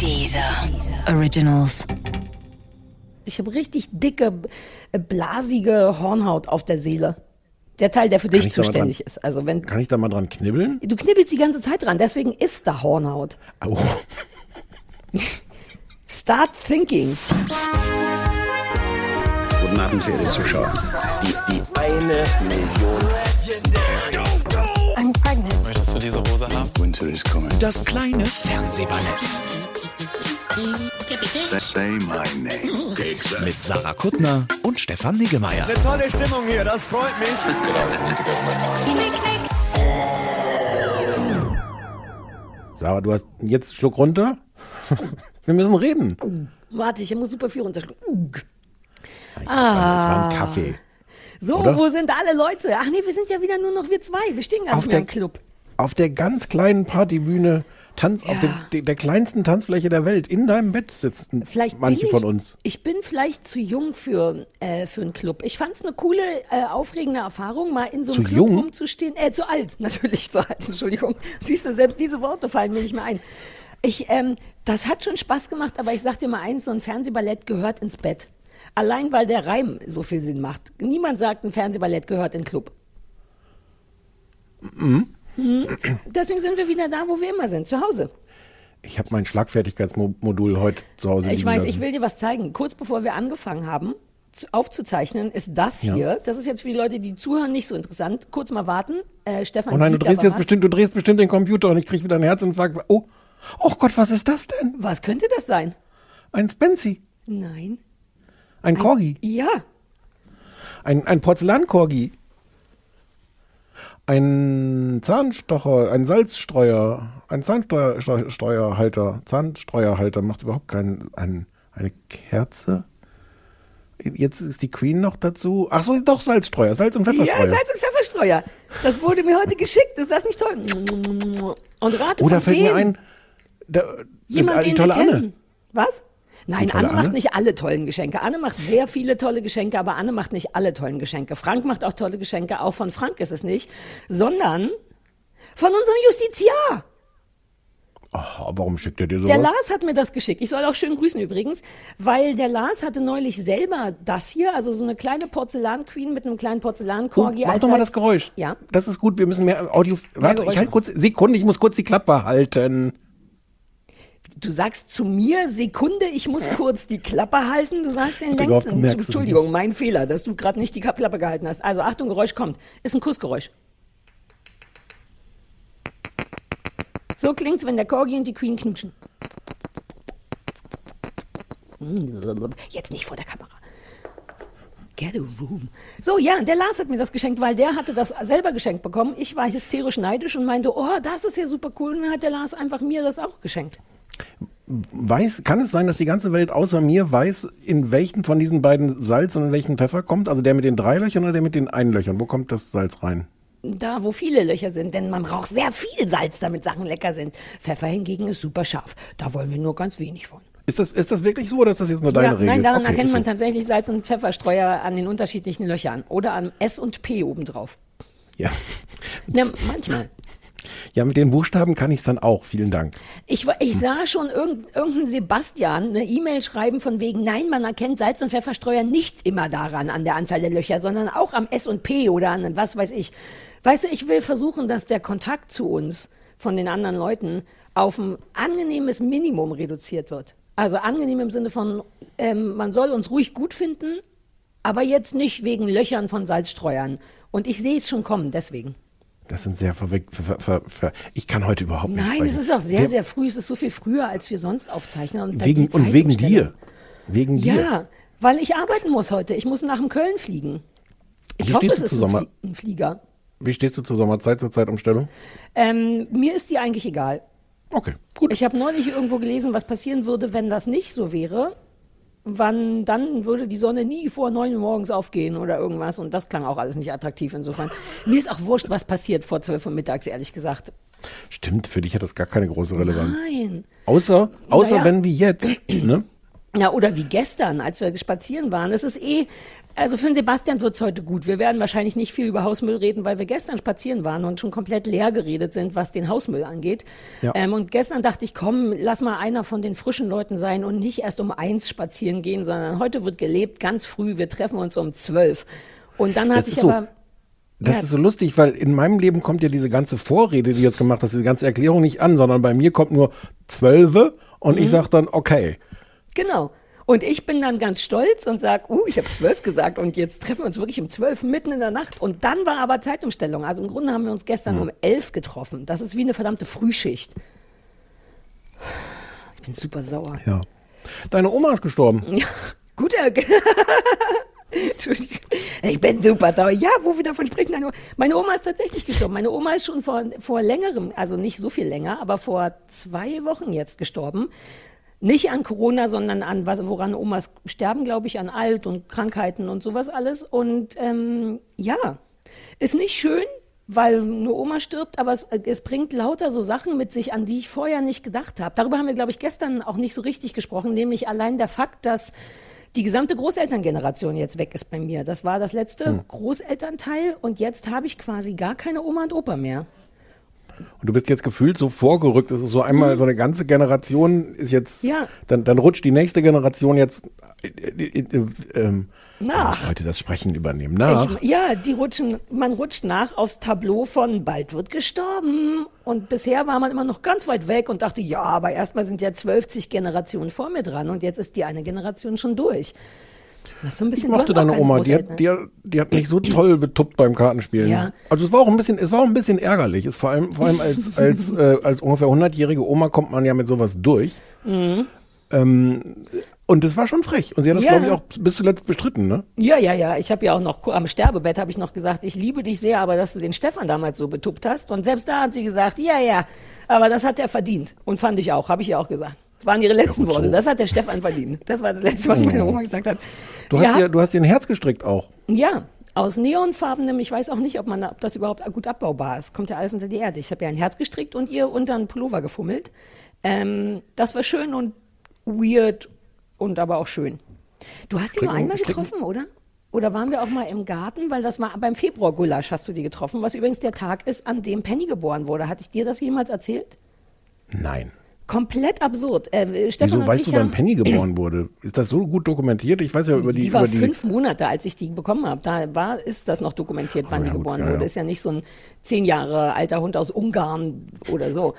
Dieser Originals. Ich habe richtig dicke, äh, blasige Hornhaut auf der Seele. Der Teil, der für dich ich da mal zuständig dran- ist. Also wenn Kann ich da mal dran knibbeln? du knibbelst die ganze Zeit dran, deswegen ist da Hornhaut. Au. Start thinking. Guten Abend, verehrte Zuschauer. Die, die eine Million. I'm pregnant. Möchtest du diese Hose haben? Winter is coming. Das kleine Fernsehballett. Mit Sarah Kuttner und Stefan Niggemeier. Tolle Stimmung hier, das freut mich. Sarah, du hast jetzt Schluck runter. Wir müssen reden. Warte, ich muss super viel runterschlucken. Das war ein Kaffee. So, Oder? wo sind alle Leute? Ach nee, wir sind ja wieder nur noch wir zwei. Wir stehen gar Auf nicht mehr der, im Club. auf der ganz kleinen Partybühne, Tanz auf Ja. dem, der, kleinsten Tanzfläche der Welt. In deinem Bett sitzen Vielleicht manche ich, von uns. Ich bin vielleicht zu jung für, äh, für einen Club. Ich fand es eine coole, äh, aufregende Erfahrung, mal in so einem Zu Club jung? rumzustehen. Äh, zu alt, natürlich zu alt, Entschuldigung. Siehst du, selbst diese Worte fallen mir nicht mehr ein. Ich, ähm, das hat schon Spaß gemacht, aber ich sag dir mal eins, so ein Fernsehballett gehört ins Bett. Allein weil der Reim so viel Sinn macht. Niemand sagt, ein Fernsehballett gehört in den Club. Mhm. Deswegen sind wir wieder da, wo wir immer sind, zu Hause. Ich habe mein Schlagfertigkeitsmodul heute zu Hause Ich weiß, lassen. ich will dir was zeigen. Kurz bevor wir angefangen haben zu- aufzuzeichnen, ist das Ja. hier. Das ist jetzt für die Leute, die zuhören, nicht so interessant. Kurz mal warten. Äh, Stefan Oh nein, du drehst jetzt was. bestimmt, du drehst bestimmt den Computer und ich krieg wieder einen Herzinfarkt. Oh, oh Gott, was ist das denn? Was könnte das sein? Ein Spency, Nein. ein Corgi, Ja. ein, ein Porzellankorgi, ein Zahnstocher, ein Salzstreuer, ein Zahnsteuerhalter, Zahnstreuerhalter macht überhaupt keinen, ein, eine Kerze. Jetzt ist die Queen noch dazu. Ach so, doch Salzstreuer, Salz- und Ja, Pfefferstreuer. Salz- und Pfefferstreuer. Das wurde mir heute geschickt. Ist das nicht toll? Und rate Oder fällt wem? mir ein, der, Jemand, die den tolle. Anne. Was? Nein, tolle Anne macht Anne? nicht alle tollen Geschenke. Anne macht sehr viele tolle Geschenke, aber Anne macht nicht alle tollen Geschenke. Frank macht auch tolle Geschenke. Auch von Frank ist es nicht, sondern von unserem Justiziar. Ach, warum schickt er dir sowas? Der Lars hat mir das geschickt. Ich soll auch schön grüßen übrigens, weil der Lars hatte neulich selber das hier, also so eine kleine Porzellanqueen mit einem kleinen Oh, Porzellankorgi. mach als doch mal das Geräusch. Ja. Das ist gut, wir müssen mehr Audio. Warte, ich Geräusche. halt kurz, Sekunde, ich muss kurz die Klappe halten. Du sagst zu mir, Sekunde, ich muss kurz die Klappe halten. Du sagst den längsten. Entschuldigung, mein Fehler, dass du gerade nicht die Klappe gehalten hast. Also Achtung, Geräusch kommt. Ist ein Kussgeräusch. So klingt's, wenn der Corgi und die Queen knutschen. Jetzt nicht vor der Kamera. Get a room. So, ja, der Lars hat mir das geschenkt, weil der hatte das selber geschenkt bekommen. Ich war hysterisch neidisch und meinte, oh, das ist ja super cool. Und dann hat der Lars einfach mir das auch geschenkt. Weiß, kann es sein, dass die ganze Welt außer mir weiß, in welchen von diesen beiden Salz und in welchen Pfeffer kommt? Also der mit den drei Löchern oder der mit den einen Löchern? Wo kommt das Salz rein? Da, wo viele Löcher sind, denn man braucht sehr viel Salz, damit Sachen lecker sind. Pfeffer hingegen ist super scharf. Da wollen wir nur ganz wenig von. Ist das, ist das wirklich so oder ist das jetzt nur deine ja, Regel? nein, daran Okay, erkennt man so. tatsächlich Salz- und Pfefferstreuer an den unterschiedlichen Löchern oder an S und P obendrauf. Ja. Ja, manchmal. ja, mit den Buchstaben kann ich es dann auch. Vielen Dank. Ich, ich sah schon irgend, irgendeinen Sebastian eine E-Mail schreiben von wegen, nein, man erkennt Salz- und Pfefferstreuer nicht immer daran, an der Anzahl der Löcher, sondern auch am S und P oder an was weiß ich. Weißt du, ich will versuchen, dass der Kontakt zu uns von den anderen Leuten auf ein angenehmes Minimum reduziert wird. Also angenehm im Sinne von, ähm, man soll uns ruhig gut finden, aber jetzt nicht wegen Löchern von Salzstreuern. Und ich sehe es schon kommen, deswegen. Das sind sehr verwickt. Ver, ver, ver, ich kann heute überhaupt nicht Nein, sprechen. es ist auch sehr, sehr früh. Es ist so viel früher, als wir sonst aufzeichnen. Und Wegen, und wegen dir. Wegen dir. Ja, weil ich arbeiten muss heute. Ich muss nach dem Köln fliegen. Ich Wie hoffe, es ist Sommer- ein Flieger. Wie stehst du zur Sommerzeit, zur Zeitumstellung? Ähm, mir ist die eigentlich egal. Okay, gut. Ich habe neulich irgendwo gelesen, was passieren würde, wenn das nicht so wäre. Wann dann würde die Sonne nie vor neun Uhr morgens aufgehen oder irgendwas. Und das klang auch alles nicht attraktiv insofern. Mir ist auch wurscht, was passiert vor zwölf Uhr mittags, ehrlich gesagt. Stimmt, für dich hat das gar keine große Relevanz. Nein. Außer, außer Naja. wenn wie jetzt, ne? Ja, oder wie gestern, als wir spazieren waren. Es ist eh, also für den Sebastian wird's heute gut. Wir werden wahrscheinlich nicht viel über Hausmüll reden, weil wir gestern spazieren waren und schon komplett leer geredet sind, was den Hausmüll angeht. Ja. Ähm, und gestern dachte ich, komm, lass mal einer von den frischen Leuten sein und nicht erst um eins spazieren gehen, sondern heute wird gelebt, ganz früh. Wir treffen uns um zwölf. Und dann hatte ich so. aber. Das Ja. ist so lustig, weil in meinem Leben kommt ja diese ganze Vorrede, die du jetzt gemacht hast, diese ganze Erklärung nicht an, sondern bei mir kommt nur Zwölfe und Mhm. ich sag dann, okay. Genau. Und ich bin dann ganz stolz und sag, uh, ich habe zwölf gesagt und jetzt treffen wir uns wirklich um zwölf mitten in der Nacht. Und dann war aber Zeitumstellung. Also im Grunde haben wir uns gestern um elf getroffen. Das ist wie eine verdammte Frühschicht. Ich bin super sauer. Ja. Deine Oma ist gestorben. Ja, guter. Entschuldigung. Ich bin super sauer. Ja, wo wir davon sprechen. Meine Oma, meine Oma ist tatsächlich gestorben. Meine Oma ist schon vor, vor längerem, also nicht so viel länger, aber vor zwei Wochen jetzt gestorben. Nicht an Corona, sondern an was, woran Omas sterben, glaube ich, an Alt und Krankheiten und sowas alles. Und ähm, ja, ist nicht schön, weil eine Oma stirbt, aber es, es bringt lauter so Sachen mit sich, an die ich vorher nicht gedacht habe. Darüber haben wir, glaube ich, gestern auch nicht so richtig gesprochen, nämlich allein der Fakt, dass die gesamte Großelterngeneration jetzt weg ist bei mir. Das war das letzte Großelternteil und jetzt habe ich quasi gar keine Oma und Opa mehr. Und du bist jetzt gefühlt so vorgerückt. Es ist so einmal so eine ganze Generation ist jetzt, Ja. dann, dann rutscht die nächste Generation jetzt äh, äh, äh, ähm, Nach. Leute das Sprechen übernehmen. Nach. Ich, ja, die rutschen, man rutscht nach aufs Tableau von bald wird gestorben. Und bisher war man immer noch ganz weit weg und dachte, ja, aber erstmal sind ja 12 Generationen vor mir dran und jetzt ist die eine Generation schon durch. So ich mochte deine Oma, die hat, die, die hat mich so toll betuppt beim Kartenspielen. Ja. Also es war auch ein bisschen, es war auch ein bisschen ärgerlich. Es vor allem, vor allem als, als, äh, als ungefähr 100-jährige Oma kommt man ja mit sowas durch. Ähm, und das war schon frech. Und sie hat das, Mhm. Ja. glaube ich, auch bis zuletzt bestritten, ne? Ja, ja, ja. Ich habe ja auch noch am Sterbebett habe ich noch gesagt, ich liebe dich sehr, aber dass du den Stefan damals so betuppt hast. Und selbst da hat sie gesagt, ja, ja, aber das hat er verdient. Und fand ich auch, habe ich ja auch gesagt. Das waren ihre letzten gut, Worte. so. Das hat der Stefan verdient. Das war das Letzte, was meine Oma gesagt hat. Du hast, ja, dir, du hast dir ein Herz gestrickt auch. ja, aus Neonfarbenem. Ich weiß auch nicht, ob, man, ob das überhaupt gut abbaubar ist. Kommt ja alles unter die Erde. Ich habe ja ein Herz gestrickt und ihr unter einen Pullover gefummelt. Ähm, das war schön und weird und aber auch schön. Du hast ihn nur einmal getroffen, oder? Oder waren wir auch mal im Garten? Weil das war beim Februar-Gulasch hast du die getroffen, was übrigens der Tag ist, an dem Penny geboren wurde. Hatte ich dir das jemals erzählt? Nein. Komplett absurd. Äh, Stefan Wieso weißt du, wann Penny geboren wurde? Ist das so gut dokumentiert? Ich weiß ja über die, die war über die fünf Monate, als ich die bekommen habe. Da war, ist das noch dokumentiert, wann ja, die gut, geboren ja, wurde. ja. Ist ja nicht so ein zehn Jahre alter Hund aus Ungarn oder so.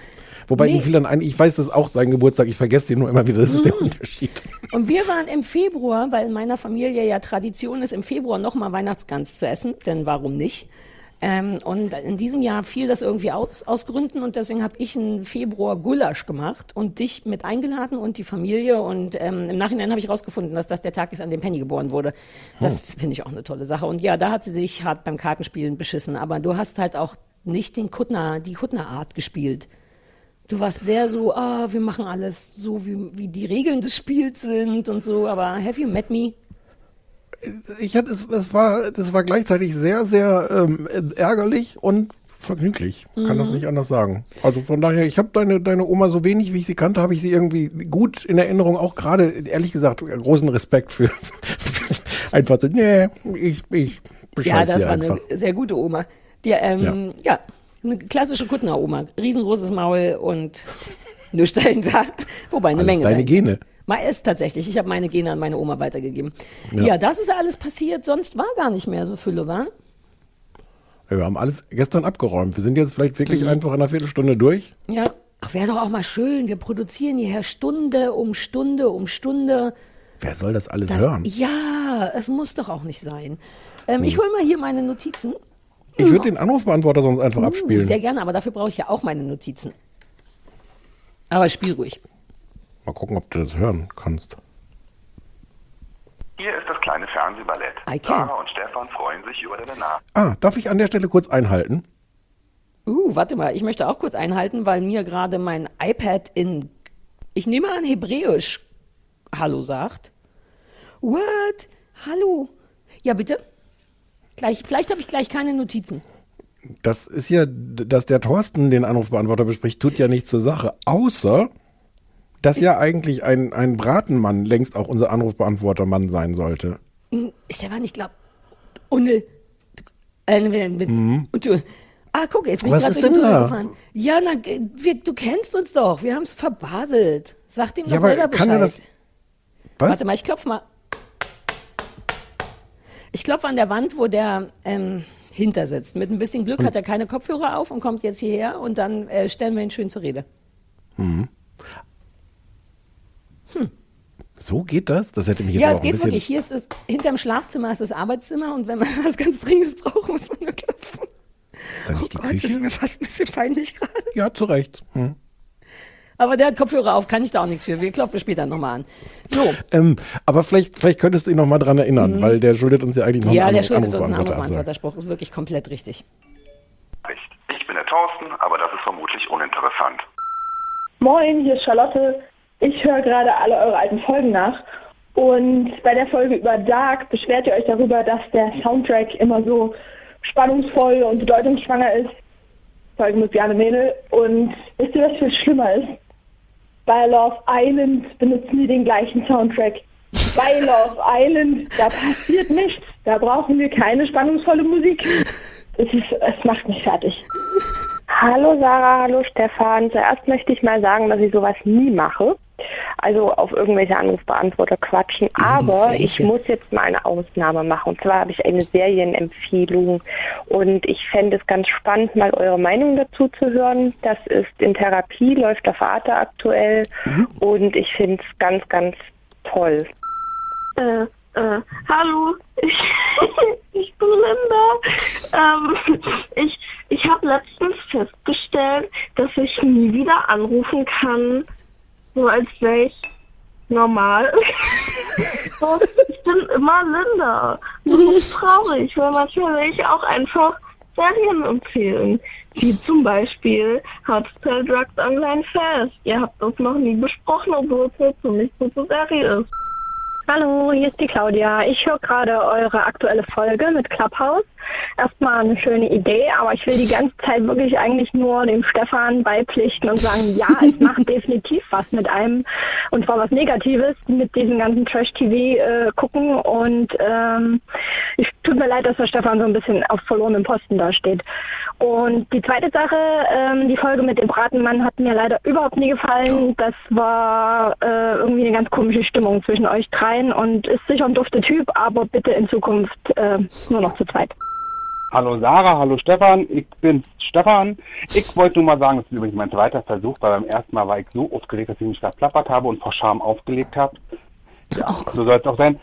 Wobei Nee. fiel dann ein, ich weiß, das auch sein Geburtstag, ich vergesse den nur immer wieder, das ist Mhm. der Unterschied. Und wir waren im Februar, weil in meiner Familie ja Tradition ist, im Februar nochmal Weihnachtsgans zu essen, denn warum nicht? Ähm, und in diesem Jahr fiel das irgendwie aus, aus Gründen und deswegen habe ich einen Februar Gulasch gemacht und dich mit eingeladen und die Familie und ähm, im Nachhinein habe ich herausgefunden, dass das der Tag ist, an dem Penny geboren wurde. Das finde ich auch eine tolle Sache. Und ja, da hat sie sich hart beim Kartenspielen beschissen, aber du hast halt auch nicht den Kuttner, die Kuttner-Art gespielt. Du warst sehr so, ah, wir machen alles so, wie, wie die Regeln des Spiels sind und so, aber have you met me? Ich hatte, es, es war, das war gleichzeitig sehr, sehr ähm, ärgerlich und vergnüglich. Kann Mhm. das nicht anders sagen. Also von daher, ich habe deine, deine Oma so wenig, wie ich sie kannte, habe ich sie irgendwie gut in Erinnerung. Auch gerade, ehrlich gesagt, großen Respekt für, einfach so, nee, ich, ich Ja, das war einfach. eine sehr gute Oma. Die, ähm, ja. eine klassische Kuttner-Oma. Riesengroßes Maul und nichts dahinter. Wobei, eine Alles Menge. deine dahinter. Gene. Mal ist tatsächlich. Ich habe meine Gene an meine Oma weitergegeben. Ja. Ja. das ist alles passiert. Sonst war gar nicht mehr so Fülle, war? Ja, wir haben alles gestern abgeräumt. Wir sind jetzt vielleicht wirklich Mhm. einfach in einer Viertelstunde durch. Ja. Ach, wäre doch auch mal schön. Wir produzieren hierher Stunde um Stunde um Stunde. Wer soll das alles Das, hören? Ja, es muss doch auch nicht sein. Ähm, Ich hole mal hier meine Notizen. Ich würde den Anrufbeantworter sonst einfach Uh, abspielen. sehr gerne, aber dafür brauche ich ja auch meine Notizen. Aber spiel ruhig. Mal gucken, ob du das hören kannst. Hier ist das kleine Fernsehballett. Sarah und Stefan freuen sich über deine Nachricht. Ah, darf ich an der Stelle kurz einhalten? Uh, warte mal, ich möchte auch kurz einhalten, weil mir gerade mein iPad in, ich nehme an, Hebräisch Hallo sagt. What? Hallo? Ja, bitte? Gleich, vielleicht habe ich gleich keine Notizen. Das ist ja, dass der Thorsten den Anrufbeantworter bespricht, tut ja nichts zur Sache. Außer, dass ja eigentlich ein, ein Bratenmann längst auch unser Anrufbeantwortermann sein sollte. Stefan, ich glaube, ohne. Äh, mit, und du, ah, guck, jetzt bin Mhm. Was ich gerade durch den da? gefahren. Ja, na, wir, du kennst uns doch. Wir haben es verbaselt. Sag dem Ja, doch selber kann er Bescheid. das. Was? Warte mal, ich klopfe mal. Ich klopfe an der Wand, wo der ähm, hinter sitzt. Mit ein bisschen Glück hat er keine Kopfhörer auf und kommt jetzt hierher und dann äh, stellen wir ihn schön zur Rede. So geht das? Das hätte mich jetzt Ja, es auch ein geht bisschen. wirklich. Hier ist das, hinterm Schlafzimmer ist das Arbeitszimmer und wenn man was ganz Dringendes braucht, muss man nur klopfen. Ist da nicht die Oh Gott, das Küche? ist mir fast ein bisschen peinlich gerade. Ja, zu Recht. Hm. Aber der hat Kopfhörer auf, kann ich da auch nichts für. Wir klopfen später nochmal an. So, Ähm, aber vielleicht, vielleicht könntest du ihn noch mal dran erinnern, weil der schuldet uns ja eigentlich noch Mhm. ja, einen der Anruf, schuldet uns einen Anrufbeantworter. Anrufbeantworterspruch. Ist wirklich komplett richtig. Ich bin der Thorsten, aber das ist vermutlich uninteressant. Moin, hier ist Charlotte. Ich höre gerade alle eure alten Folgen nach. Und bei der Folge über Dark beschwert ihr euch darüber, dass der Soundtrack immer so spannungsvoll und bedeutungsschwanger ist. Folge mit Bjarne Mädel. Und wisst ihr, was viel schlimmer ist? Bei Love Island benutzen die den gleichen Soundtrack. Bei Love Island, da passiert nichts. Da brauchen wir keine spannungsvolle Musik. Es, ist, es macht mich fertig. Hallo Sarah, hallo Stefan. Zuerst möchte ich mal sagen, dass ich sowas nie mache. Also auf irgendwelche Anrufbeantworter quatschen. Aber ich muss jetzt mal eine Ausnahme machen. Und zwar habe ich eine Serienempfehlung. Und ich fände es ganz spannend, mal eure Meinung dazu zu hören. Das ist in Therapie, läuft auf Arte aktuell. Und ich finde es ganz, ganz toll. Äh, äh, hallo, ich, ich bin Linda. Ähm, ich ich habe letztens festgestellt, dass ich nie wieder anrufen kann, so als wäre ich normal. ich bin immer Linda. Das ist traurig, weil manchmal will ich auch einfach Serien empfehlen. Wie zum Beispiel Hardstyle Drugs Online Fest. Ihr habt das noch nie besprochen, obwohl es eine ziemlich gute Serie ist. Hallo, hier ist die Claudia. Ich höre gerade eure aktuelle Folge mit Clubhouse. Erstmal eine schöne Idee, aber ich will die ganze Zeit wirklich eigentlich nur dem Stefan beipflichten und sagen, ja, es macht definitiv was mit einem und zwar was Negatives mit diesem ganzen Trash-TV äh, gucken und ähm, ich tut mir leid, dass der Stefan so ein bisschen auf verlorenem Posten da steht. Und die zweite Sache, ähm, die Folge mit dem Bratenmann hat mir leider überhaupt nie gefallen. Das war äh, irgendwie eine ganz komische Stimmung zwischen euch dreien und ist sicher ein dufter Typ, aber bitte in Zukunft äh, nur noch zu zweit. Hallo Sarah, hallo Stefan, ich bin Stefan. Ich wollte nur mal sagen, das ist übrigens mein zweiter Versuch, weil beim ersten Mal war ich so aufgeregt, dass ich mich verplappert habe und vor Scham aufgelegt habe. Ja, so soll es auch sein.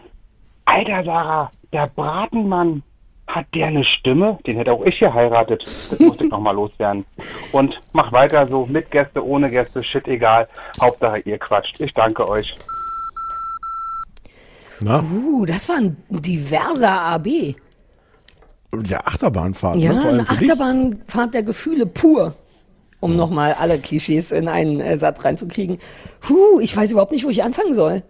Alter Sarah, der Bratenmann, hat der eine Stimme? Den hätte auch ich geheiratet. Das musste ich nochmal loswerden. Und mach weiter so, mit Gäste, ohne Gäste, shit egal. Hauptsache ihr quatscht. Ich danke euch. Na, Uh, das war ein diverser AB. Ja, Achterbahnfahrt. Ja, ne? Eine. Achterbahnfahrt der Gefühle pur. Um nochmal alle Klischees in einen äh, Satz reinzukriegen. Puh, ich weiß überhaupt nicht, wo ich anfangen soll.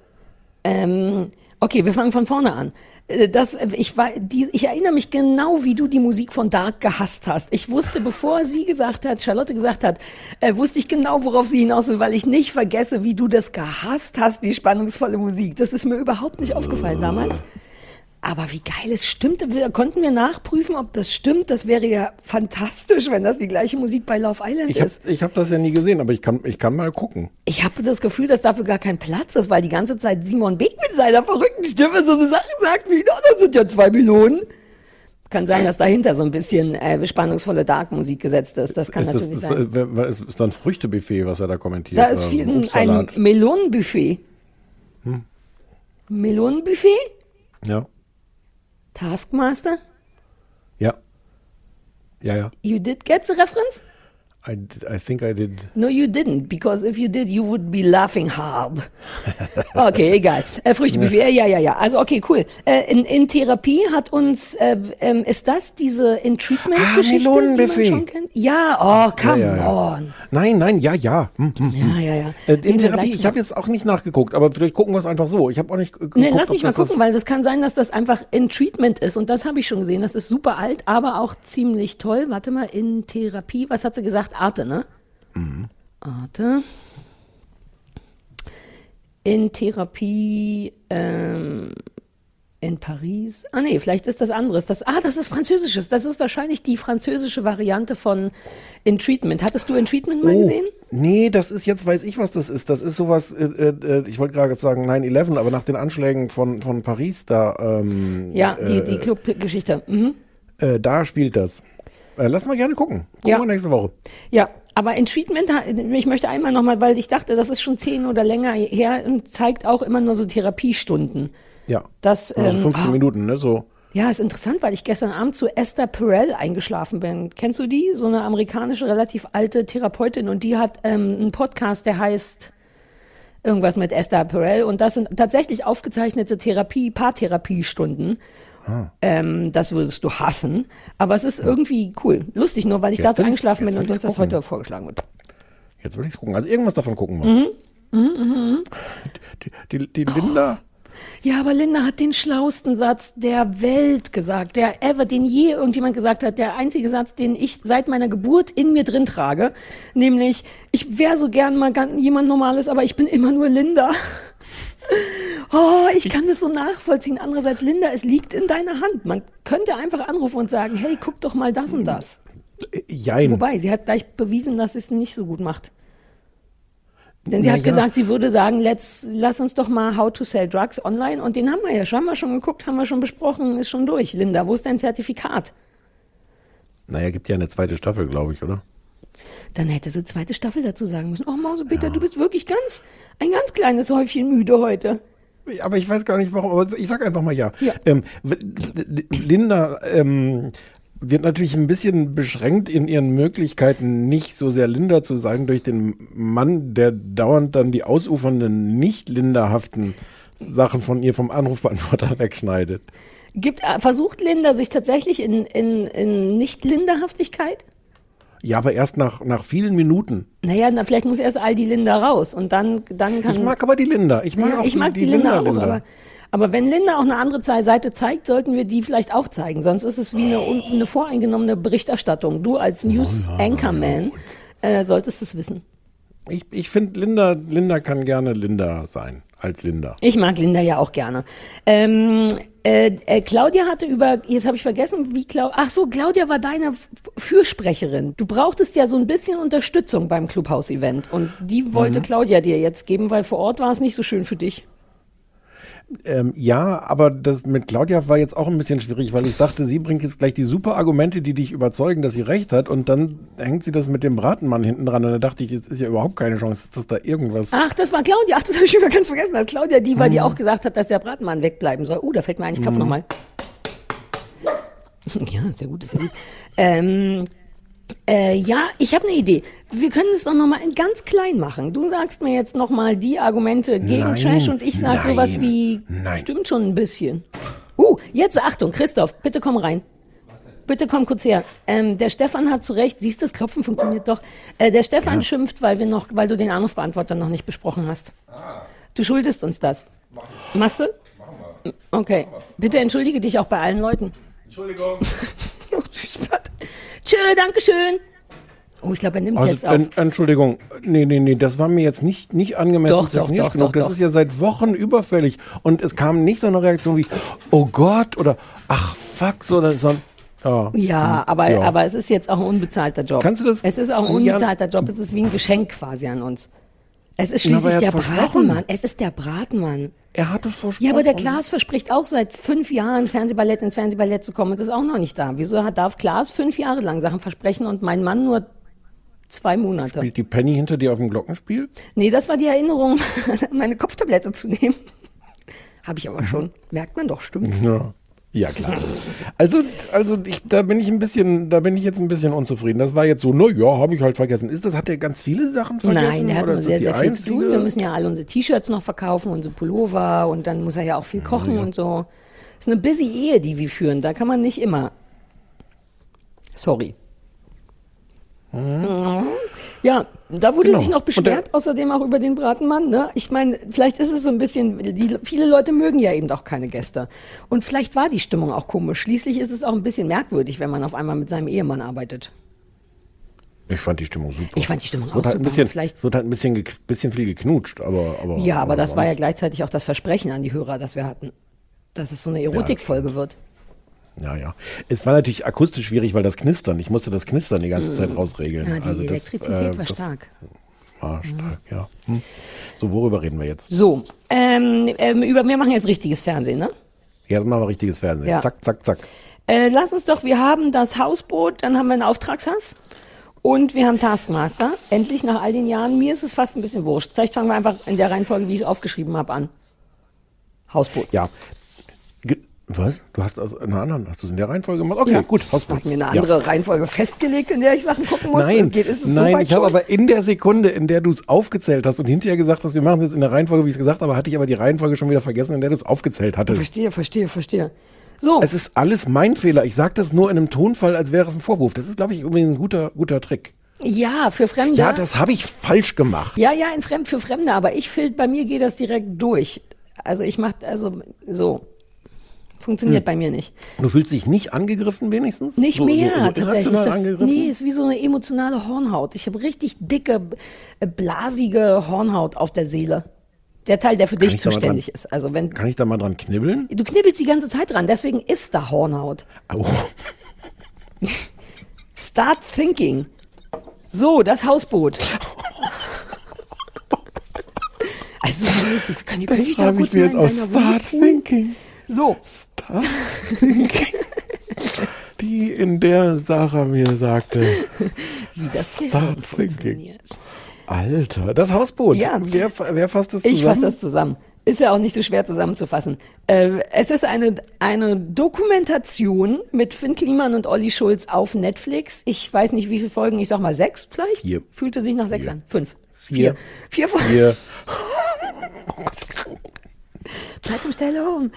Ähm, okay, wir fangen von vorne an. Äh, Das, ich, war, die, ich erinnere mich genau, wie du die Musik von Dark gehasst hast. Ich wusste, bevor sie gesagt hat, Charlotte gesagt hat, äh, wusste ich genau, worauf sie hinaus will, weil ich nicht vergesse, wie du das gehasst hast, die spannungsvolle Musik. Das ist mir überhaupt nicht aufgefallen damals. Aber wie geil es stimmte. Wir, konnten wir nachprüfen, ob das stimmt. Das wäre ja fantastisch, wenn das die gleiche Musik bei Love Island Ich habe ist. ich hab das ja nie gesehen, aber ich kann, ich kann mal gucken. Ich habe das Gefühl, dass dafür gar kein Platz ist, weil die ganze Zeit Simon Beck mit seiner verrückten Stimme so eine Sache sagt wie, "Na, das sind ja zwei Melonen. Kann sein, dass dahinter so ein bisschen äh, spannungsvolle Dark-Musik gesetzt ist. Das kann Ist das, natürlich das, sein. äh, wer- ist, ist da ein Früchtebuffet, was er da kommentiert? Da ist viel ein ein, ein? Melonenbuffet. Hm. Melonenbuffet? Ja, Taskmaster? ja. Ja, ja. You did get the reference? I, I think I did. No, you didn't, because if you did, you would be laughing hard. Okay, egal. Äh, Früchtebuffet, ja, ja, ja. Also okay, cool. Äh, in, in Therapie hat uns, äh, ähm, ist das diese in Treatment-Geschichte, die man Melonenbuffet. schon kennt? Ja, oh, come ja, ja. on. Nein, nein, ja, ja. Hm, hm, hm. Ja, ja, ja. Äh, in Therapie, ich habe jetzt auch nicht nachgeguckt, aber vielleicht gucken wir es einfach so. Ich habe auch nicht geguckt, Nee, lass mich mal gucken, weil das kann sein, dass das einfach in Treatment ist. Und das habe ich schon gesehen. Das ist super alt, aber auch ziemlich toll. Warte mal, in Therapie, was hat sie gesagt? Arte, ne? Mhm. Arte. in Therapie ähm, in Paris. Ah nee, vielleicht ist das anderes. Das, ah, das ist französisches. Das ist wahrscheinlich die französische Variante von In Treatment. Hattest du In Treatment mal Oh, gesehen? nee, das ist jetzt, weiß ich, was das ist. Das ist sowas, äh, äh, ich wollte gerade sagen 9-11, aber nach den Anschlägen von, von Paris da, ähm, Ja, die, äh, die Clubgeschichte. Mhm. äh, da spielt das. Äh, lass mal gerne gucken. Gucken Ja. wir nächste Woche. Ja, aber in Treatment, ich möchte einmal nochmal, weil ich dachte, das ist schon zehn oder länger her und zeigt auch immer nur so Therapiestunden. Ja. Das, Also ähm, 15 ah. Minuten, ne? So. Ja, ist interessant, weil ich gestern Abend zu Esther Perel eingeschlafen bin. Kennst du die? So eine amerikanische, relativ alte Therapeutin und die hat ähm, einen Podcast, der heißt irgendwas mit Esther Perel und das sind tatsächlich aufgezeichnete Therapie, Paartherapiestunden. Ah. Ähm, das würdest du hassen, aber es ist irgendwie cool. Lustig nur, weil ich Jetzt dazu eingeschlafen bin und uns das heute vorgeschlagen wird. Jetzt will ich gucken. Also irgendwas davon gucken wir. Mhm. Mhm. Die, die, die Linda. Ja, aber Linda hat den schlausten Satz der Welt gesagt, der ever, den je irgendjemand gesagt hat, der einzige Satz, den ich seit meiner Geburt in mir drin trage, nämlich, ich wäre so gern mal jemand Normales, aber ich bin immer nur Linda. Oh, ich kann das so nachvollziehen. Andererseits, Linda, es liegt in deiner Hand. Man könnte einfach anrufen und sagen, hey, guck doch mal das und das. Jein. Wobei, sie hat gleich bewiesen, dass sie es nicht so gut macht. Denn sie Na hat ja. gesagt, sie würde sagen, let's, lass uns doch mal How to Sell Drugs online. Und den haben wir ja schon, haben wir schon geguckt, haben wir schon besprochen, ist schon durch. Linda, wo ist dein Zertifikat? Naja, gibt ja eine zweite Staffel, glaube ich, oder? Dann hätte sie zweite Staffel dazu sagen müssen. Oh, Mausepeter, du bist wirklich ganz, ein ganz kleines Häufchen müde heute. Aber ich weiß gar nicht warum, aber ich sag einfach mal ja. Ähm, w- w- Linda ähm, wird natürlich ein bisschen beschränkt in ihren Möglichkeiten, nicht so sehr Linda zu sein durch den Mann, der dauernd dann die ausufernden, nicht linderhaften Sachen von ihr vom Anrufbeantworter wegschneidet. Gibt, äh, versucht Linda sich tatsächlich in, in, in Nicht-Linderhaftigkeit? Ja, aber erst nach, nach vielen Minuten. Naja, na, vielleicht muss erst all die Linda raus und dann, dann kann. Ich mag aber die Linda. Ich mag ja, auch ich die, mag die, die, Linda, auch, Linda. aber, aber wenn Linda auch eine andere Seite zeigt, sollten wir die vielleicht auch zeigen. Sonst ist es wie eine, un- eine voreingenommene Berichterstattung. Du als News Anchorman äh, solltest es wissen. Ich, ich finde, Linda, Linda kann gerne Linda sein, als Linda. Ich mag Linda ja auch gerne. Ähm, äh, äh, Claudia hatte über, jetzt habe ich vergessen, wie Claudia, ach so, Claudia war deine F- Fürsprecherin. Du brauchtest ja so ein bisschen Unterstützung beim Clubhouse-Event und die wollte Mhm. Claudia dir jetzt geben, weil vor Ort war es nicht so schön für dich. Ähm, ja, aber das mit Claudia war jetzt auch ein bisschen schwierig, weil ich dachte, sie bringt jetzt gleich die super Argumente, die dich überzeugen, dass sie recht hat, und dann hängt sie das mit dem Bratenmann hinten dran. Und da dachte ich, jetzt ist ja überhaupt keine Chance, dass da irgendwas. Ach, das war Claudia. Ach, das habe ich schon mal ganz vergessen. Das Claudia, die war, die Mhm. auch gesagt hat, dass der Bratenmann wegbleiben soll. Uh, da fällt mir ein, ich klopfe Mhm. nochmal. Ja, sehr gut, sehr gut. Ähm, äh, ja, ich habe eine Idee. Wir können es doch nochmal in ganz klein machen. Du sagst mir jetzt nochmal die Argumente gegen Nein, Trash und ich sag nein, sowas wie, nein. stimmt schon ein bisschen. Uh, jetzt Achtung, Christoph, bitte komm rein. Bitte komm kurz her. Ähm, der Stefan hat zu Recht, siehst du, das Klopfen funktioniert doch. Äh, der Stefan schimpft, weil wir noch, weil du den Anrufbeantworter noch nicht besprochen hast. Du schuldest uns das. Machst du? Okay. Bitte entschuldige dich auch bei allen Leuten. Entschuldigung. Tschö, danke schön. Oh, ich glaube, er nimmt Also, jetzt auf. en- Entschuldigung, nee, nee, nee, das war mir jetzt nicht, nicht angemessen Doch, doch, doch, genug. doch, das ist ja seit Wochen überfällig. Und es kam nicht so eine Reaktion wie, oh Gott, oder ach fuck, so, oder so. Ja, Ja, aber, Ja. aber es ist jetzt auch ein unbezahlter Job. Kannst du das- Es ist auch ein unbezahlter Job. Es ist wie ein Geschenk quasi an uns. Es ist schließlich er der. Bratenmann. Es ist der Bratenmann. Er hat es versprochen. Ja, aber der Klaas verspricht auch seit fünf Jahren Fernsehballett ins Fernsehballett zu kommen und ist auch noch nicht da. Wieso darf Klaas fünf Jahre lang Sachen versprechen und mein Mann nur zwei Monate? Spielt die Penny hinter dir auf dem Glockenspiel? Nee, das war die Erinnerung, meine Kopftablette zu nehmen. Habe ich aber schon. Merkt man doch, stimmt's? Ja. Ja, klar. Also, also ich, da bin ich ein bisschen, da bin ich jetzt ein bisschen unzufrieden. Das war jetzt so, na ja, habe ich halt vergessen. Ist das, hat er ganz viele Sachen vergessen? Nein, der hat oder sehr, das sehr viel zu tun. Wir müssen ja alle unsere T-Shirts noch verkaufen, unsere Pullover und dann muss er ja auch viel kochen und so. ist eine busy Ehe, die wir führen. Da kann man nicht immer. Sorry. Mhm. Ja, da wurde Genau. sich noch beschwert, außerdem auch über den Bratenmann. Ne? Ich meine, vielleicht ist es so ein bisschen, die, viele Leute mögen ja eben auch keine Gäste. Und vielleicht war die Stimmung auch komisch. Schließlich ist es auch ein bisschen merkwürdig, wenn man auf einmal mit seinem Ehemann arbeitet. Ich fand die Stimmung super. Ich fand die Stimmung es auch wird halt ein super. bisschen, Vielleicht- Es wird halt ein bisschen, bisschen viel geknutscht, aber, aber. Ja, aber das war ja nicht- gleichzeitig auch das Versprechen an die Hörer, das wir hatten. Dass es so eine Erotikfolge wird. Ja, ja. Es war natürlich akustisch schwierig, weil das Knistern, ich musste das Knistern die ganze Zeit rausregeln. Ja, die also das, Elektrizität äh, war das stark. War stark, ja. Hm. So, worüber reden wir jetzt? So, ähm, ähm, über, wir machen jetzt richtiges Fernsehen, ne? Jetzt machen wir richtiges Fernsehen. Ja. Zack, zack, zack. Äh, lass uns doch, wir haben das Hausboot, dann haben wir einen Auftragshass und wir haben Taskmaster. Endlich nach all den Jahren. Mir ist es fast ein bisschen wurscht. Vielleicht fangen wir einfach in der Reihenfolge, wie ich es aufgeschrieben habe, an. Hausboot. Ja. Was? Du hast also in einer anderen, hast du es in der Reihenfolge gemacht? Okay, Ja. gut. Hausboot. Hat mir eine Ja. andere Reihenfolge festgelegt, in der ich Sachen gucken muss. Nein, geht, ist es so nein, weit ich habe aber in der Sekunde, in der du es aufgezählt hast und hinterher gesagt hast, wir machen es jetzt in der Reihenfolge, wie ich es gesagt habe, hatte ich aber die Reihenfolge schon wieder vergessen, in der du es aufgezählt hattest. Verstehe, verstehe, verstehe. So, Es ist alles mein Fehler. Ich sage das nur in einem Tonfall, als wäre es ein Vorwurf. Das ist, glaube ich, übrigens ein guter, guter Trick. ja, für Fremde. Ja, das habe ich falsch gemacht. Ja, ja, in Fremd, für Fremde, aber ich find, bei mir geht das direkt durch. Also ich mach, also so. Funktioniert Hm. bei mir nicht. Du fühlst dich nicht angegriffen wenigstens? Nicht so, mehr, so, so tatsächlich. Das, nee, ist wie so eine emotionale Hornhaut. Ich habe richtig dicke, äh, blasige Hornhaut auf der Seele. Der Teil, der für dich ich da mal zuständig dran- ist. Also wenn Kann ich da mal dran knibbeln? du knibbelst die ganze Zeit dran, deswegen ist da Hornhaut. Au. Start thinking. So, das Hausboot. Also, kann ich, kann ich da kurz ich mir jetzt aus. Start thinking. So, Thinking. Die, in der Sarah mir sagte, wie das Start funktioniert. Alter, das Hausboot. Ja. Wer, wer fasst das Ich zusammen? fasse das zusammen. Ist ja auch nicht so schwer zusammenzufassen. Äh, es ist eine, eine Dokumentation mit Finn Kliman und Olli Schulz auf Netflix. Ich weiß nicht, wie viele Folgen, ich sag mal sechs vielleicht. Vier. Fühlte sich nach sechs Vier. an. Fünf. Vier. Vier Folgen. Hier. Zeitumstellung.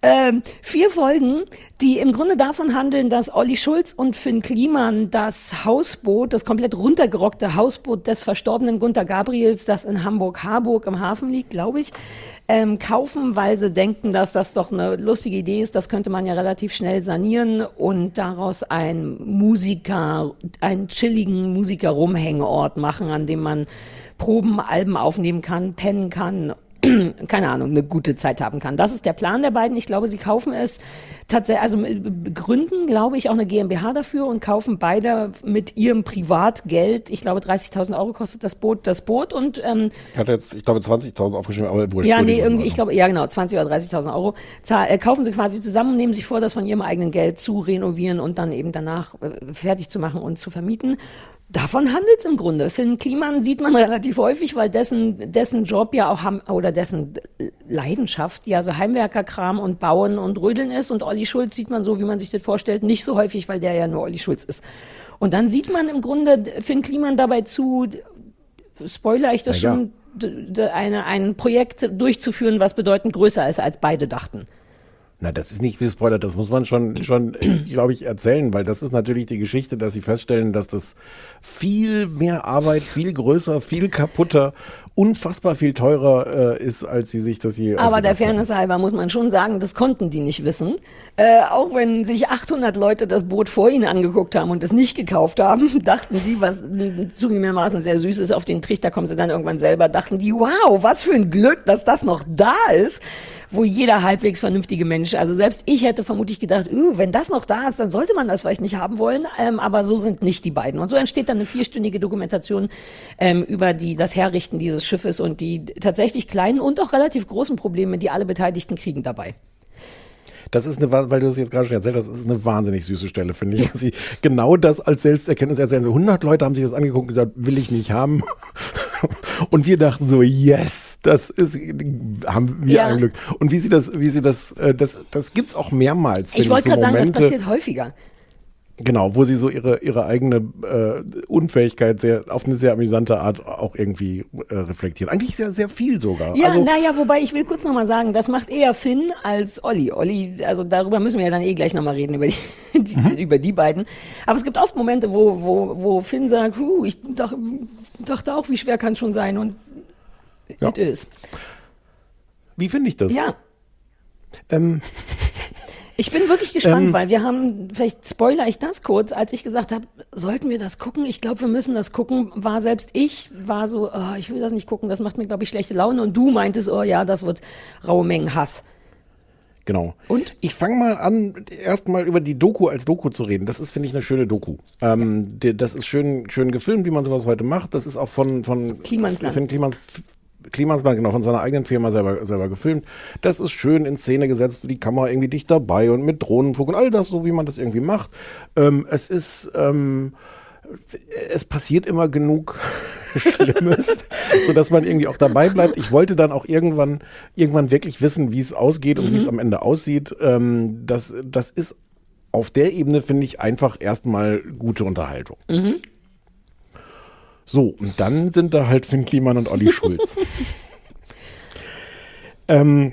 Ähm, vier Folgen, die im Grunde davon handeln, dass Olli Schulz und Finn Kliman das Hausboot, das komplett runtergerockte Hausboot des verstorbenen Gunther Gabriels, das in Hamburg-Harburg im Hafen liegt, glaube ich, ähm, kaufen, weil sie denken, dass das doch eine lustige Idee ist. Das könnte man ja relativ schnell sanieren und daraus ein Musiker, einen chilligen Musiker-Rumhängeort machen, an dem man Proben, Alben aufnehmen kann, pennen kann keine Ahnung, eine gute Zeit haben kann. Das ist der Plan der beiden. Ich glaube, sie kaufen es tatsächlich, also gründen, glaube ich, auch eine GmbH dafür und kaufen beide mit ihrem Privatgeld, ich glaube 30.000 Euro kostet das Boot, das Boot und ähm, Ich hatte jetzt, ich glaube, 20.000 aufgeschrieben, aber wurscht. ja, nee, irgendwie, ich glaube, ja genau, 20 oder 30.000 Euro zahl, äh, kaufen sie quasi zusammen und nehmen sich vor, das von ihrem eigenen Geld zu renovieren und dann eben danach äh, fertig zu machen und zu vermieten. Davon handelt es im Grunde. Finn Kliman sieht man relativ häufig, weil dessen, dessen Job ja auch, oder dessen Leidenschaft ja so Heimwerkerkram und Bauen und Rödeln ist und Olli Schulz sieht man so, wie man sich das vorstellt, nicht so häufig, weil der ja nur Olli Schulz ist. Und dann sieht man im Grunde Finn Kliman dabei zu, spoiler ich das ja. schon, eine, ein Projekt durchzuführen, was bedeutend größer ist, als beide dachten. Na, das ist nicht gespoilert, das muss man schon, schon, glaube ich, erzählen, weil das ist natürlich die Geschichte, dass sie feststellen, dass das viel mehr Arbeit, viel größer, viel kaputter, unfassbar viel teurer äh, ist, als sie sich das je Aber der ausgedacht haben. Fairness halber muss man schon sagen, das konnten die nicht wissen. Äh, auch wenn sich 800 Leute das Boot vor ihnen angeguckt haben und es nicht gekauft haben, dachten die, was zugegebenermaßen sehr süß ist, auf den Trichter kommen sie dann irgendwann selber, dachten die, wow, was für ein Glück, dass das noch da ist, wo jeder halbwegs vernünftige Mensch, also selbst ich hätte vermutlich gedacht, wenn das noch da ist, dann sollte man das vielleicht nicht haben wollen, ähm, aber so sind nicht die beiden. Und so entsteht dann eine vierstündige Dokumentation ähm, über die, das Herrichten dieses Schiffes und die tatsächlich kleinen und auch relativ großen Probleme, die alle Beteiligten kriegen dabei. Das ist eine, weil du das jetzt gerade schon erzählt hast, das ist eine wahnsinnig süße Stelle, finde ich. Sie genau das als Selbsterkenntnis erzählen. So 100 Leute haben sich das angeguckt und gesagt, will ich nicht haben. Und wir dachten so, yes, das ist, haben wir Ja. ein Glück. Und wie sie das, wie sie das, äh, das, das gibt's auch mehrmals. Ich wollte so gerade sagen, das passiert häufiger. Genau, wo sie so ihre, ihre eigene äh, Unfähigkeit sehr, auf eine sehr amüsante Art auch irgendwie äh, reflektieren. Eigentlich sehr, sehr viel sogar. Ja, also, naja, wobei ich will kurz nochmal sagen, das macht eher Finn als Olli. Olli, also darüber müssen wir ja dann eh gleich nochmal reden, über die, die, Mhm. über die beiden. Aber es gibt oft Momente, wo, wo, wo Finn sagt, huh, ich dach, dachte auch, wie schwer kann es schon sein und Ja. it is. wie finde ich das? Ja, Ähm, Ich bin wirklich gespannt, Ähm, weil wir haben, vielleicht spoiler ich das kurz, als ich gesagt habe, sollten wir das gucken? Ich glaube, wir müssen das gucken, war selbst ich, war so, oh, ich will das nicht gucken, das macht mir, glaube ich, schlechte Laune. Und du meintest, oh ja, das wird raue Mengen Hass. Genau. Und? Ich fange mal an, erstmal über die Doku als Doku zu reden. Das ist, finde ich, eine schöne Doku. Ähm, das ist schön, schön gefilmt, wie man sowas heute macht. Das ist auch von, von Klimansland. Von Klimans, Klimansland, genau, von seiner eigenen Firma selber, selber gefilmt. Das ist schön in Szene gesetzt, die Kamera irgendwie dicht dabei und mit Drohnenflug und all das, so wie man das irgendwie macht. Ähm, es ist, ähm, es passiert immer genug Schlimmes, so dass man irgendwie auch dabei bleibt. Ich wollte dann auch irgendwann, irgendwann wirklich wissen, wie es ausgeht und wie es am Ende aussieht. Ähm, das, das ist auf der Ebene, finde ich, einfach erstmal gute Unterhaltung. So, und dann sind da halt Finn Kliman und Olli Schulz. ähm,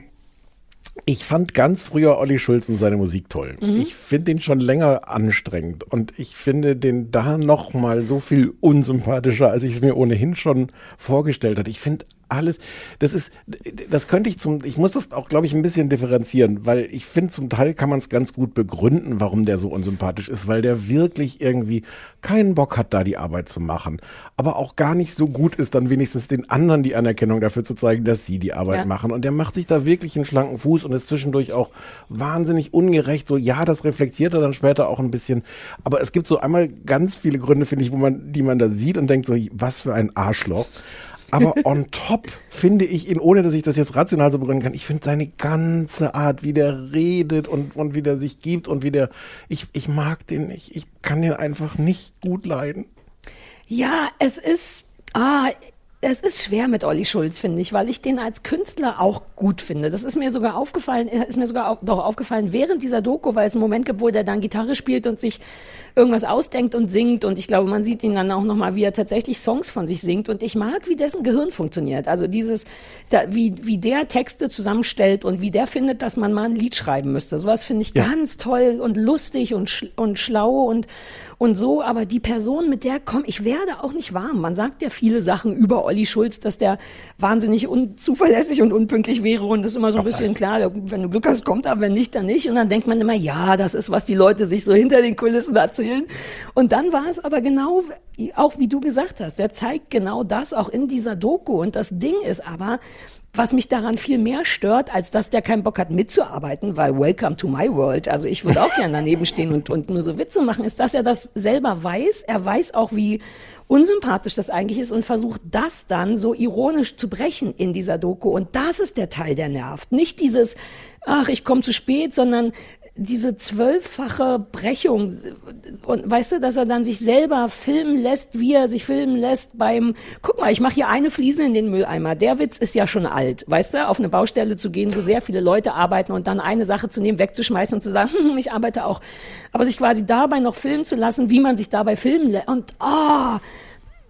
ich fand ganz früher Olli Schulz und seine Musik toll. Ich finde den schon länger anstrengend und ich finde den da noch mal so viel unsympathischer, als ich es mir ohnehin schon vorgestellt hatte. Ich finde alles, das ist, das könnte ich zum, ich muss das auch, glaube ich, ein bisschen differenzieren, weil ich finde, zum Teil kann man es ganz gut begründen, warum der so unsympathisch ist, weil der wirklich irgendwie keinen Bock hat, da die Arbeit zu machen, aber auch gar nicht so gut ist, dann wenigstens den anderen die Anerkennung dafür zu zeigen, dass sie die Arbeit Ja. machen. Und der macht sich da wirklich einen schlanken Fuß und ist zwischendurch auch wahnsinnig ungerecht. So, ja, das reflektiert er dann später auch ein bisschen. Aber es gibt so einmal ganz viele Gründe, finde ich, wo man, die man da sieht und denkt so, was für ein Arschloch. Aber on top finde ich ihn, ohne dass ich das jetzt rational so begründen kann, ich finde seine ganze Art, wie der redet und, und wie der sich gibt und wie der, ich, ich mag den nicht. Ich kann den einfach nicht gut leiden. Ja, es ist, ah, es ist schwer mit Olli Schulz, finde ich, weil ich den als Künstler auch gut finde. Das ist mir sogar aufgefallen, ist mir sogar auch, doch aufgefallen während dieser Doku, weil es einen Moment gibt, wo der dann Gitarre spielt und sich irgendwas ausdenkt und singt. Und ich glaube, man sieht ihn dann auch nochmal, wie er tatsächlich Songs von sich singt. Und ich mag, wie dessen Gehirn funktioniert. Also dieses, da, wie, wie der Texte zusammenstellt und wie der findet, dass man mal ein Lied schreiben müsste. Sowas finde ich Ja. ganz toll und lustig und, sch und schlau und, und so. Aber die Person, mit der komm, ich werde auch nicht warm. Man sagt ja viele Sachen über Olli Schulz, dass der wahnsinnig unzuverlässig und unpünktlich wäre. Und das ist immer so ein Ach, bisschen was? klar, wenn du Glück hast, kommt er, wenn nicht, dann nicht. Und dann denkt man immer, ja, das ist, was die Leute sich so hinter den Kulissen erzählen. Und dann war es aber genau, auch wie du gesagt hast, der zeigt genau das auch in dieser Doku. Und das Ding ist aber, was mich daran viel mehr stört, als dass der keinen Bock hat mitzuarbeiten, weil Welcome to my world, also ich würde auch gerne daneben stehen und, und nur so Witze machen, ist, dass er das selber weiß. Er weiß auch, wie unsympathisch das eigentlich ist und versucht das dann so ironisch zu brechen in dieser Doku. Und das ist der Teil, der nervt. Nicht dieses, ach, ich komme zu spät, sondern diese zwölffache Brechung und weißt du, dass er dann sich selber filmen lässt, wie er sich filmen lässt beim, guck mal, ich mache hier eine Fliese in den Mülleimer. Der Witz ist ja schon alt, weißt du, auf eine Baustelle zu gehen, wo sehr viele Leute arbeiten und dann eine Sache zu nehmen, wegzuschmeißen und zu sagen, hm, ich arbeite auch. Aber sich quasi dabei noch filmen zu lassen, wie man sich dabei filmen lässt und ah,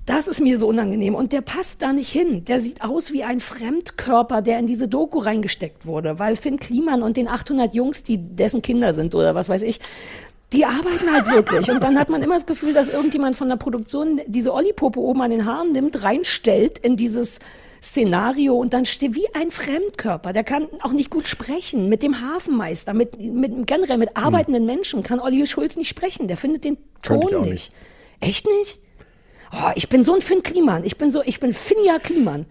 das ist mir so unangenehm. Und der passt da nicht hin. Der sieht aus wie ein Fremdkörper, der in diese Doku reingesteckt wurde. Weil Finn Kliman und den 800 Jungs, die dessen Kinder sind oder was weiß ich, die arbeiten halt wirklich. Und dann hat man immer das Gefühl, dass irgendjemand von der Produktion diese Olli-Puppe oben an den Haaren nimmt, reinstellt in dieses Szenario und dann steht wie ein Fremdkörper. Der kann auch nicht gut sprechen. Mit dem Hafenmeister, mit, mit generell mit arbeitenden Menschen kann Olli Schulz nicht sprechen. Der findet den Ton nicht. nicht. Echt nicht? Oh, ich bin so ein Finn Kliman. Ich bin so, ich bin Finja Kliman.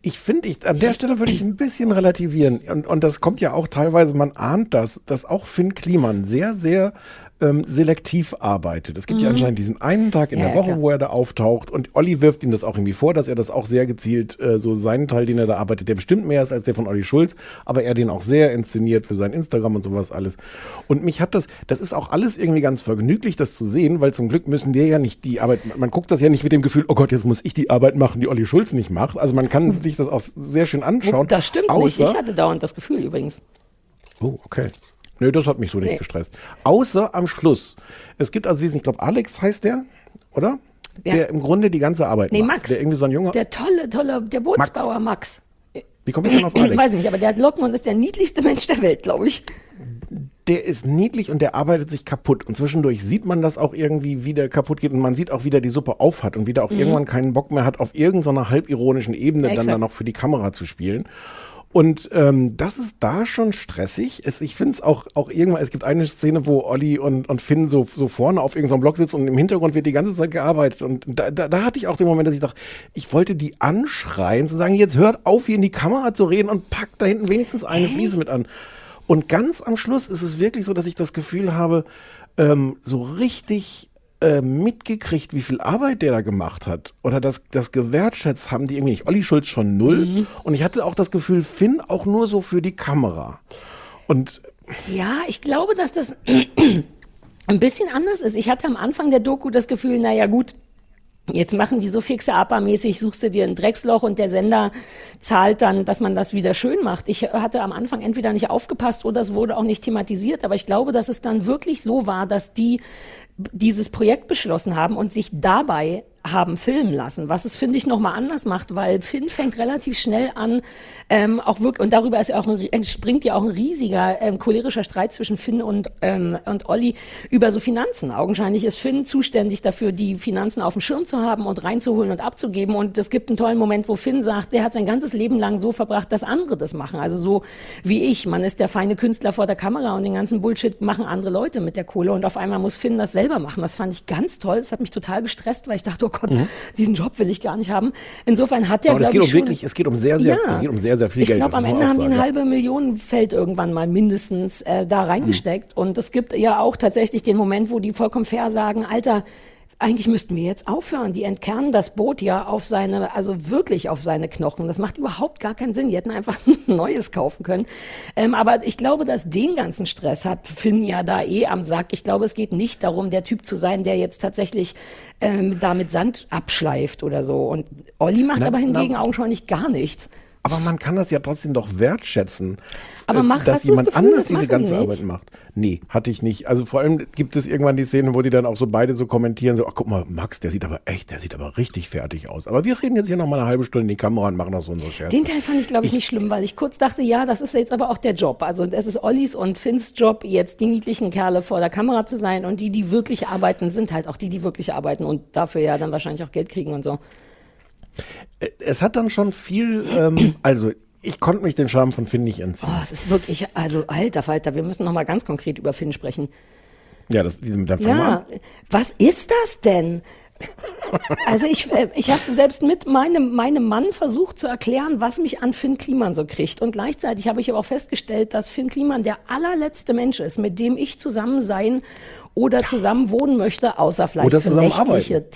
Ich finde, ich, an der Stelle würde ich ein bisschen relativieren. Und, und das kommt ja auch teilweise, man ahnt das, dass auch Finn Kliman sehr, sehr ähm, selektiv arbeitet. Es gibt ja anscheinend diesen einen Tag in Mhm. Ja, der Woche, klar. wo er da auftaucht und Olli wirft ihm das auch irgendwie vor, dass er das auch sehr gezielt, äh, so seinen Teil, den er da arbeitet, der bestimmt mehr ist als der von Olli Schulz, aber er den auch sehr inszeniert für sein Instagram und sowas alles. Und mich hat das, das ist auch alles irgendwie ganz vergnüglich, das zu sehen, weil zum Glück müssen wir ja nicht die Arbeit, man guckt das ja nicht mit dem Gefühl, oh Gott, jetzt muss ich die Arbeit machen, die Olli Schulz nicht macht. Also man kann sich das auch sehr schön anschauen. Das stimmt nicht. Ich hatte dauernd das Gefühl übrigens. Oh, okay. Nö, das hat mich so nicht Nee. gestresst. Außer am Schluss. Es gibt also, wie ich glaube, Alex heißt der, oder? Wer? Der im Grunde die ganze Arbeit Nee, macht. Max. Der irgendwie so ein junger. Der tolle, tolle, der Bootsbauer Max. wie komme ich denn auf Alex? Weiß ich nicht, aber der hat Locken und ist der niedlichste Mensch der Welt, glaube ich. der ist niedlich und der arbeitet sich kaputt. Und zwischendurch sieht man das auch irgendwie, wie der kaputt geht. Und man sieht auch, wie der die Suppe aufhat und wie der auch irgendwann keinen Bock mehr hat, auf irgendeiner halbironischen Ebene Ja, dann exakt. da noch für die Kamera zu spielen. Und ähm, das ist da schon stressig. Es, ich finde es auch, auch irgendwann, es gibt eine Szene, wo Olli und, und Finn so, so vorne auf irgendeinem Block sitzen und im Hintergrund wird die ganze Zeit gearbeitet. Und da, da, da hatte ich auch den Moment, dass ich dachte, ich wollte die anschreien, zu sagen, jetzt hört auf, hier in die Kamera zu reden und packt da hinten wenigstens eine Fliese mit an. Und ganz am Schluss ist es wirklich so, dass ich das Gefühl habe, ähm, so richtig mitgekriegt, wie viel Arbeit der da gemacht hat oder das, das gewertschätzt haben die irgendwie nicht. Olli Schulz schon null Mhm. und ich hatte auch das Gefühl, Finn auch nur so für die Kamera. Und Ja, ich glaube, dass das ein bisschen anders ist. Ich hatte am Anfang der Doku das Gefühl, naja gut, Jetzt machen die so fixe APA-mäßig, suchst du dir ein Drecksloch und der Sender zahlt dann, dass man das wieder schön macht. Ich hatte am Anfang entweder nicht aufgepasst oder es wurde auch nicht thematisiert, aber ich glaube, dass es dann wirklich so war, dass die dieses Projekt beschlossen haben und sich dabei haben filmen lassen, was es, finde ich, nochmal anders macht, weil Finn fängt relativ schnell an, ähm, auch wirklich, und darüber ist ja auch ein, entspringt ja auch ein riesiger ähm, cholerischer Streit zwischen Finn und, ähm, und Olli über so Finanzen. Augenscheinlich ist Finn zuständig dafür, die Finanzen auf dem Schirm zu haben und reinzuholen und abzugeben. Und es gibt einen tollen Moment, wo Finn sagt, der hat sein ganzes Leben lang so verbracht, dass andere das machen. Also so wie ich. Man ist der feine Künstler vor der Kamera und den ganzen Bullshit machen andere Leute mit der Kohle. Und auf einmal muss Finn das selber machen. Das fand ich ganz toll. Das hat mich total gestresst, weil ich dachte, oh Gott, Mhm. diesen Job will ich gar nicht haben. Insofern hat der, Aber es glaube geht ich, um wirklich, es geht um sehr, sehr, es geht um sehr, sehr viel ich Geld. glaube, das am Ende haben die eine ja. halbe Million Feld irgendwann mal mindestens äh, da reingesteckt. Und es gibt ja auch tatsächlich den Moment, wo die vollkommen fair sagen, Alter, eigentlich müssten wir jetzt aufhören. Die entkernen das Boot ja auf seine, also wirklich auf seine Knochen. Das macht überhaupt gar keinen Sinn. Die hätten einfach ein neues kaufen können. Ähm, aber ich glaube, dass den ganzen Stress hat Finn ja da eh am Sack. Ich glaube, es geht nicht darum, der Typ zu sein, der jetzt tatsächlich ähm, da mit Sand abschleift oder so. Und Olli macht Na, aber hingegen na- augenscheinlich gar nichts. Aber man kann das ja trotzdem doch wertschätzen, Aber äh, mach- dass jemand Gefühl, anders das diese ganze die Arbeit nicht? macht. Nee, hatte ich nicht. Also vor allem gibt es irgendwann die Szene, wo die dann auch so beide so kommentieren, so, ach guck mal, Max, der sieht aber echt, der sieht aber richtig fertig aus. Aber wir reden jetzt hier noch mal eine halbe Stunde in die Kamera und machen noch so unsere Scherze. Den Teil fand ich, glaube ich, nicht schlimm, weil ich kurz dachte, ja, das ist jetzt aber auch der Job. Also es ist Ollis und Finns Job, jetzt die niedlichen Kerle vor der Kamera zu sein und die, die wirklich arbeiten, sind halt auch die, die wirklich arbeiten und dafür ja dann wahrscheinlich auch Geld kriegen und so. Äh, es hat dann schon viel, ähm, also ich konnte mich dem Charme von Finn nicht entziehen. Oh, es ist wirklich, also alter Falter, wir müssen noch mal ganz konkret über Finn sprechen. Ja, das, dann Ja, an. was ist das denn? Also ich, äh, ich habe selbst mit meinem, meinem Mann versucht zu erklären, was mich an Finn Kliman so kriegt. Und gleichzeitig habe ich aber auch festgestellt, dass Finn Kliman der allerletzte Mensch ist, mit dem ich zusammen sein oder zusammen wohnen möchte, außer vielleicht Oder für nächtliche.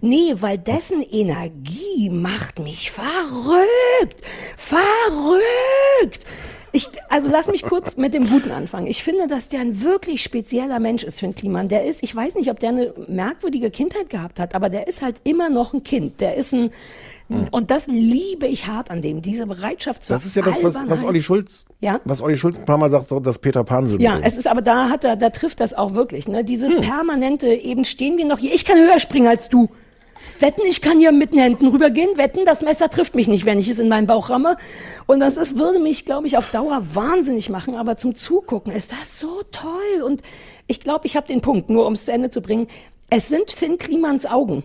Nee, weil dessen Energie macht mich verrückt. Verrückt. Ich, also lass mich kurz mit dem Guten anfangen. Ich finde, dass der ein wirklich spezieller Mensch ist, Finn Kliman. Der ist, ich weiß nicht, ob der eine merkwürdige Kindheit gehabt hat, aber der ist halt immer noch ein Kind. Der ist ein, und das liebe ich hart an dem, diese Bereitschaft zur Das ist ja das, was, was. Olli Schulz, Ja? was Olli Schulz ein paar Mal sagt, das Peter Pan-Syndrom. Ja, es ist aber da hat er, da trifft das auch wirklich, ne? Dieses Hm. permanente, eben stehen wir noch hier, ich kann höher springen als du. Wetten, ich kann hier mit den Händen rübergehen. Wetten, das Messer trifft mich nicht, wenn ich es in meinen Bauch ramme. Und das ist, würde mich, glaube ich, auf Dauer wahnsinnig machen. Aber zum Zugucken ist das so toll. Und ich glaube, ich habe den Punkt, nur um es zu Ende zu bringen. Es sind Finn Klimans Augen.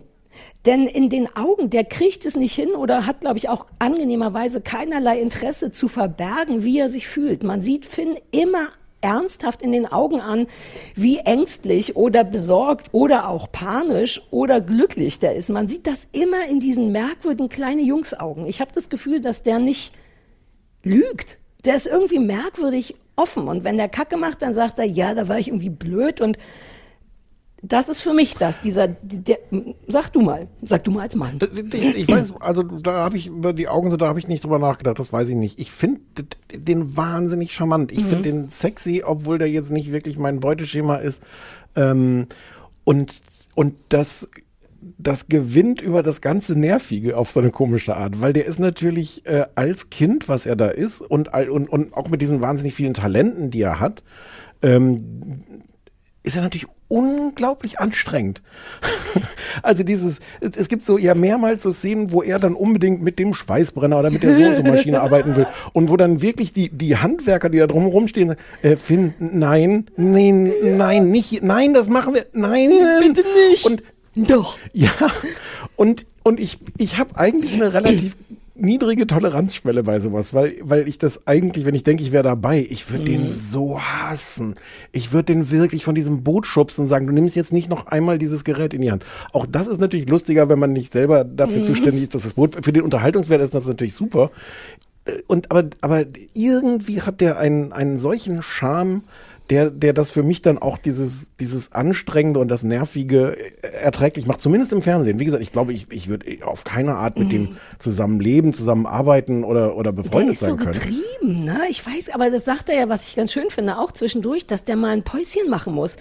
Denn in den Augen, der kriegt es nicht hin oder hat, glaube ich, auch angenehmerweise keinerlei Interesse zu verbergen, wie er sich fühlt. Man sieht Finn immer ernsthaft in den Augen an, wie ängstlich oder besorgt oder auch panisch oder glücklich der ist. Man sieht das immer in diesen merkwürdigen kleinen Jungsaugen. Ich habe das Gefühl, dass der nicht lügt. Der ist irgendwie merkwürdig offen. Und wenn der Kacke macht, dann sagt er, ja, da war ich irgendwie blöd und das ist für mich das, dieser, der, sag du mal, sag du mal als Mann. Ich, ich weiß, also da habe ich über die Augen, so, da habe ich nicht drüber nachgedacht, das weiß ich nicht. Ich finde den wahnsinnig charmant. Ich Mhm. finde den sexy, obwohl der jetzt nicht wirklich mein Beuteschema ist. Ähm, und, und das, das gewinnt über das ganze Nervige auf so eine komische Art, weil der ist natürlich äh, als Kind, was er da ist und, und, und auch mit diesen wahnsinnig vielen Talenten, die er hat, ähm, ist er natürlich unglaublich anstrengend. also dieses, es gibt so ja mehrmals so Szenen, wo er dann unbedingt mit dem Schweißbrenner oder mit der so und so Maschine arbeiten will und wo dann wirklich die, die Handwerker, die da drumherum stehen, sagen, äh, Finn, nein, nein, nein, nicht, nein, das machen wir, nein. Bitte nicht. Und doch. Ja, und, und ich, ich habe eigentlich eine relativ niedrige Toleranzschwelle bei sowas, weil, weil ich das eigentlich, wenn ich denke, ich wäre dabei, ich würde den Mhm. so hassen. Ich würde den wirklich von diesem Boot schubsen und sagen, du nimmst jetzt nicht noch einmal dieses Gerät in die Hand. Auch das ist natürlich lustiger, wenn man nicht selber dafür Mhm. zuständig ist, dass das Boot, für den Unterhaltungswert ist das natürlich super. Äh, Und aber, aber irgendwie hat der einen, einen solchen Charme, der, der das für mich dann auch dieses, dieses Anstrengende und das Nervige äh, erträglich macht, zumindest im Fernsehen. Wie gesagt, ich glaube, ich, ich würde auf keine Art mit dem zusammenleben, zusammenarbeiten oder, oder Der befreundet ist so sein können. getrieben, ne? Ich weiß, aber das sagt er ja, was ich ganz schön finde, auch zwischendurch, dass der mal ein Päuschen machen muss.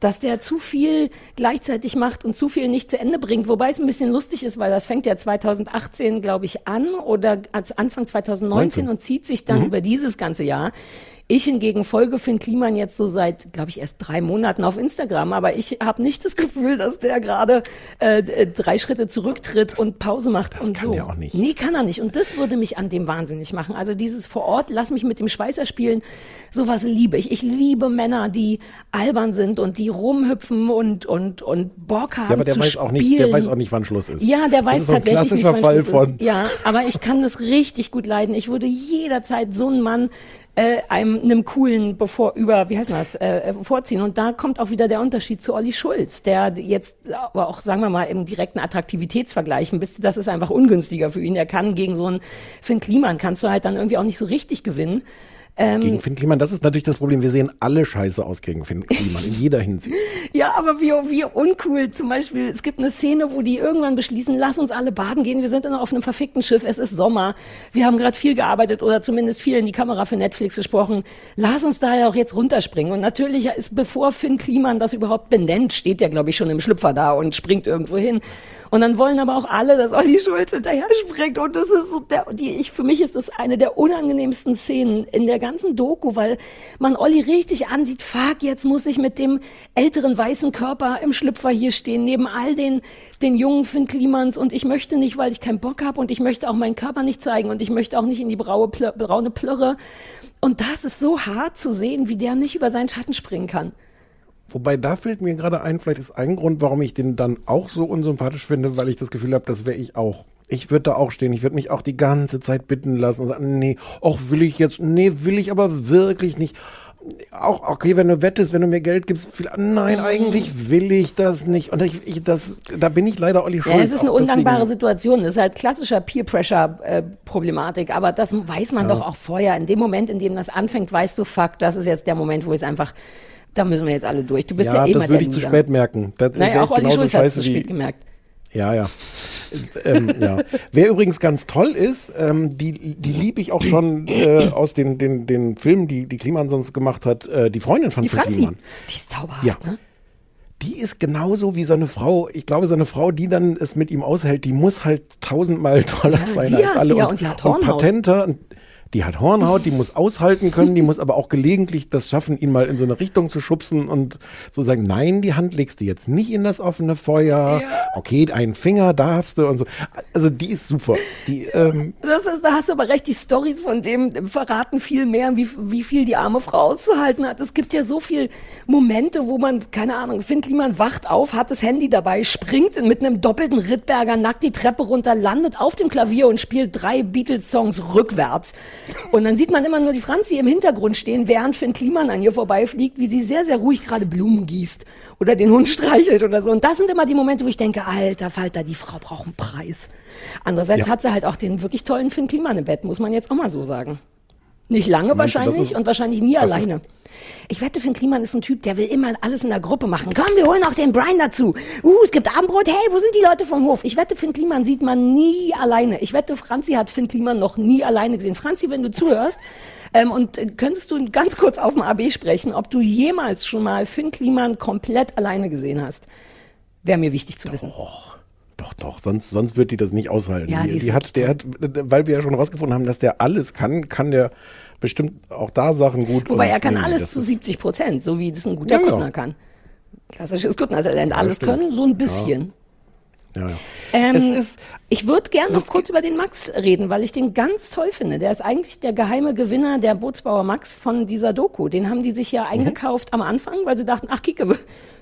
Dass der zu viel gleichzeitig macht und zu viel nicht zu Ende bringt. Wobei es ein bisschen lustig ist, weil das fängt ja 2018, glaube ich, an oder als Anfang 2019 19. und zieht sich dann Mhm. über dieses ganze Jahr. Ich hingegen folge Finn Kliman jetzt so seit, glaube ich, erst drei Monaten auf Instagram, aber ich habe nicht das Gefühl, dass der gerade äh, äh, drei Schritte zurücktritt und Pause macht das und kann so. er auch nicht. Nee, kann er nicht. Und das würde mich an dem wahnsinnig machen. Also dieses vor Ort, lass mich mit dem Schweißer spielen, sowas liebe ich. Ich liebe Männer, die albern sind und die rumhüpfen und, und, und Bock haben Ja, aber der zu weiß spielen. auch nicht, der weiß auch nicht, wann Schluss ist. Ja, der Das weiß ist so ein tatsächlich nicht, klassischer wann Fall Schluss von. Ist. Ja, aber ich kann das richtig gut leiden. Ich würde jederzeit so einen Mann äh, einem, einem coolen bevor über wie heißt das äh, vorziehen. Und da kommt auch wieder der Unterschied zu Olli Schulz der jetzt aber auch sagen wir mal im direkten Attraktivitätsvergleich ein bisschen das ist einfach ungünstiger für ihn. Er kann gegen so einen Finn Kliman kannst du halt dann irgendwie auch nicht so richtig gewinnen ähm, Gegen Finn Kliman, das ist natürlich das Problem. Wir sehen alle scheiße aus gegen Finn Kliman, in jeder Hinsicht. Ja, aber wie, wie uncool. Zum Beispiel, es gibt eine Szene, wo die irgendwann beschließen, lass uns alle baden gehen. Wir sind noch auf einem verfickten Schiff. Es ist Sommer. Wir haben gerade viel gearbeitet oder zumindest viel in die Kamera für Netflix gesprochen. Lass uns da ja auch jetzt runterspringen. Und natürlich ist, bevor Finn Kliman das überhaupt benennt, steht der, glaube ich, schon im Schlüpfer da und springt irgendwo hin. Und dann wollen aber auch alle, dass Olli Schulz hinterher springt. Und das ist so der, die, ich, für mich ist das eine der unangenehmsten Szenen in der ganzen Doku, weil man Olli richtig ansieht, fuck, jetzt muss ich mit dem älteren weißen Körper im Schlüpfer hier stehen, neben all den, den jungen Finn Klimans. Und ich möchte nicht, weil ich keinen Bock habe und ich möchte auch meinen Körper nicht zeigen und ich möchte auch nicht in die braue, braune Plörre. Und das ist so hart zu sehen, wie der nicht über seinen Schatten springen kann. Wobei da fällt mir gerade ein, vielleicht ist ein Grund, warum ich den dann auch so unsympathisch finde, weil ich das Gefühl habe, das wäre ich auch. Ich würde da auch stehen, ich würde mich auch die ganze Zeit bitten lassen und sagen, nee, auch will ich jetzt, nee, will ich aber wirklich nicht. Auch, okay, wenn du wettest, wenn du mir Geld gibst, viel, nein, eigentlich will ich das nicht. Und ich, ich das, da bin ich leider Olli Schulz. Ja, es ist eine undankbare deswegen- Situation. Das ist halt klassischer Peer-Pressure-Problematik. Aber das weiß man Ja. doch auch vorher. In dem Moment, in dem das anfängt, weißt du, fuck, das ist jetzt der Moment, wo es einfach, da müssen wir jetzt alle durch. Du bist ja, ja, eh das würde ich zu spät merken. Da wär Naja, auch Olli Schulz hat zu spät gemerkt. Ja, ja. ähm, ja. Wer übrigens ganz toll ist, ähm, die, die liebe ich auch schon äh, aus den, den, den Filmen, die, die Kliman sonst gemacht hat, äh, die Freundin von Die Franzi, Kliman. die ist zauberhaft, Ja. ne? Die ist genauso wie seine Frau. Ich glaube, seine Frau, die dann es mit ihm aushält, die muss halt tausendmal toller Ja, sein die als alle. ja, und die hat und Hornhaut. patenter. Die hat Hornhaut, die muss aushalten können, die muss aber auch gelegentlich das schaffen, ihn mal in so eine Richtung zu schubsen und so sagen, nein, die Hand legst du jetzt nicht in das offene Feuer. Okay, einen Finger darfst du und so. Also die ist super. Die, ähm, Das ist, da hast du aber recht, die Stories von dem verraten viel mehr, wie, wie viel die arme Frau auszuhalten hat. Es gibt ja so viel Momente, wo man, keine Ahnung, Finn Kliman wacht auf, hat das Handy dabei, springt mit einem doppelten Rittberger nackt die Treppe runter, landet auf dem Klavier und spielt drei Beatles-Songs rückwärts. Und dann sieht man immer nur die Franzi im Hintergrund stehen, während Finn Kliman an ihr vorbeifliegt, wie sie sehr, sehr ruhig gerade Blumen gießt oder den Hund streichelt oder so. Und das sind immer die Momente, wo ich denke, alter Falter, die Frau braucht einen Preis. Andererseits Ja. hat sie halt auch den wirklich tollen Finn Kliman im Bett, muss man jetzt auch mal so sagen. Nicht lange Meinst du, wahrscheinlich ist- und wahrscheinlich nie alleine. Ich wette, Finn Kliman ist ein Typ, der will immer alles in der Gruppe machen. Komm, wir holen auch den Brian dazu. Uh, es gibt Abendbrot. Hey, wo sind die Leute vom Hof? Ich wette, Finn Kliman sieht man nie alleine. Ich wette, Franzi hat Finn Kliman noch nie alleine gesehen. Franzi, wenn du zuhörst, ähm, und äh, könntest du ganz kurz auf dem AB sprechen, ob du jemals schon mal Finn Kliman komplett alleine gesehen hast? Wäre mir wichtig zu wissen. Doch, doch, sonst, sonst wird die das nicht aushalten. Ja, die die, hat, der hat, weil wir ja schon rausgefunden haben, dass der alles kann, kann der bestimmt auch da Sachen gut. Wobei er kann nee, alles zu ist- 70 Prozent, so wie das ein guter Ja, ja. Kuttner kann. Klassisches Kuttner-Talent. Alles stimmt. können, so ein bisschen. Ja, ja. Ähm, Es ist- ich würde gerne noch kurz über den Max reden, weil ich den ganz toll finde. Der ist eigentlich der geheime Gewinner der Bootsbauer Max von dieser Doku. Den haben die sich Mhm. ja eingekauft am Anfang, weil sie dachten, ach Kike,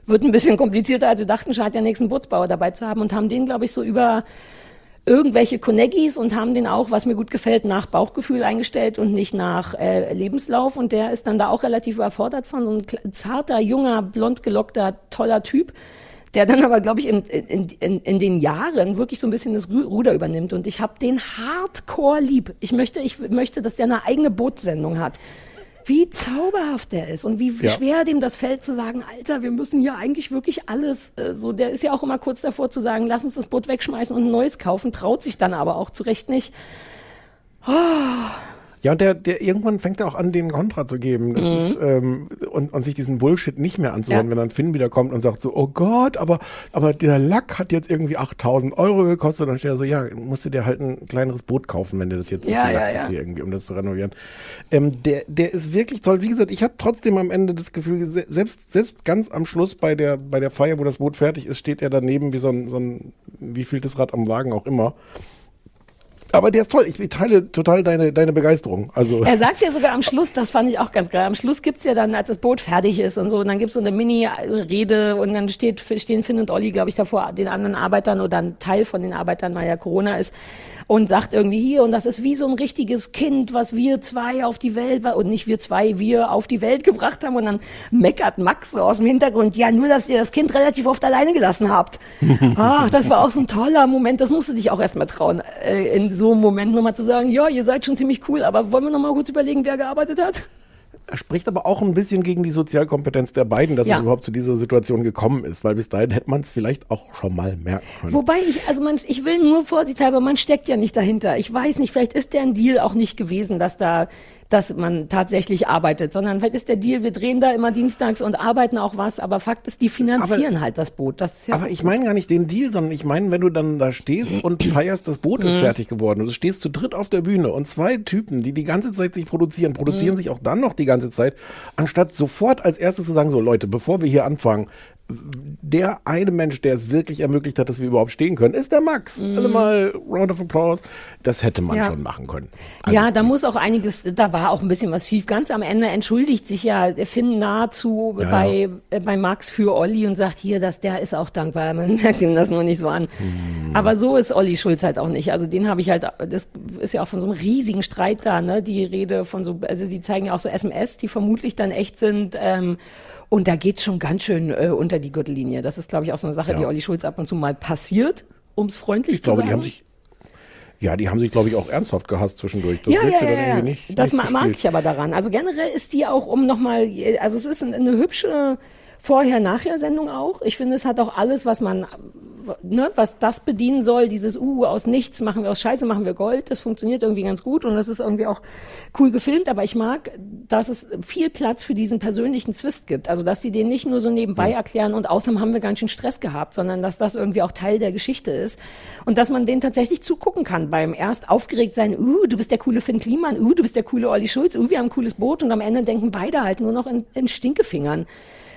wird ein bisschen komplizierter, als sie dachten, scheint ja nächsten Bootsbauer dabei zu haben und haben den, glaube ich, so über irgendwelche Connegis und haben den auch, was mir gut gefällt, nach Bauchgefühl eingestellt und nicht nach äh, Lebenslauf. Und der ist dann da auch relativ überfordert von so ein zarter, junger, blond gelockter, toller Typ, der dann aber, glaube ich, in, in, in, in den Jahren wirklich so ein bisschen das Ru- Ruder übernimmt. Und ich habe den hardcore lieb. Ich möchte, ich möchte, dass der eine eigene Bootsendung hat. Wie zauberhaft der ist und wie Ja. schwer dem das fällt zu sagen, Alter, wir müssen hier eigentlich wirklich alles, äh, so, der ist ja auch immer kurz davor zu sagen, lass uns das Boot wegschmeißen und ein neues kaufen, traut sich dann aber auch zu Recht nicht. Ja, und der, der irgendwann fängt er auch an, den Kontra zu geben. Das Mhm. ist, ähm, und, und sich diesen Bullshit nicht mehr anzuhören, Ja. wenn dann Finn wieder kommt und sagt so, oh Gott, aber, aber der Lack hat jetzt irgendwie 8000 Euro gekostet. Dann steht er so, ja, musst du dir halt ein kleineres Boot kaufen, wenn dir das jetzt so Ja, viel ja, Lack ist ja. hier irgendwie, um das zu renovieren. Ähm, der, der ist wirklich toll. Wie gesagt, ich habe trotzdem am Ende das Gefühl, se- selbst, selbst ganz am Schluss bei der, bei der Feier, wo das Boot fertig ist, steht er daneben wie so ein, so ein wie viel das Rad am Wagen auch immer. Aber der ist toll. Ich teile total deine, deine Begeisterung. Also. Er sagt ja sogar am Schluss, das fand ich auch ganz geil, am Schluss gibt's ja dann, als das Boot fertig ist und so, und dann gibt's so eine Mini-Rede und dann steht, stehen Finn und Olli, glaube ich, davor den anderen Arbeitern oder ein Teil von den Arbeitern, weil ja Corona ist, und sagt irgendwie hier, und das ist wie so ein richtiges Kind, was wir zwei auf die Welt, und nicht wir zwei, wir auf die Welt gebracht haben, und dann meckert Max so aus dem Hintergrund, ja, nur, dass ihr das Kind relativ oft alleine gelassen habt. Ach, das war auch so ein toller Moment, das musst du dich auch erstmal trauen, äh, in so einem Moment nochmal zu sagen, ja, ihr seid schon ziemlich cool, aber wollen wir nochmal kurz überlegen, wer gearbeitet hat? Er spricht aber auch ein bisschen gegen die Sozialkompetenz der beiden, dass Ja. es überhaupt zu dieser Situation gekommen ist, weil bis dahin hätte man es vielleicht auch schon mal merken können. Wobei ich, also man, ich will nur vorsichtshalber, man steckt ja nicht dahinter. Ich weiß nicht, vielleicht ist der ein Deal auch nicht gewesen, dass da, dass man tatsächlich arbeitet, sondern vielleicht ist der Deal, wir drehen da immer dienstags und arbeiten auch was, aber Fakt ist, die finanzieren halt das Boot. Das ist ja aber ich meine gar nicht den Deal, sondern ich meine, wenn du dann da stehst und feierst, das Boot ist Mhm. fertig geworden und du stehst zu dritt auf der Bühne und zwei Typen, die die ganze Zeit sich produzieren, produzieren Mhm. sich auch dann noch die ganze Zeit, anstatt sofort als erstes zu sagen, so Leute, bevor wir hier anfangen, der eine Mensch, der es wirklich ermöglicht hat, dass wir überhaupt stehen können, ist der Max. Also mal Round of Applause. Das hätte man Mhm. Ja. schon machen können. ja, da muss auch einiges, da war auch ein bisschen was schief. Ganz am Ende entschuldigt sich ja Finn nahezu Ja, bei, äh, bei Max für Olli und sagt hier, dass der ist auch dankbar. Man merkt ihm das nur nicht so an. Hm. Aber so ist Olli Schulz halt auch nicht. Also den habe ich halt, das ist ja auch von so einem riesigen Streit da, ne? Die Rede von so, also die zeigen ja auch so SMS, die vermutlich dann echt sind. Ähm, und da geht's schon ganz schön äh, unter die Gürtellinie. Das ist, glaube ich, auch so eine Sache, Ja. die Olli Schulz ab und zu mal passiert, ums freundlich Ich glaube, zu die sagen. haben sich, ja, die haben sich, glaube ich, auch ernsthaft gehasst zwischendurch. Das ja, ja, ja, ja. nicht. Das nicht ma mag gespielt. ich aber daran. Also generell ist die auch, um nochmal, also es ist ein- eine hübsche Vorher-Nachher-Sendung auch. Ich finde, es hat auch alles, was man, ne, was das bedienen soll, dieses, uh, aus nichts machen wir aus Scheiße, machen wir Gold. Das funktioniert irgendwie ganz gut und das ist irgendwie auch cool gefilmt. Aber ich mag, dass es viel Platz für diesen persönlichen Zwist gibt. Also, dass sie den nicht nur so nebenbei erklären und außerdem haben wir ganz schön Stress gehabt, sondern dass das irgendwie auch Teil der Geschichte ist. Und dass man den tatsächlich zugucken kann beim erst aufgeregt sein, uh, du bist der coole Finn Kliman, uh, du bist der coole Olli Schulz, uh, wir haben ein cooles Boot und am Ende denken beide halt nur noch in, in Stinkefingern.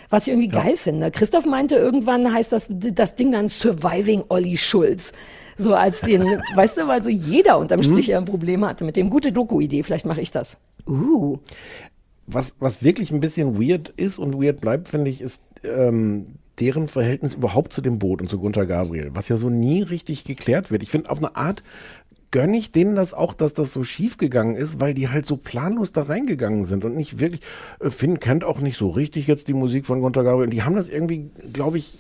Was ich irgendwie geil finde. Christoph meinte, irgendwann heißt das, das Ding dann Surviving Olli Schulz. So als den, weißt du, weil so jeder unterm Strich ja ein Problem hatte mit dem. Gute Doku-Idee, vielleicht mache ich das. Uh. Was, was wirklich ein bisschen weird ist und weird bleibt, finde ich, ist ähm, deren Verhältnis überhaupt zu dem Boot und zu Gunther Gabriel, was ja so nie richtig geklärt wird. Ich finde, auf eine Art gönne ich denen das auch, dass das so schief gegangen ist, weil die halt so planlos da reingegangen sind und nicht wirklich, äh, Finn kennt auch nicht so richtig jetzt die Musik von Gunther Gabriel. Und die haben das irgendwie, glaube ich,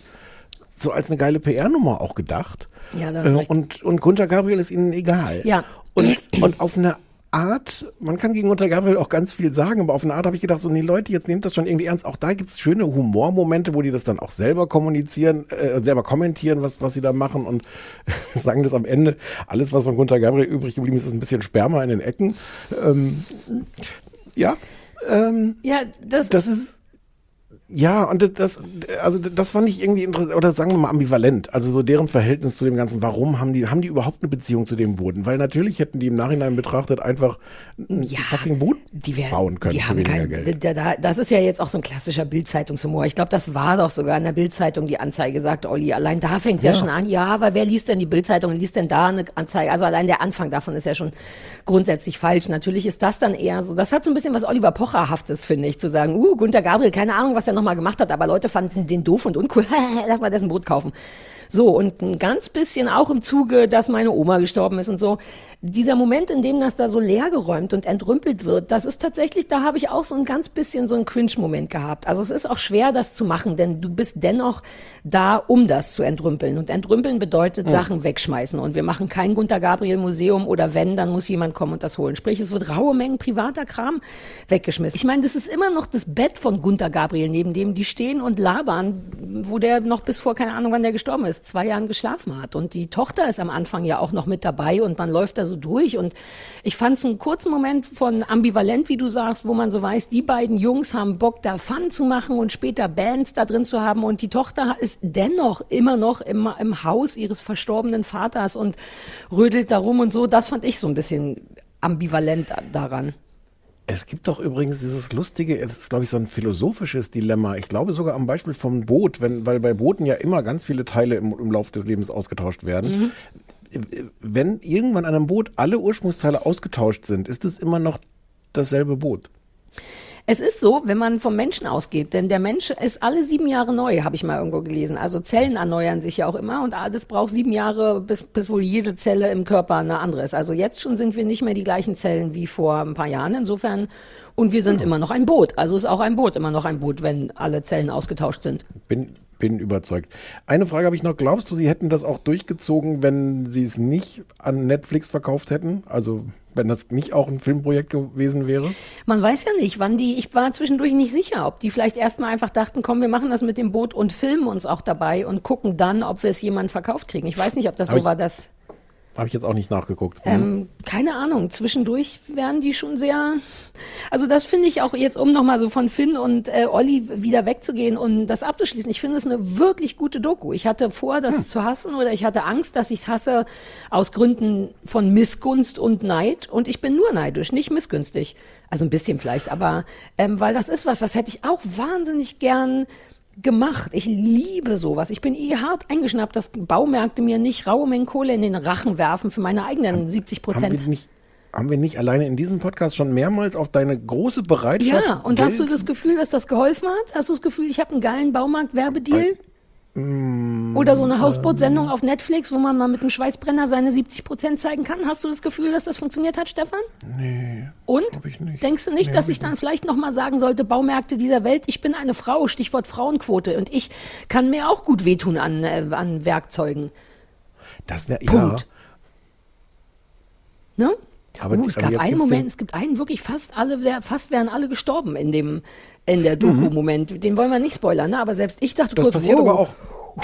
so als eine geile PR-Nummer auch gedacht. Ja, da hast Äh, und, und Gunther Gabriel ist ihnen egal. Ja. Und, und auf eine Art, man kann gegen Gunther Gabriel auch ganz viel sagen, aber auf eine Art habe ich gedacht, so, nee Leute, jetzt nehmt das schon irgendwie ernst. Auch da gibt es schöne Humormomente, wo die das dann auch selber kommunizieren, äh, selber kommentieren, was, was sie da machen und sagen das am Ende. Alles, was von Gunther Gabriel übrig geblieben ist, ist ein bisschen Sperma in den Ecken. Ähm, ja. Ähm, Ja, das, das ist. Ja, und das, also das fand ich irgendwie interessant, oder sagen wir mal ambivalent. Also so deren Verhältnis zu dem Ganzen. Warum haben die, haben die überhaupt eine Beziehung zu dem Boden? Weil natürlich hätten die im Nachhinein betrachtet einfach ein Ja, fucking Boot die bauen können die für haben weniger kein, Geld. Da, da, das ist ja jetzt auch so ein klassischer Bildzeitungshumor. Ich glaube, das war doch sogar in der Bildzeitung die Anzeige, sagt Olli. Allein da fängt es ja. Ja. schon an. Ja, aber wer liest denn die Bildzeitung und liest denn da eine Anzeige? Also allein der Anfang davon ist ja schon grundsätzlich falsch. Natürlich ist das dann eher so. Das hat so ein bisschen was Oliver Pocherhaftes, finde ich, zu sagen, uh, Gunter Gabriel, keine Ahnung, was der nochmal gemacht hat, aber Leute fanden den doof und uncool. Lass mal dessen Brot kaufen. So, und ein ganz bisschen auch im Zuge, dass meine Oma gestorben ist und so. Dieser Moment, in dem das da so leergeräumt und entrümpelt wird, das ist tatsächlich, da habe ich auch so ein ganz bisschen so einen Cringe-Moment gehabt. Also es ist auch schwer, das zu machen, denn du bist dennoch da, um das zu entrümpeln. Und entrümpeln bedeutet Mhm. Sachen wegschmeißen. Und wir machen kein Gunter Gabriel Museum oder wenn, dann muss jemand kommen und das holen. Sprich, es wird raue Mengen privater Kram weggeschmissen. Ich meine, das ist immer noch das Bett von Gunter Gabriel, neben dem die stehen und labern, wo der noch bis vor, keine Ahnung, wann der gestorben ist, zwei Jahren geschlafen hat. Und die Tochter ist am Anfang ja auch noch mit dabei und man läuft da so durch. Und ich fand es einen kurzen Moment von ambivalent, wie du sagst, wo man so weiß, die beiden Jungs haben Bock, da Fun zu machen und später Bands da drin zu haben. Und die Tochter ist dennoch immer noch im, im Haus ihres verstorbenen Vaters und rödelt da rum und so. Das fand ich so ein bisschen ambivalent daran. Es gibt doch übrigens dieses lustige, es ist glaube ich so ein philosophisches Dilemma. Ich glaube sogar am Beispiel vom Boot, wenn, weil bei Booten ja immer ganz viele Teile im, im Laufe des Lebens ausgetauscht werden. Mhm. Wenn irgendwann an einem Boot alle Ursprungsteile ausgetauscht sind, ist es immer noch dasselbe Boot. Es ist so, wenn man vom Menschen ausgeht, denn der Mensch ist alle sieben Jahre neu, habe ich mal irgendwo gelesen. Also Zellen erneuern sich ja auch immer und das braucht sieben Jahre, bis, bis wohl jede Zelle im Körper eine andere ist. Also jetzt schon sind wir nicht mehr die gleichen Zellen wie vor ein paar Jahren. Insofern, und wir sind immer noch ein Boot. Also ist auch ein Boot immer noch ein Boot, wenn alle Zellen ausgetauscht sind. Bin, bin überzeugt. Eine Frage habe ich noch. Glaubst du, sie hätten das auch durchgezogen, wenn sie es nicht an Netflix verkauft hätten? Also wenn das nicht auch ein Filmprojekt gewesen wäre? Man weiß ja nicht, wann die, ich war zwischendurch nicht sicher, ob die vielleicht erstmal einfach dachten, komm, wir machen das mit dem Boot und filmen uns auch dabei und gucken dann, ob wir es jemand verkauft kriegen. Ich weiß nicht, ob das Hab so ich- war, dass. Habe ich jetzt auch nicht nachgeguckt. Hm. Ähm, keine Ahnung, zwischendurch werden die schon sehr. Also das finde ich auch jetzt, um nochmal so von Finn und äh, Olli wieder wegzugehen und das abzuschließen. Ich finde es eine wirklich gute Doku. Ich hatte vor, das zu hassen oder ich hatte Angst, dass ich es hasse aus Gründen von Missgunst und Neid. Und ich bin nur neidisch, nicht missgünstig. Also ein bisschen vielleicht, aber ähm, weil das ist was, was hätte ich auch wahnsinnig gern gemacht. Ich liebe sowas. Ich bin eh hart eingeschnappt, dass Baumärkte mir nicht raue Mengen Kohle in den Rachen werfen für meine eigenen 70 haben, Prozent. haben wir nicht alleine in diesem Podcast schon mehrmals auf deine große Bereitschaft Ja, und hast du Geld- das Gefühl, dass das geholfen hat? Hast du das Gefühl, ich habe einen geilen Baumarkt-Werbedeal? Mm, Oder so eine Hausbootsendung auf Netflix, wo man mal mit einem Schweißbrenner seine 70 Prozent zeigen kann? Hast du das Gefühl, dass das funktioniert hat, Stefan? Nee. Und? Denkst du nicht, Nee, dass ich ich dann vielleicht nochmal sagen sollte, Baumärkte dieser Welt, ich bin eine Frau, Stichwort Frauenquote, und ich kann mir auch gut wehtun an, äh, an Werkzeugen. Das wäre ja. Ne? Aber- uh, es aber gab einen Moment, es gibt einen wirklich fast alle, fast wären alle gestorben in dem, in der Doku-Moment. Den wollen wir nicht spoilern, ne? aber selbst ich dachte Mhm. Das kurz, passiert wow. aber auch.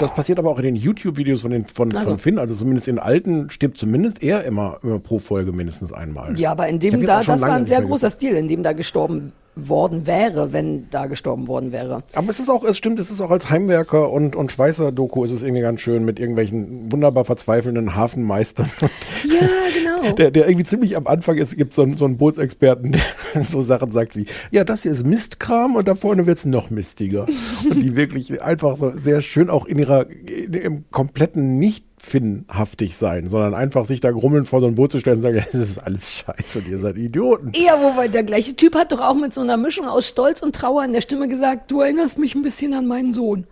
Das passiert aber auch in den YouTube-Videos von, den, von, Also. von Finn. Also zumindest in alten stirbt zumindest er immer, immer pro Folge mindestens einmal. Ja, aber in dem da, das war ein sehr großer Stil, in dem da gestorben worden wäre, wenn da gestorben worden wäre. Aber es ist auch, es stimmt, es ist auch als Heimwerker und, und Schweißer-Doku ist es irgendwie ganz schön mit irgendwelchen wunderbar verzweifelnden Hafenmeistern. Ja, genau. Der, der irgendwie ziemlich am Anfang ist, gibt so einen, so einen Bootsexperten, der so Sachen sagt wie, ja, das hier ist Mistkram und da vorne wird's noch mistiger. und die wirklich einfach so sehr schön auch in ihrer, in, im kompletten nicht finnhaftig sein, sondern einfach sich da grummelnd vor so ein Boot zu stellen und sagen, das ist alles scheiße und ihr seid Idioten. Ja, wobei der gleiche Typ hat doch auch mit so einer Mischung aus Stolz und Trauer in der Stimme gesagt, du erinnerst mich ein bisschen an meinen Sohn.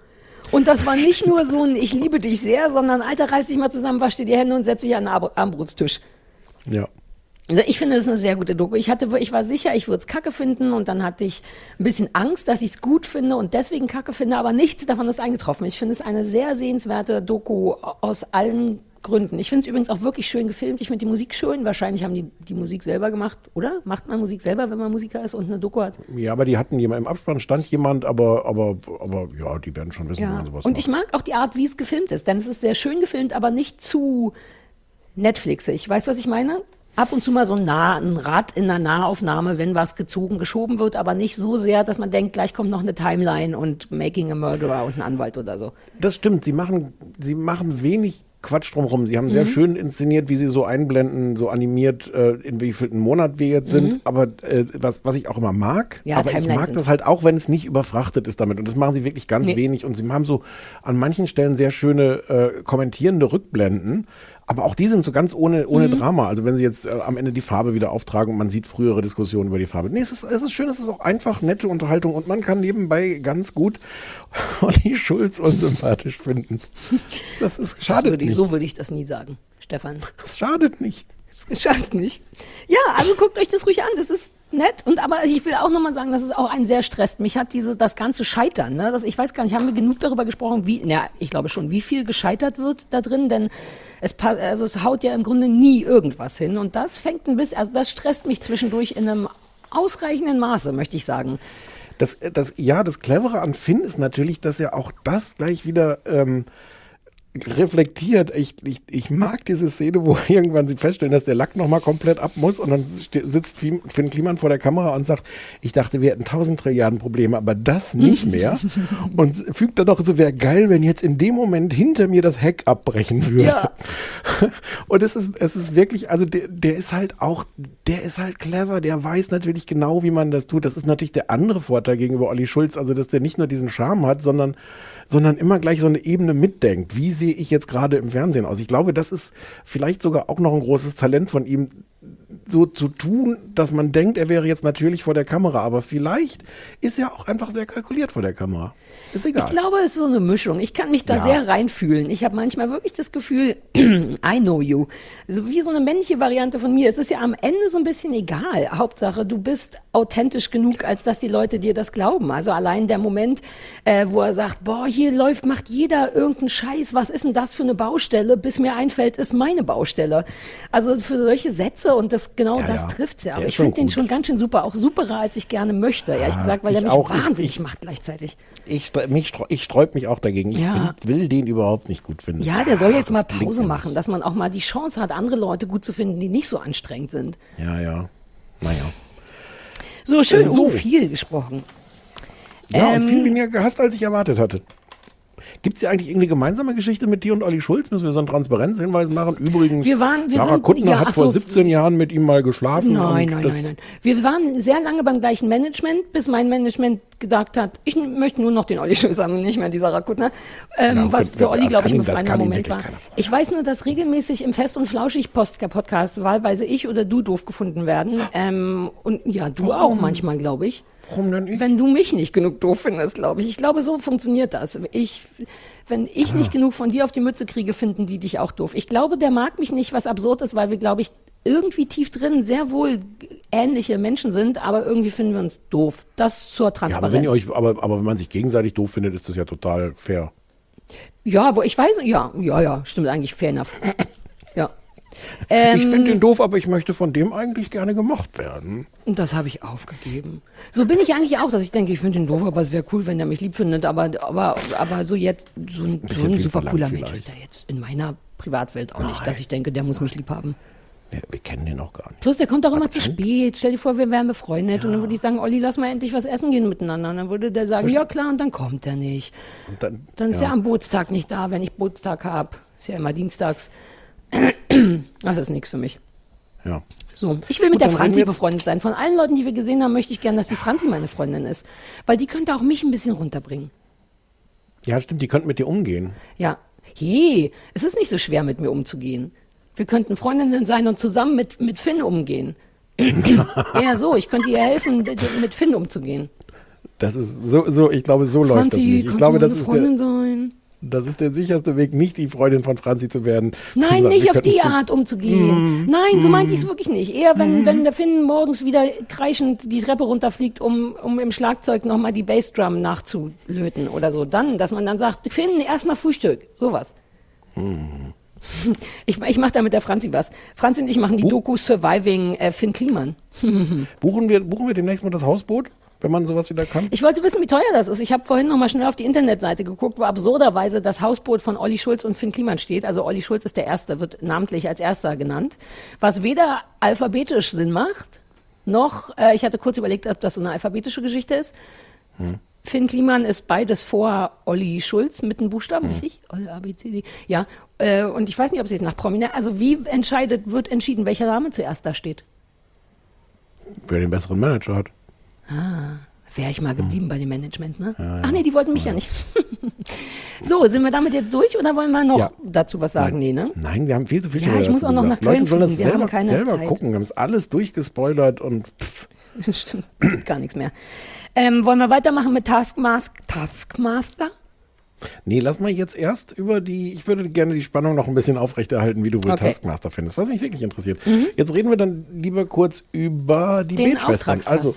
Und das war nicht nur so ein Ich liebe dich sehr, sondern Alter, reiß dich mal zusammen, wasch dir die Hände und setz dich an den Armbrutstisch. Ja. Also ich finde, das ist eine sehr gute Doku. Ich hatte, ich war sicher, ich würde es kacke finden und dann hatte ich ein bisschen Angst, dass ich es gut finde und deswegen kacke finde, aber nichts davon ist eingetroffen. Ich finde es eine sehr sehenswerte Doku aus allen Gründen. Ich finde es übrigens auch wirklich schön gefilmt. Ich finde die Musik schön. Wahrscheinlich haben die die Musik selber gemacht, oder? Macht man Musik selber, wenn man Musiker ist und eine Doku hat? Ja, aber die hatten jemand, im Abspann stand jemand, aber, aber, aber ja, die werden schon wissen, wie Ja. man sowas Und macht. ich mag auch die Art, wie es gefilmt ist, denn es ist sehr schön gefilmt, aber nicht zu Netflixig. Weißt du, was ich meine? Ab und zu mal so ein, nah, ein Rad in einer Nahaufnahme, wenn was gezogen, geschoben wird, aber nicht so sehr, dass man denkt, gleich kommt noch eine Timeline und Making a Murderer und ein Anwalt oder so. Das stimmt, sie machen, sie machen wenig Quatsch drumherum. Sie haben sehr Mhm. schön inszeniert, wie sie so einblenden, so animiert, äh, in wievielten Monat wir jetzt sind. Mhm. Aber äh, was, was ich auch immer mag, Ja, aber ich Timelines mag sind- das halt auch, wenn es nicht überfrachtet ist damit. Und das machen sie wirklich ganz Nee. wenig. Und sie haben so an manchen Stellen sehr schöne äh, kommentierende Rückblenden. Aber auch die sind so ganz ohne, ohne Mhm. Drama. Also wenn sie jetzt äh, am Ende die Farbe wieder auftragen und man sieht frühere Diskussionen über die Farbe. Nee, es ist, es ist schön, es ist auch einfach nette Unterhaltung und man kann nebenbei ganz gut Olli Schulz unsympathisch finden. Das ist nicht. so würde ich das nie sagen, Stefan. Das schadet nicht. Das schadet nicht. Ja, also guckt euch das ruhig an. Das ist nett. Und aber ich will auch nochmal sagen, dass es auch einen sehr stresst. Mich hat diese, das ganze Scheitern, ne? das, ich weiß gar nicht, haben wir genug darüber gesprochen, wie, na, ich glaube schon, wie viel gescheitert wird da drin, denn es, also es haut ja im Grunde nie irgendwas hin. Und das fängt ein bisschen, also das stresst mich zwischendurch in einem ausreichenden Maße, möchte ich sagen. Das, das, ja, das Clevere an Finn ist natürlich, dass er auch das gleich wieder ähm, reflektiert. Ich, ich, ich mag diese Szene, wo irgendwann sie feststellen, dass der Lack nochmal komplett ab muss und dann sitzt Finn Kliman vor der Kamera und sagt, ich dachte, wir hätten tausend Trilliarden Probleme, aber das nicht mehr. und fügt dann noch so, wäre geil, wenn jetzt in dem Moment hinter mir das Heck abbrechen würde. Ja. Und es ist, es ist wirklich, also der, der ist halt auch, der ist halt clever, der weiß natürlich genau, wie man das tut. Das ist natürlich der andere Vorteil gegenüber Olli Schulz, also dass der nicht nur diesen Charme hat, sondern, sondern immer gleich so eine Ebene mitdenkt. Wie sehe ich jetzt gerade im Fernsehen aus? Ich glaube, das ist vielleicht sogar auch noch ein großes Talent von ihm, so zu tun, dass man denkt, er wäre jetzt natürlich vor der Kamera, aber vielleicht ist er auch einfach sehr kalkuliert vor der Kamera. Ist egal. Ich glaube, es ist so eine Mischung. Ich kann mich da Ja. sehr reinfühlen. Ich habe manchmal wirklich das Gefühl, I know you. Also wie so eine männliche Variante von mir. Es ist ja am Ende so ein bisschen egal. Hauptsache, du bist authentisch genug, als dass die Leute dir das glauben. Also allein der Moment, äh, wo er sagt, boah, hier läuft, macht jeder irgendeinen Scheiß. Was ist denn das für eine Baustelle? Bis mir einfällt, ist meine Baustelle. Also für solche Sätze und das genau Ja, das ja. trifft's ja. Aber ich finde den schon ganz schön super. Auch superer, als ich gerne möchte, ehrlich Ja, gesagt, weil ich mich auch. Wahnsinnig ich- macht gleichzeitig. Ich, mich, ich sträub mich auch dagegen. Ich Ja. find, will den überhaupt nicht gut finden. Ja, der soll jetzt mal Das Pause machen, dass man auch mal die Chance hat, andere Leute gut zu finden, die nicht so anstrengend sind. Ja, ja. Naja. So schön, Äh, so. oh, viel gesprochen. Ja, und Ähm, viel weniger gehasst, als ich erwartet hatte. Gibt es hier eigentlich irgendeine gemeinsame Geschichte mit dir und Olli Schulz? Müssen wir so einen Transparenzhinweis machen? Übrigens, Wir waren- wir Sarah sind- Kuttner ja, hat ach vor so. 17 Jahren mit ihm mal geschlafen. Nein, nein, nein, nein. Wir waren sehr lange beim gleichen Management, bis mein Management gedacht hat, ich möchte nur noch den Olli Schulz haben, nicht mehr die Sarah Kuttner. Ähm, Ja, was für Olli, glaube ich, ein befreiender Moment war. Ich weiß nur, dass regelmäßig im Fest- und Flauschig-Podcast wahlweise ich oder du doof gefunden werden. Ähm, und ja, du auch manchmal, glaube ich. Warum denn ich? Wenn du mich nicht genug doof findest, glaube ich. Ich glaube, so funktioniert das. Ich, wenn ich Ah. nicht genug von dir auf die Mütze kriege, finden die dich auch doof. Ich glaube, der mag mich nicht, was absurd ist, weil wir, glaube ich, irgendwie tief drin sehr wohl ähnliche Menschen sind, aber irgendwie finden wir uns doof. Das zur ja, Transparenz. aber wenn euch, aber, aber wenn man sich gegenseitig doof findet, ist das ja total fair. ja, wo ich weiß, ja, ja, ja, stimmt eigentlich, fair enough. Ja. Ähm, ich finde ihn doof, aber ich möchte von dem eigentlich gerne gemocht werden. Und das habe ich aufgegeben. So bin ich eigentlich auch, dass ich denke, ich finde ihn doof, aber es wäre cool, wenn er mich lieb findet. Aber, aber, aber so jetzt, so ein, so bisschen ein super cooler Mensch ist der jetzt in meiner Privatwelt auch nicht, dass ich denke, der muss mich lieb haben. Wir, wir kennen den auch gar nicht. Plus, der kommt auch immer zu spät. Stell dir vor, wir wären befreundet und dann würde ich sagen, Olli, lass mal endlich was essen gehen miteinander. Und dann würde der sagen, ja klar, und dann kommt er nicht. Dann, Dann ist ja. er am Bootstag nicht da, wenn ich Bootstag habe. Ist ja immer dienstags. Das ist nichts für mich. ja. So, ich will mit Gut, der Franzi befreundet sein. Von allen Leuten, die wir gesehen haben, möchte ich gerne, dass die Franzi meine Freundin ist. Weil die könnte auch mich ein bisschen runterbringen. ja, stimmt, die könnten mit dir umgehen. Ja. Hey, es ist nicht so schwer, mit mir umzugehen. Wir könnten Freundinnen sein und zusammen mit, mit Finn umgehen. Eher so, ich könnte ihr helfen, mit Finn umzugehen. Das ist so, so ich glaube, so läuft das Franzi, nicht. Ich glaube, das meine ist, Freundin der, sein? Das ist der sicherste Weg, nicht die Freundin von Franzi zu werden. Zu Nein, sagen, nicht auf die Art umzugehen. Nein, so meinte ich es wirklich nicht. Eher, wenn, wenn der Finn morgens wieder kreischend die Treppe runterfliegt, um, um im Schlagzeug nochmal die Bassdrum nachzulöten oder so. Dann, dass man dann sagt, Finn, erstmal Frühstück. Sowas. Ich, ich mache da mit der Franzi was. Franzi und ich machen die Doku Surviving äh, Finn Kliman. Buchen wir, buchen wir demnächst mal das Hausboot, wenn man sowas wieder kann? Ich wollte wissen, wie teuer das ist. Ich habe vorhin noch mal schnell auf die Internetseite geguckt, wo absurderweise das Hausboot von Olli Schulz und Finn Kliman steht. Also Olli Schulz ist der Erste, wird namentlich als Erster genannt. Was weder alphabetisch Sinn macht, noch, äh, ich hatte kurz überlegt, ob das so eine alphabetische Geschichte ist. Finn Kliman ist beides vor Olli Schulz mit den Buchstaben, richtig? Olli, A, B, C, D. Ja, äh, und ich weiß nicht, ob sie es nach Prominent, also wie entscheidet, wird entschieden, welcher Name zuerst da steht? Wer den besseren Manager hat. Wäre ich mal geblieben bei dem Management, ne? Ach nee, die wollten mich ja, nicht. So, sind wir damit jetzt durch oder wollen wir noch Ja. dazu was sagen? Nee, ne? Nein, wir haben viel zu viel Ja, ich muss auch noch gesagt. nach Köln Leute sollen das fliegen, wir haben selber, keine selber gucken. Wir haben es alles durchgespoilert und pff, Stimmt, gar nichts mehr. Ähm, wollen wir weitermachen mit Taskmask Taskmaster? Nee, lass mal jetzt erst über die, ich würde gerne die Spannung noch ein bisschen aufrechterhalten, wie du wohl Okay. Mhm. Taskmaster findest, was mich wirklich interessiert. Jetzt reden wir dann lieber kurz über die Den Betschwestern. Also,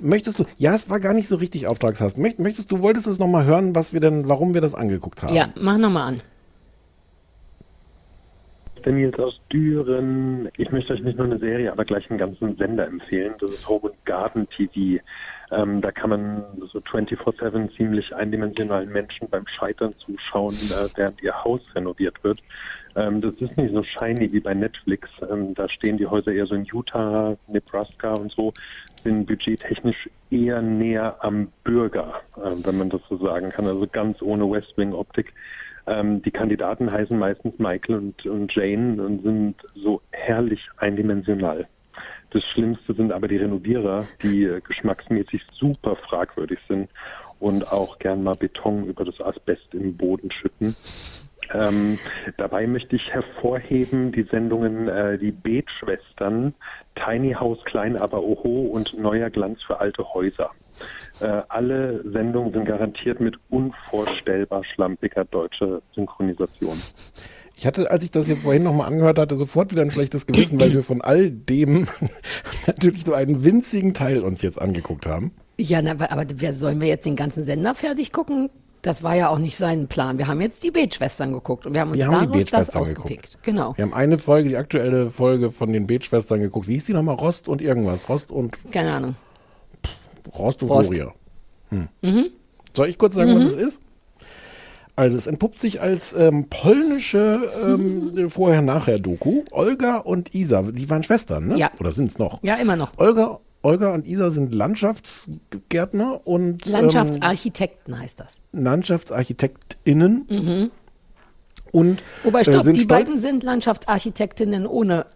möchtest du, ja, es war gar nicht so richtig Auftragshass. Möcht, möchtest du, wolltest es nochmal hören, was wir denn, warum wir das angeguckt haben? Ja, mach nochmal an. der Nils aus Düren. Ich möchte euch nicht nur eine Serie, aber gleich einen ganzen Sender empfehlen. Das ist Home and Garden TV. Ähm, da kann man so 24-7 ziemlich eindimensionalen Menschen beim Scheitern zuschauen, äh, während ihr Haus renoviert wird. Ähm, das ist nicht so shiny wie bei Netflix. Ähm, da stehen die Häuser eher so in Utah, Nebraska und so, sind budgettechnisch eher näher am Bürger, äh, wenn man das so sagen kann. Also ganz ohne West Wing Optik. Ähm, die Kandidaten heißen meistens Michael und, und Jane und sind so herrlich eindimensional. Das Schlimmste sind aber die Renovierer, die äh, geschmacksmäßig super fragwürdig sind und auch gern mal Beton über das Asbest im Boden schütten. Ähm, dabei möchte ich hervorheben die Sendungen äh, Die Betschwestern, Tiny House Klein aber Oho und Neuer Glanz für alte Häuser. Äh, alle Sendungen sind garantiert mit unvorstellbar schlampiger deutscher Synchronisation. Ich hatte, als ich das jetzt vorhin nochmal angehört hatte, sofort wieder ein schlechtes Gewissen, weil wir von all dem natürlich nur einen winzigen Teil uns jetzt angeguckt haben. Ja, na, aber aber wer sollen wir jetzt den ganzen Sender fertig gucken? Das war ja auch nicht sein Plan. Wir haben jetzt die Betschwestern geguckt und wir haben uns Wir haben die daraus das ausgepickt. geguckt. Genau. Wir haben eine Folge, die aktuelle Folge von den Betschwestern geguckt. Wie hieß die nochmal? Rost und irgendwas. Rost und Keine Ahnung. Rost und Rost. Gloria. Hm. Mhm. Soll ich kurz sagen, Mhm. was es ist? Also es entpuppt sich als ähm, polnische ähm, Vorher-Nachher-Doku. Olga und Isa, die waren Schwestern, ne? Ja. Oder sind es noch? Ja, immer noch. Olga, Olga und Isa sind Landschaftsgärtner und ähm, Landschaftsarchitekten heißt das. LandschaftsarchitektInnen. Mhm. Und Wobei, äh, stopp, sind die stolz- beiden sind Landschaftsarchitektinnen ohne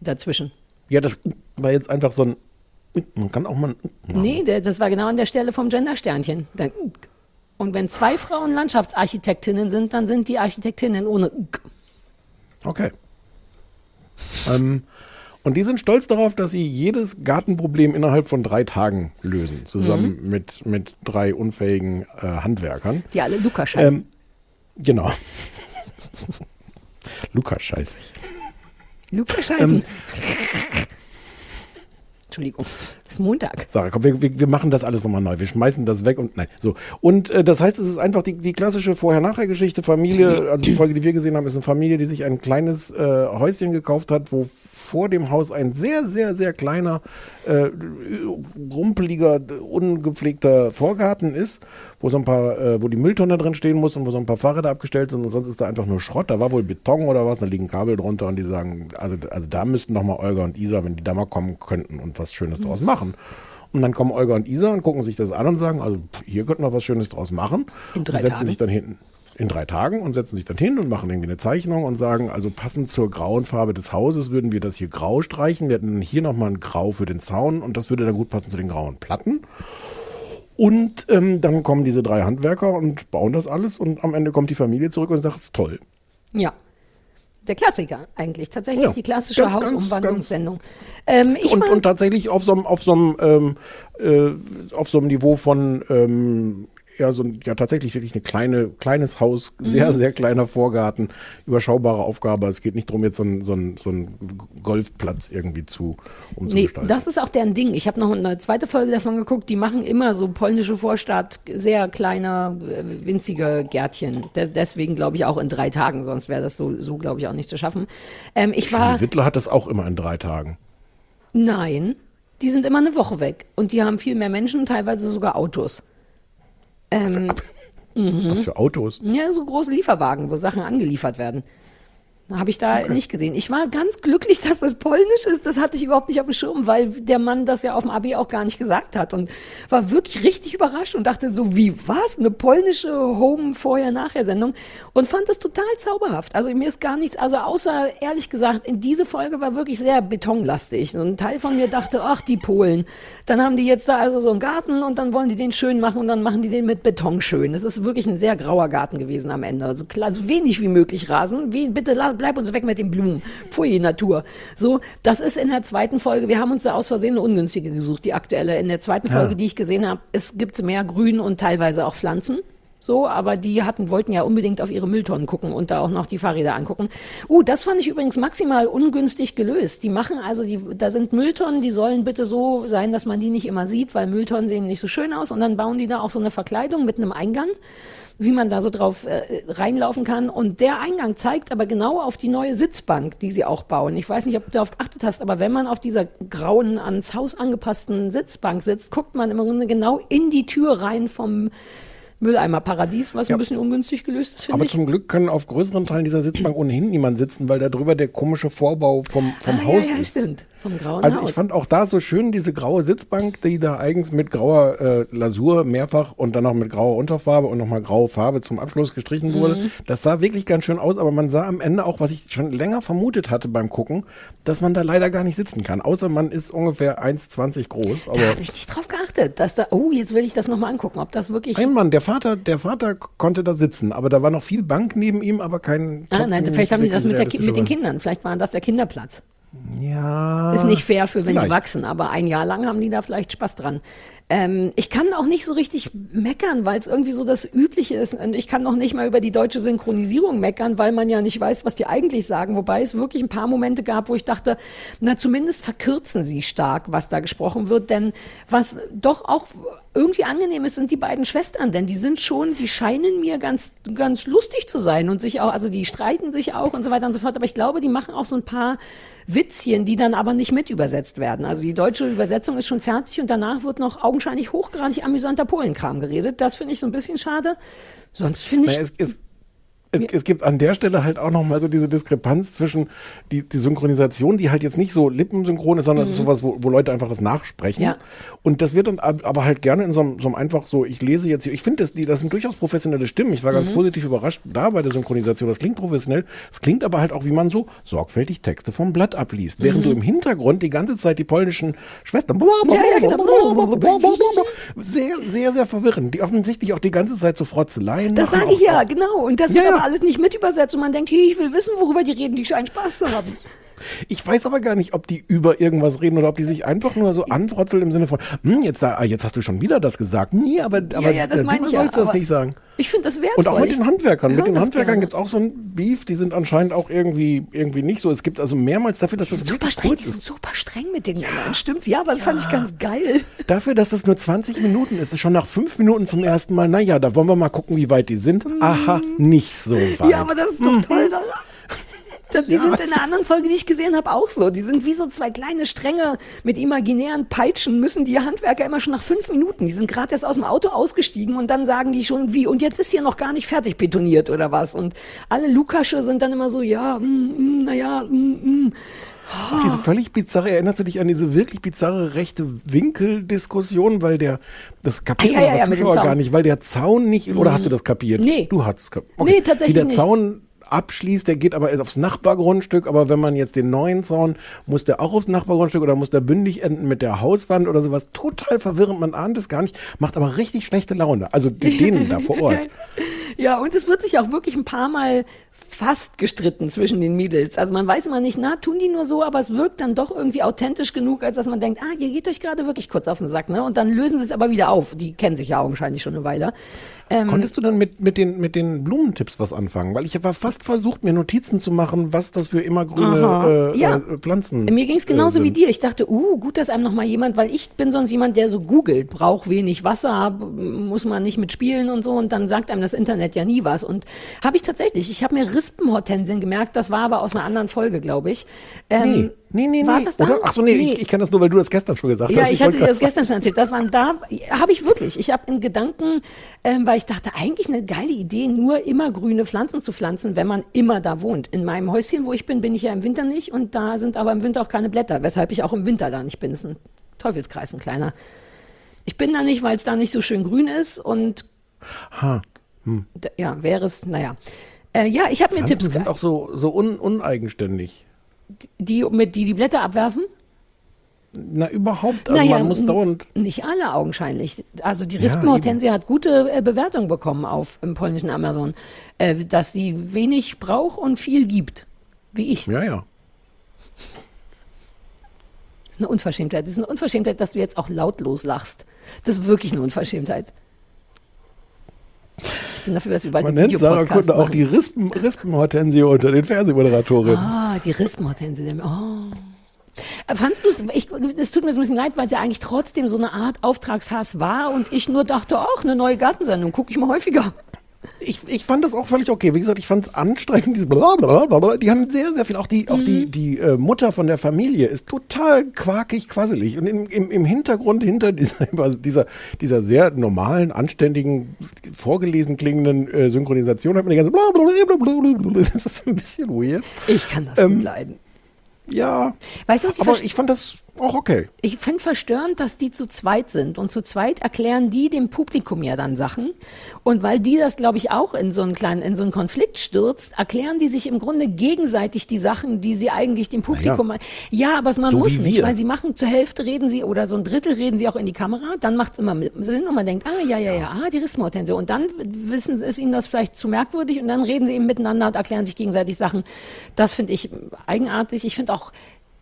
dazwischen. Ja, das war jetzt einfach so ein. Man kann auch mal. ein- Nee, das war genau an der Stelle vom Gendersternchen. Und wenn zwei Frauen Landschaftsarchitektinnen sind, dann sind die Architektinnen ohne. Okay. ähm, und die sind stolz darauf, dass sie jedes Gartenproblem innerhalb von drei Tagen lösen, zusammen Mhm. mit, mit drei unfähigen äh, Handwerkern. Die alle Luca scheißen. Ähm, genau. Lukas scheißig. Luca scheißen. ähm, Entschuldigung, es ist Montag. Sarah, komm, wir, wir, wir machen das alles nochmal neu. Wir schmeißen das weg und nein. So. Und äh, das heißt, es ist einfach die, die klassische Vorher-Nachher-Geschichte. Familie, also die Folge, die wir gesehen haben, ist eine Familie, die sich ein kleines äh, Häuschen gekauft hat, wo vor dem Haus ein sehr, sehr, sehr kleiner, äh, rumpeliger, ungepflegter Vorgarten ist, wo so ein paar, äh, wo die Mülltonne drin stehen muss und wo so ein paar Fahrräder abgestellt sind und sonst ist da einfach nur Schrott. Da war wohl Beton oder was, da liegen Kabel drunter und die sagen, also, also da müssten noch mal Olga und Isa, wenn die da mal kommen könnten und was Schönes draus machen. Und dann kommen Olga und Isa und gucken sich das an und sagen, also pff, hier könnten wir was Schönes draus machen. In drei und setzen Tagen. sich dann hinten in drei Tagen und setzen sich dann hin und machen irgendwie eine Zeichnung und sagen, also passend zur grauen Farbe des Hauses würden wir das hier grau streichen. Wir hätten hier nochmal ein Grau für den Zaun und das würde dann gut passen zu den grauen Platten. Und ähm, dann kommen diese drei Handwerker und bauen das alles und am Ende kommt die Familie zurück und sagt, es ist toll. Ja. Der Klassiker eigentlich, tatsächlich Ja, die klassische ganz, Hausumwandlungssendung. Ähm, und, und tatsächlich auf so einem auf so einem ähm, äh, auf so einem Niveau von ähm, ja so ein, ja tatsächlich wirklich eine kleine kleines Haus sehr Mhm. sehr kleiner Vorgarten überschaubare Aufgabe es geht nicht darum jetzt so ein so ein, so ein Golfplatz irgendwie zu nee, umzugestalten das ist auch deren Ding. Ich habe noch eine zweite Folge davon geguckt. Die machen immer so polnische Vorstadt, sehr kleine, äh, winzige Gärtchen. Des, deswegen glaube ich auch in drei Tagen, sonst wäre das so, so glaube ich auch nicht zu schaffen. Ähm, ich war, Wittler hat das auch immer in drei Tagen nein, die sind immer eine Woche weg und die haben viel mehr Menschen, teilweise sogar Autos. Ähm, mhm. was für Autos Ja, so große Lieferwagen, wo Sachen angeliefert werden. Habe ich da nicht gesehen. Ich war ganz glücklich, dass das polnisch ist. Das hatte ich überhaupt nicht auf dem Schirm, weil der Mann das ja auf dem Abi auch gar nicht gesagt hat und war wirklich richtig überrascht und dachte so, wie was? Eine polnische Home-Vorher-Nachher-Sendung und fand das total zauberhaft. Also mir ist gar nichts, also außer ehrlich gesagt, in diese Folge war wirklich sehr betonlastig. Und ein Teil von mir dachte, ach, die Polen. Dann haben die jetzt da also so einen Garten und dann wollen die den schön machen und dann machen die den mit Beton schön. Es ist wirklich ein sehr grauer Garten gewesen am Ende. Also klar, so wenig wie möglich Rasen. Wie, bitte bleib uns weg mit den Blumen. Pfui, Natur. So, das ist in der zweiten Folge. Wir haben uns da aus Versehen eine ungünstige gesucht, die aktuelle. In der zweiten Ja. Folge, die ich gesehen habe, es gibt mehr Grün und teilweise auch Pflanzen. So, aber die hatten, wollten ja unbedingt auf ihre Mülltonnen gucken und da auch noch die Fahrräder angucken. Uh, das fand ich übrigens maximal ungünstig gelöst. Die machen also, die, da sind Mülltonnen, die sollen bitte so sein, dass man die nicht immer sieht, weil Mülltonnen sehen nicht so schön aus. Und dann bauen die da auch so eine Verkleidung mit einem Eingang wie man da so drauf äh, reinlaufen kann. Und der Eingang zeigt aber genau auf die neue Sitzbank, die sie auch bauen. Ich weiß nicht, ob du darauf geachtet hast, aber wenn man auf dieser grauen, ans Haus angepassten Sitzbank sitzt, guckt man im Grunde genau in die Tür rein vom Mülleimerparadies, was ein bisschen ungünstig gelöst ist, finde Aber ich. zum Glück können auf größeren Teilen dieser Sitzbank ohnehin niemand sitzen, weil da drüber der komische Vorbau vom, vom ah, Haus ja, ja, ist. stimmt. Vom grauen Also Haus. ich fand auch da so schön diese graue Sitzbank, die da eigens mit grauer äh, Lasur mehrfach und dann noch mit grauer Unterfarbe und nochmal graue Farbe zum Abschluss gestrichen wurde. Mhm. Das sah wirklich ganz schön aus, aber man sah am Ende auch, was ich schon länger vermutet hatte beim Gucken, dass man da leider gar nicht sitzen kann. Außer man ist ungefähr 1,20 groß. Aber da habe ich nicht drauf geachtet, dass da, oh, jetzt will ich das nochmal angucken, ob das wirklich. ein Mann, der Vater, der Vater konnte da sitzen, aber da war noch viel Bank neben ihm, aber kein. Ah, nein, vielleicht haben die das mit, der, mit den. Kindern. Vielleicht war das der Kinderplatz. Ja. Ist nicht fair für wenn die vielleicht. wachsen, aber ein Jahr lang haben die da vielleicht Spaß dran. Ähm, ich kann auch nicht so richtig meckern, weil es irgendwie so das Übliche ist. Und ich kann noch nicht mal über die deutsche Synchronisierung meckern, weil man ja nicht weiß, was die eigentlich sagen. Wobei es wirklich ein paar Momente gab, wo ich dachte, na zumindest verkürzen sie stark, was da gesprochen wird. Denn was doch auch irgendwie angenehm ist, sind die beiden Schwestern, denn die sind schon, die scheinen mir ganz, ganz lustig zu sein und sich auch, also die streiten sich auch und so weiter und so fort. Aber ich glaube, die machen auch so ein paar Witzchen, die dann aber nicht mit übersetzt werden. Also die deutsche Übersetzung ist schon fertig und danach wird noch augenscheinlich hochgradig amüsanter Polenkram geredet. Das finde ich so ein bisschen schade. Sonst finde ich. Naja, es, es, es, es gibt an der Stelle halt auch nochmal so diese Diskrepanz zwischen die, die Synchronisation, die halt jetzt nicht so lippensynchron ist, sondern es ist Mhm. sowas, wo, wo Leute einfach das nachsprechen. Ja. Und das wird dann ab- aber halt gerne in so einem, so einem einfach so, ich lese jetzt hier, ich finde, das, das sind durchaus professionelle Stimmen. Ich war ganz Mhm. positiv überrascht da bei der Synchronisation. Das klingt professionell. Es klingt aber halt auch, wie man so sorgfältig Texte vom Blatt abliest. Während Mhm. du im Hintergrund die ganze Zeit die polnischen Schwestern Ja, ja, genau. sehr, sehr, sehr verwirrend, die offensichtlich auch die ganze Zeit so Frotzeleien Das sage ich ja, genau. Und das Ja, alles nicht mit übersetzt und man denkt, hey, ich will wissen, worüber die reden, die scheinen Spaß zu haben. Ich weiß aber gar nicht, ob die über irgendwas reden oder ob die sich einfach nur so anfrotzeln im Sinne von, hm, jetzt, ah, jetzt hast du schon wieder das gesagt. Nee, aber, aber ja, das äh, du ich ja, sollst das nicht sagen. Ich finde das wertvoll. Und auch mit den Handwerkern. Mit den Handwerkern gibt es auch so ein Beef, die sind anscheinend auch irgendwie, irgendwie nicht so. Es gibt also mehrmals dafür, dass das Super streng, die sind ist. super streng mit den Männern, stimmt's? Ja, aber das fand ich ganz geil. Dafür, dass das nur 20 Minuten ist, ist schon nach fünf Minuten zum ersten Mal, naja, da wollen wir mal gucken, wie weit die sind. Aha, nicht so weit. Ja, aber das ist doch toll daran. Das, die Ja, sind in einer anderen Folge, die ich gesehen habe, auch so. Die sind wie so zwei kleine Stränge mit imaginären Peitschen, müssen die Handwerker immer schon nach fünf Minuten. Die sind gerade erst aus dem Auto ausgestiegen und dann sagen die schon, wie, und jetzt ist hier noch gar nicht fertig betoniert oder was. Und alle Lukasche sind dann immer so, ja, mm, mm, naja, mm, mm. Diese völlig bizarre, erinnerst du dich an diese wirklich bizarre rechte Winkeldiskussion, weil der, das kapiert Ah, ja, ja, aber ja, Zuschauer gar nicht, weil der Zaun nicht, oder Mhm. hast du das kapiert? Nee. Du hast es kapiert. Nee, tatsächlich Wie der nicht. Zaun abschließt, der geht aber erst aufs Nachbargrundstück, aber wenn man jetzt den neuen Zaun, muss der auch aufs Nachbargrundstück oder muss der bündig enden mit der Hauswand oder sowas. Total verwirrend, man ahnt es gar nicht, macht aber richtig schlechte Laune. Also die- denen da vor Ort. Ja, und es wird sich auch wirklich ein paar Mal fast gestritten zwischen den Mädels. Also man weiß immer nicht, na, tun die nur so, aber es wirkt dann doch irgendwie authentisch genug, als dass man denkt, ah, ihr geht euch gerade wirklich kurz auf den Sack, ne? Und dann lösen sie es aber wieder auf. Die kennen sich ja augenscheinlich schon eine Weile. Ähm, Konntest du dann mit, mit, den, mit den Blumentipps was anfangen? Weil ich war fast versucht, mir Notizen zu machen, was das für immergrüne äh, Ja. äh, Pflanzen Mir ging es genauso äh, wie dir. Ich dachte, uh, gut, dass einem noch mal jemand, weil ich bin sonst jemand, der so googelt, braucht wenig Wasser, muss man nicht mitspielen und so und dann sagt einem das Internet ja nie was. Und habe ich tatsächlich, ich habe mir Rispenhortensien gemerkt. Das war aber aus einer anderen Folge, glaube ich. Ähm, Nee, nee, nee, war nee. das da? Oder? Ach so, nee, Ich, ich kann das nur, weil du das gestern schon gesagt Ja, hast. ich hatte wollte dir das gestern schon erzählt. Das waren da, habe ich wirklich. Ich habe in Gedanken, ähm, weil ich dachte, eigentlich eine geile Idee, nur immer grüne Pflanzen zu pflanzen, wenn man immer da wohnt. In meinem Häuschen, wo ich bin, bin ich ja im Winter nicht und da sind aber im Winter auch keine Blätter, weshalb ich auch im Winter da nicht bin. Das ist ein Teufelskreis, ein kleiner. Ich bin da nicht, weil es da nicht so schön grün ist und Ha. Hm. ja, wäre es, naja. Äh, ja, ich habe mir Tipps sind ge- auch so, so un, uneigenständig. Die mit die die Blätter abwerfen. Na, überhaupt. Also man muss dauernd. Nicht alle augenscheinlich. Also die Ja, Rispenhortensie hat gute äh, Bewertung bekommen auf im polnischen Amazon, äh, dass sie wenig braucht und viel gibt. Wie ich. Ja, ja. Das ist eine Unverschämtheit. Das ist eine Unverschämtheit, dass du jetzt auch lautlos lachst. Das ist wirklich eine Unverschämtheit. Ich bin dafür, dass wir Man nennt Sarah Kunde auch die Rispen, Rispenhortensie unter den Fernsehmoderatorinnen. Ah, die Rispenhortensie. Oh. Äh, Fandst du es, es tut mir so ein bisschen leid, weil es ja eigentlich trotzdem so eine Art Auftragshass war und ich nur dachte, ach, eine neue Gartensendung, gucke ich mal häufiger. Ich, ich fand das auch völlig okay. Wie gesagt, ich fand es anstrengend, diese Blablabla. Die haben sehr, sehr viel, auch die, auch Mhm. die, die äh, Mutter von der Familie ist total quakig, quasselig. Und im, im, im Hintergrund, hinter dieser, dieser, dieser sehr normalen, anständigen, vorgelesen klingenden äh, Synchronisation hat man die ganze Blablabla. Das ist ein bisschen weird. Ich kann das Ähm, leiden. Ja. Weißt du, was ich Aber ich fand das auch okay. Ich finde verstörend, dass die zu zweit sind. Und zu zweit erklären die dem Publikum ja dann Sachen. Und weil die das, glaube ich, auch in so einen kleinen, in so einen Konflikt stürzt, erklären die sich im Grunde gegenseitig die Sachen, die sie eigentlich dem Publikum. Ja, aber man So muss nicht, wir. weil sie machen zur Hälfte reden sie oder so ein Drittel reden sie auch in die Kamera. Dann macht's immer mit Sinn und man denkt, ah ja, ja, ja, ah, die Rispenhortensie. Und dann wissen ist ihnen das vielleicht zu merkwürdig und dann reden sie eben miteinander und erklären sich gegenseitig Sachen. Das finde ich eigenartig. Ich finde auch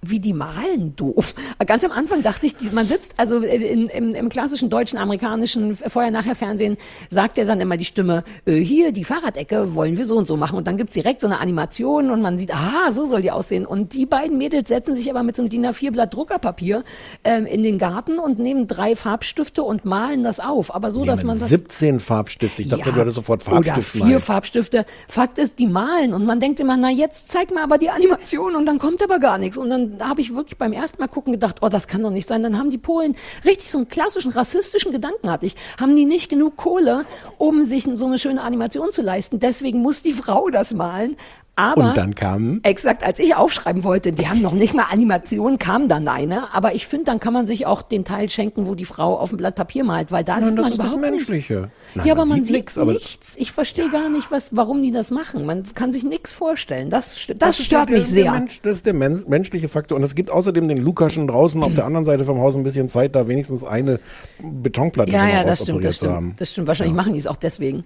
wie die malen doof. Ganz am Anfang dachte ich, man sitzt also in, im, im klassischen deutschen, amerikanischen Vorher-Nachher-Fernsehen, sagt ja dann immer die Stimme, äh, hier, die Fahrradecke wollen wir so und so machen. Und dann gibt's direkt so eine Animation und man sieht, aha, so soll die aussehen. Und die beiden Mädels setzen sich aber mit so einem DIN A4-Blatt Druckerpapier ähm, in den Garten und nehmen drei Farbstifte und malen das auf. Aber so, dass man das... 17 Farbstifte. Ich dachte, Ja. du hattest sofort Oder Farbstift. vier Farbstifte. Fakt ist, die malen und man denkt immer, na jetzt zeig mir aber die Animation und dann kommt aber gar nichts. Und dann habe ich wirklich beim ersten Mal gucken gedacht, oh, das kann doch nicht sein. Dann haben die Polen richtig so einen klassischen rassistischen Gedanken hatte ich. Haben die nicht genug Kohle, um sich so eine schöne Animation zu leisten. Deswegen muss die Frau das malen. Aber Und dann kam Exakt, als ich aufschreiben wollte, die haben noch nicht mal Animation, kam dann eine. Aber ich finde, dann kann man sich auch den Teil schenken, wo die Frau auf dem Blatt Papier malt, weil da Nein, sieht das man ist das überhaupt nichts. Menschliche. Nein, ja, aber man sieht nix, nichts. Ich verstehe gar nicht, was, warum die das machen. Man kann sich nichts vorstellen. Das, das, ist stört der, mich sehr. Mensch, das ist der men menschliche Faktor. Und es gibt außerdem den Lukaschen draußen auf der anderen Seite vom Haus ein bisschen Zeit, da wenigstens eine Betonplatte ja, ja, das stimmt, das stimmt. Das stimmt. Wahrscheinlich machen die es auch deswegen.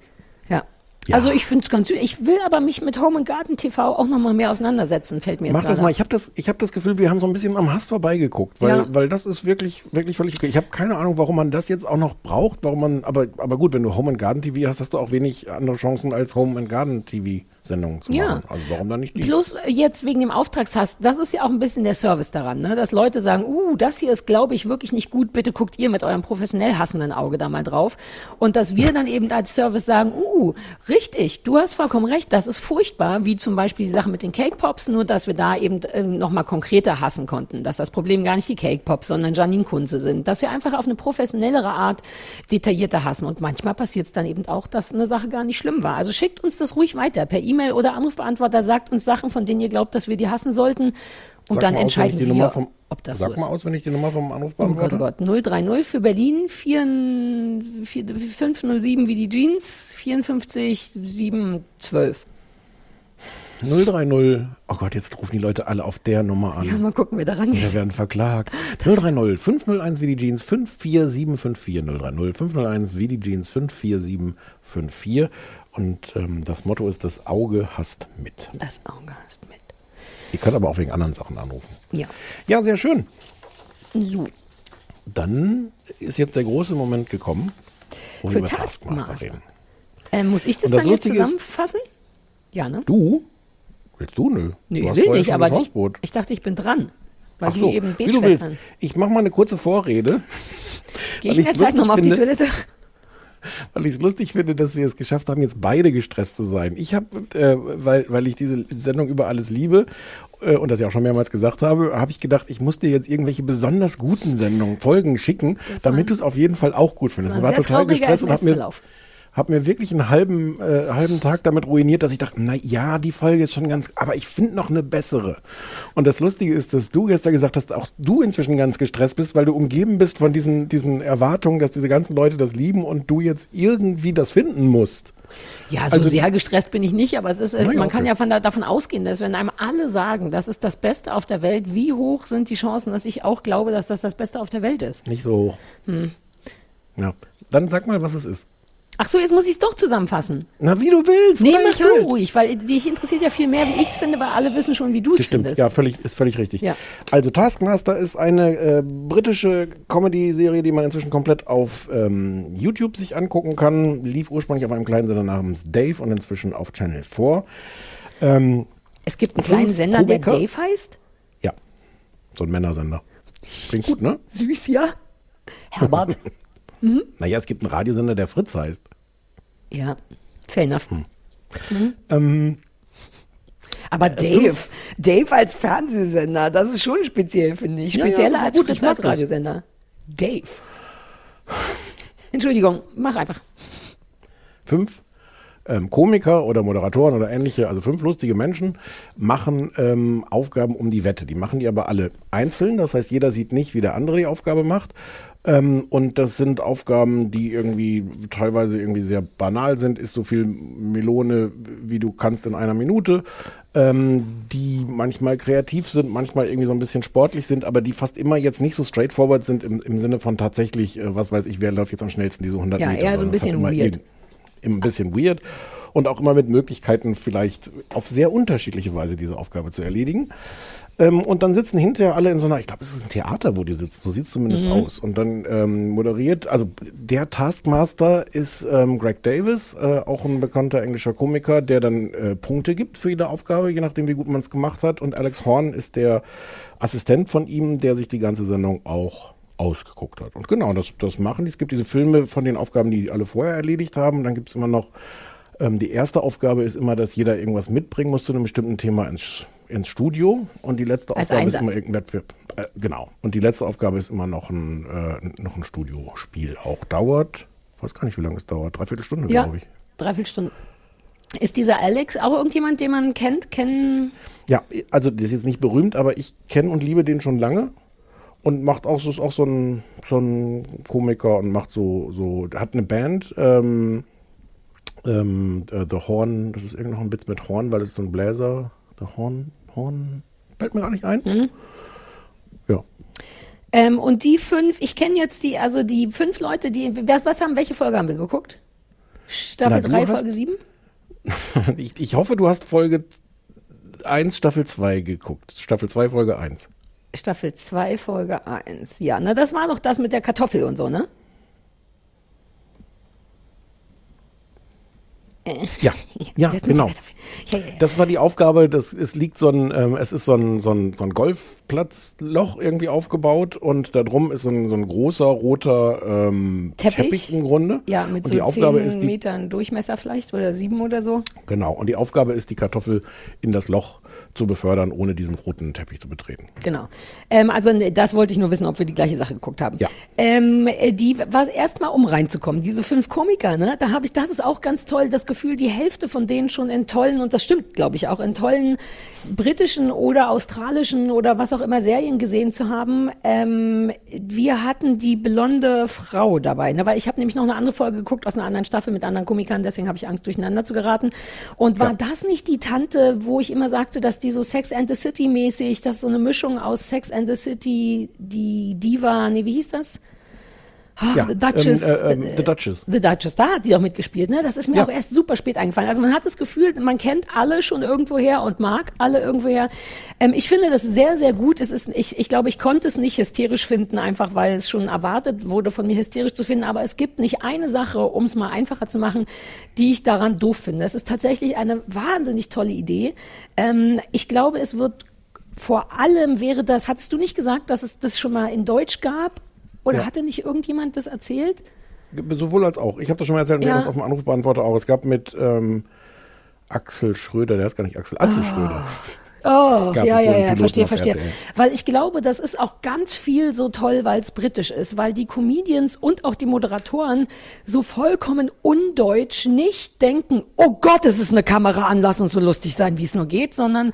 Ja. Also ich finde es ganz süß. Ich will aber mich mit Home and Garden TV auch noch mal mehr auseinandersetzen, fällt mir jetzt Mach das mal. Ich habe das, ich hab das Gefühl, wir haben so ein bisschen am Hass vorbeigeguckt, weil, Ja. weil das ist wirklich, wirklich völlig okay. Ich habe keine Ahnung, warum man das jetzt auch noch braucht, warum man, aber, aber gut, wenn du Home and Garden TV hast, hast du auch wenig andere Chancen als Home and Garden TV Sendungen zu Ja. machen. Also warum dann nicht die? Plus äh, jetzt wegen dem Auftragshass, das ist ja auch ein bisschen der Service daran, ne? dass Leute sagen, uh, das hier ist, glaube ich, wirklich nicht gut, bitte guckt ihr mit eurem professionell hassenden Auge da mal drauf. Und dass wir dann eben als Service sagen, uh, richtig, du hast vollkommen recht, das ist furchtbar, wie zum Beispiel die Sache mit den Cake Pops, nur dass wir da eben äh, nochmal konkreter hassen konnten, dass das Problem gar nicht die Cake Pops, sondern Janine Kunze sind, dass wir einfach auf eine professionellere Art detaillierter hassen. Und manchmal passiert es dann eben auch, dass eine Sache gar nicht schlimm war. Also schickt uns das ruhig weiter per E-Mail oder Anrufbeantworter, sagt uns Sachen, von denen ihr glaubt, dass wir die hassen sollten. Und Sag dann entscheiden die wir, vom, ob das Sag so ist. mal auswendig die Nummer vom Oh Gott, Anrufbeantworter. oh Gott. 030 für Berlin, 4, 4, 507 wie die Jeans, 54 712. 030. Oh Gott, jetzt rufen die Leute alle auf der Nummer an. Ja, mal gucken, wer daran Wir geht. werden verklagt. 030 501 wie die Jeans 54754 030 501 wie die Jeans 54754 und ähm, das Motto ist das Auge hasst mit. Das Auge hast mit. Ihr könnt aber auch wegen anderen Sachen anrufen. Ja. Ja, sehr schön. So. Dann ist jetzt der große Moment gekommen, wo Für wir über Taskmaster. reden. Äh, muss ich das, das dann jetzt Lustige ist- zusammenfassen? Ja, ne? Du? Willst du? Nö. Nee, du ich hast will nicht, aber Hausboot. ich dachte, ich bin dran. Weil Ach du so, eben wie du willst. Ich mache mal eine kurze Vorrede. Gehe ich in der Zeit nochmal auf die. Toilette? Weil ich es lustig finde, dass wir es geschafft haben, jetzt beide gestresst zu sein. Ich habe, äh, weil, weil ich diese Sendung über alles liebe äh, und das ja auch schon mehrmals gesagt habe, habe ich gedacht, ich muss dir jetzt irgendwelche besonders guten Sendungen, Folgen schicken, damit du es auf jeden Fall auch gut findest. Ich war total gestresst und habe mir habe mir wirklich einen halben, äh, halben Tag damit ruiniert, dass ich dachte, na ja, die Folge ist schon ganz, aber ich finde noch eine bessere. Und das Lustige ist, dass du gestern gesagt hast, auch du inzwischen ganz gestresst bist, weil du umgeben bist von diesen, diesen Erwartungen, dass diese ganzen Leute das lieben und du jetzt irgendwie das finden musst. Ja, so also, sehr gestresst bin ich nicht, aber es ist, äh, man okay. kann ja von da, davon ausgehen, dass wenn einem alle sagen, das ist das Beste auf der Welt, wie hoch sind die Chancen, dass ich auch glaube, dass das das Beste auf der Welt ist? Nicht so hoch. Hm. Ja. Dann sag mal, was es ist. Ach so, jetzt muss ich es doch zusammenfassen. Na, wie du willst. Nee, mach du halt. ruhig, weil dich interessiert ja viel mehr, wie ich es finde, weil alle wissen schon, wie du es findest. Ja, völlig, ist völlig richtig. Ja. Also Taskmaster ist eine äh, britische Comedy-Serie, die man inzwischen komplett auf ähm, YouTube sich angucken kann. Lief ursprünglich auf einem kleinen Sender namens Dave und inzwischen auf Channel 4. Ähm, es gibt einen kleinen Sender, Komiker. der Dave heißt? Ja, so ein Männersender. Klingt gut, ne? Süß, ja. Herbert. Mhm. Naja, es gibt einen Radiosender, der Fritz heißt. Ja, fair enough. Hm. Mhm. Ähm, aber äh, Dave, Dave als Fernsehsender, das ist schon speziell, finde ich. Spezieller ja, ja, als Fritz als Radiosender. Dave. Entschuldigung, mach einfach. Fünf ähm, Komiker oder Moderatoren oder ähnliche, also fünf lustige Menschen, machen ähm, Aufgaben um die Wette. Die machen die aber alle einzeln. Das heißt, jeder sieht nicht, wie der andere die Aufgabe macht. Ähm, und das sind Aufgaben, die irgendwie teilweise irgendwie sehr banal sind, ist so viel Melone, wie du kannst in einer Minute, ähm, die manchmal kreativ sind, manchmal irgendwie so ein bisschen sportlich sind, aber die fast immer jetzt nicht so straightforward sind im, im Sinne von tatsächlich, äh, was weiß ich, wer läuft jetzt am schnellsten diese 100 ja, Meter. Ja, eher so ein bisschen weird. Ein bisschen weird und auch immer mit Möglichkeiten vielleicht auf sehr unterschiedliche Weise diese Aufgabe zu erledigen. Ähm, und dann sitzen hinterher alle in so einer, ich glaube, es ist ein Theater, wo die sitzen, so sieht es zumindest mhm. aus. Und dann ähm, moderiert, also der Taskmaster ist ähm, Greg Davis, äh, auch ein bekannter englischer Komiker, der dann äh, Punkte gibt für jede Aufgabe, je nachdem, wie gut man es gemacht hat. Und Alex Horn ist der Assistent von ihm, der sich die ganze Sendung auch ausgeguckt hat. Und genau, das, das machen die. Es gibt diese Filme von den Aufgaben, die alle vorher erledigt haben. Dann gibt es immer noch ähm, die erste Aufgabe ist immer, dass jeder irgendwas mitbringen muss zu einem bestimmten Thema ins, ins Studio. Und die letzte Als Aufgabe Einsatz. ist immer irgendein Wettbewerb. Äh, genau. Und die letzte Aufgabe ist immer noch ein, äh, noch ein Studiospiel. Auch dauert, ich weiß gar nicht, wie lange es dauert. Dreiviertel Stunde, ja, glaube ich. Dreiviertel Stunde. Ist dieser Alex auch irgendjemand, den man kennt? Kennen? Ja, also der ist jetzt nicht berühmt, aber ich kenne und liebe den schon lange und macht auch so, auch so ein, so ein Komiker und macht so, so, hat eine Band, ähm, ähm, äh, The Horn, das ist irgendwie noch ein Witz mit Horn, weil es so ein Bläser, The Horn, Horn, fällt mir gar nicht ein. Mhm. Ja. Ähm, und die fünf, ich kenne jetzt die, also die fünf Leute, die, was, was haben, welche Folge haben wir geguckt? Staffel 3, Folge 7? ich, ich hoffe, du hast Folge 1, Staffel 2 geguckt. Staffel 2, Folge 1. Staffel 2, Folge 1. Ja, na, das war doch das mit der Kartoffel und so, ne? Ja, ja, genau. Das war die Aufgabe, das, es liegt so ein, ähm, es ist so ein, so ein, so ein Golfplatzloch irgendwie aufgebaut und da drum ist so ein, so ein großer roter ähm, Teppich. Teppich im Grunde. Ja, mit und so die Aufgabe ist die, Metern Durchmesser vielleicht oder sieben oder so. Genau, und die Aufgabe ist, die Kartoffel in das Loch zu befördern, ohne diesen roten Teppich zu betreten. Genau. Ähm, also ne, das wollte ich nur wissen, ob wir die gleiche Sache geguckt haben. Ja. Ähm, äh, die war erstmal, um reinzukommen, diese fünf Komiker, ne? Da habe ich, das ist auch ganz toll, das Gefühl, die Hälfte von denen schon in tollen, und das stimmt, glaube ich, auch in tollen britischen oder australischen oder was auch immer Serien gesehen zu haben. Ähm, wir hatten die blonde Frau dabei, ne? weil ich habe nämlich noch eine andere Folge geguckt aus einer anderen Staffel mit anderen Komikern, deswegen habe ich Angst, durcheinander zu geraten. Und war ja. das nicht die Tante, wo ich immer sagte, dass die so Sex and the City mäßig, das ist so eine Mischung aus Sex and the City, die Diva, nee, wie hieß das? Oh, ja, The Duchess. Ähm, äh, äh, The Duchess. The Duchess, da hat die auch mitgespielt. Ne? Das ist mir ja. auch erst super spät eingefallen. Also man hat das Gefühl, man kennt alle schon irgendwoher und mag alle irgendwoher. Ähm, ich finde das sehr, sehr gut. Es ist, ich, ich glaube, ich konnte es nicht hysterisch finden, einfach weil es schon erwartet wurde, von mir hysterisch zu finden. Aber es gibt nicht eine Sache, um es mal einfacher zu machen, die ich daran doof finde. Es ist tatsächlich eine wahnsinnig tolle Idee. Ähm, ich glaube, es wird vor allem wäre das, hattest du nicht gesagt, dass es das schon mal in Deutsch gab? Oder ja. hatte nicht irgendjemand das erzählt? Sowohl als auch. Ich habe das schon mal erzählt, und wir Ja. haben das auf dem Anrufbeantworter auch. Es gab mit ähm, Axel Schröder, der heißt gar nicht Axel, Axel Schröder. Oh, Gab ja, ja, ja, verstehe, verstehe. RTL. Weil ich glaube, das ist auch ganz viel so toll, weil es britisch ist, weil die Comedians und auch die Moderatoren so vollkommen undeutsch nicht denken, oh Gott, es ist eine Kamera an, lass uns so lustig sein, wie es nur geht, sondern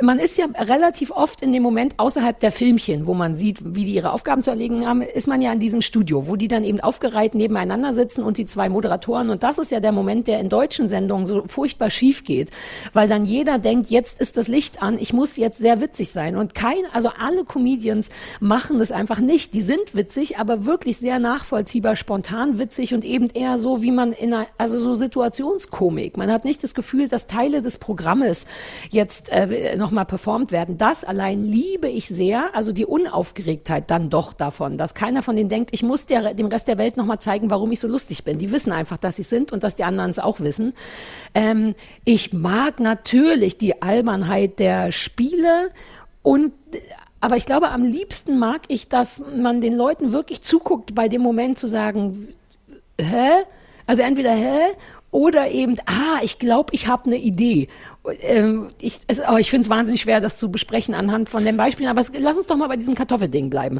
man ist ja relativ oft in dem Moment außerhalb der Filmchen, wo man sieht, wie die ihre Aufgaben zu erlegen haben, ist man ja in diesem Studio, wo die dann eben aufgereiht nebeneinander sitzen und die zwei Moderatoren. Und das ist ja der Moment, der in deutschen Sendungen so furchtbar schief geht, weil dann jeder denkt, jetzt ist das Licht an, ich muss jetzt sehr witzig sein. Und kein, also alle Comedians machen das einfach nicht. Die sind witzig, aber wirklich sehr nachvollziehbar, spontan witzig und eben eher so, wie man in einer, also so Situationskomik. Man hat nicht das Gefühl, dass Teile des Programmes jetzt äh, nochmal performt werden. Das allein liebe ich sehr, also die Unaufgeregtheit dann doch davon, dass keiner von denen denkt, ich muss der, dem Rest der Welt nochmal zeigen, warum ich so lustig bin. Die wissen einfach, dass sie sind und dass die anderen es auch wissen. Ähm, ich mag natürlich die Albernheit der Spiele und aber ich glaube, am liebsten mag ich, dass man den Leuten wirklich zuguckt, bei dem Moment zu sagen, hä? Also entweder hä oder eben, ah, ich glaube, ich habe eine Idee. Ähm, ich es, aber ich finde es wahnsinnig schwer, das zu besprechen anhand von den Beispielen. Aber es, lass uns doch mal bei diesem Kartoffelding bleiben.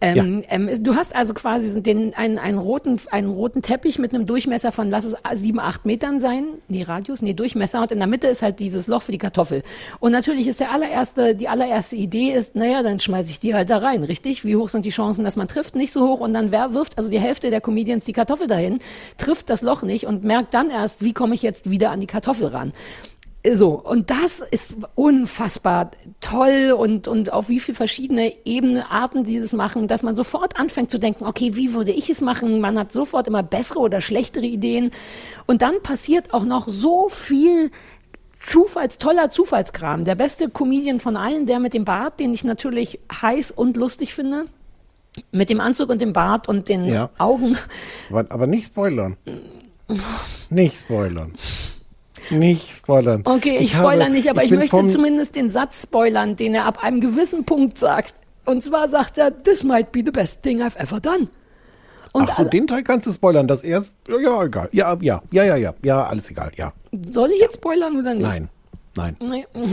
Ähm, ähm, du hast also quasi den, einen, einen, roten, einen roten Teppich mit einem Durchmesser von, lass es sieben, acht Metern sein. Nee, Radius, nee, Durchmesser. Und in der Mitte ist halt dieses Loch für die Kartoffel. Und natürlich ist der allererste, die allererste Idee ist, naja, dann schmeiße ich die halt da rein, richtig? Wie hoch sind die Chancen, dass man trifft? Nicht so hoch. Und dann wer wirft, also die Hälfte der Comedians die Kartoffel dahin, trifft das Loch nicht und merkt dann erst, wie komme ich jetzt wieder an die Kartoffel ran. So, und das ist unfassbar toll und, und auf wie viele verschiedene Ebenen, Arten die das machen, dass man sofort anfängt zu denken, okay, wie würde ich es machen? Man hat sofort immer bessere oder schlechtere Ideen. Und dann passiert auch noch so viel Zufalls, toller Zufallskram. Der beste Comedian von allen, der mit dem Bart, den ich natürlich heiß und lustig finde. Mit dem Anzug und dem Bart und den Ja. Augen. Aber, aber nicht spoilern. Nicht spoilern. Nicht spoilern. Okay, ich, habe- spoilere nicht, aber ich, bin möchte zumindest den Satz spoilern, den er ab einem gewissen Punkt sagt. Und zwar sagt er, this might be the best thing I've ever done. Und Ach so, den Teil kannst du spoilern, dass er ja, ja, egal. Ja, ja, ja, ja, ja, ja, alles egal, ja. soll ich jetzt spoilern oder nicht? Nein, nein. Nee.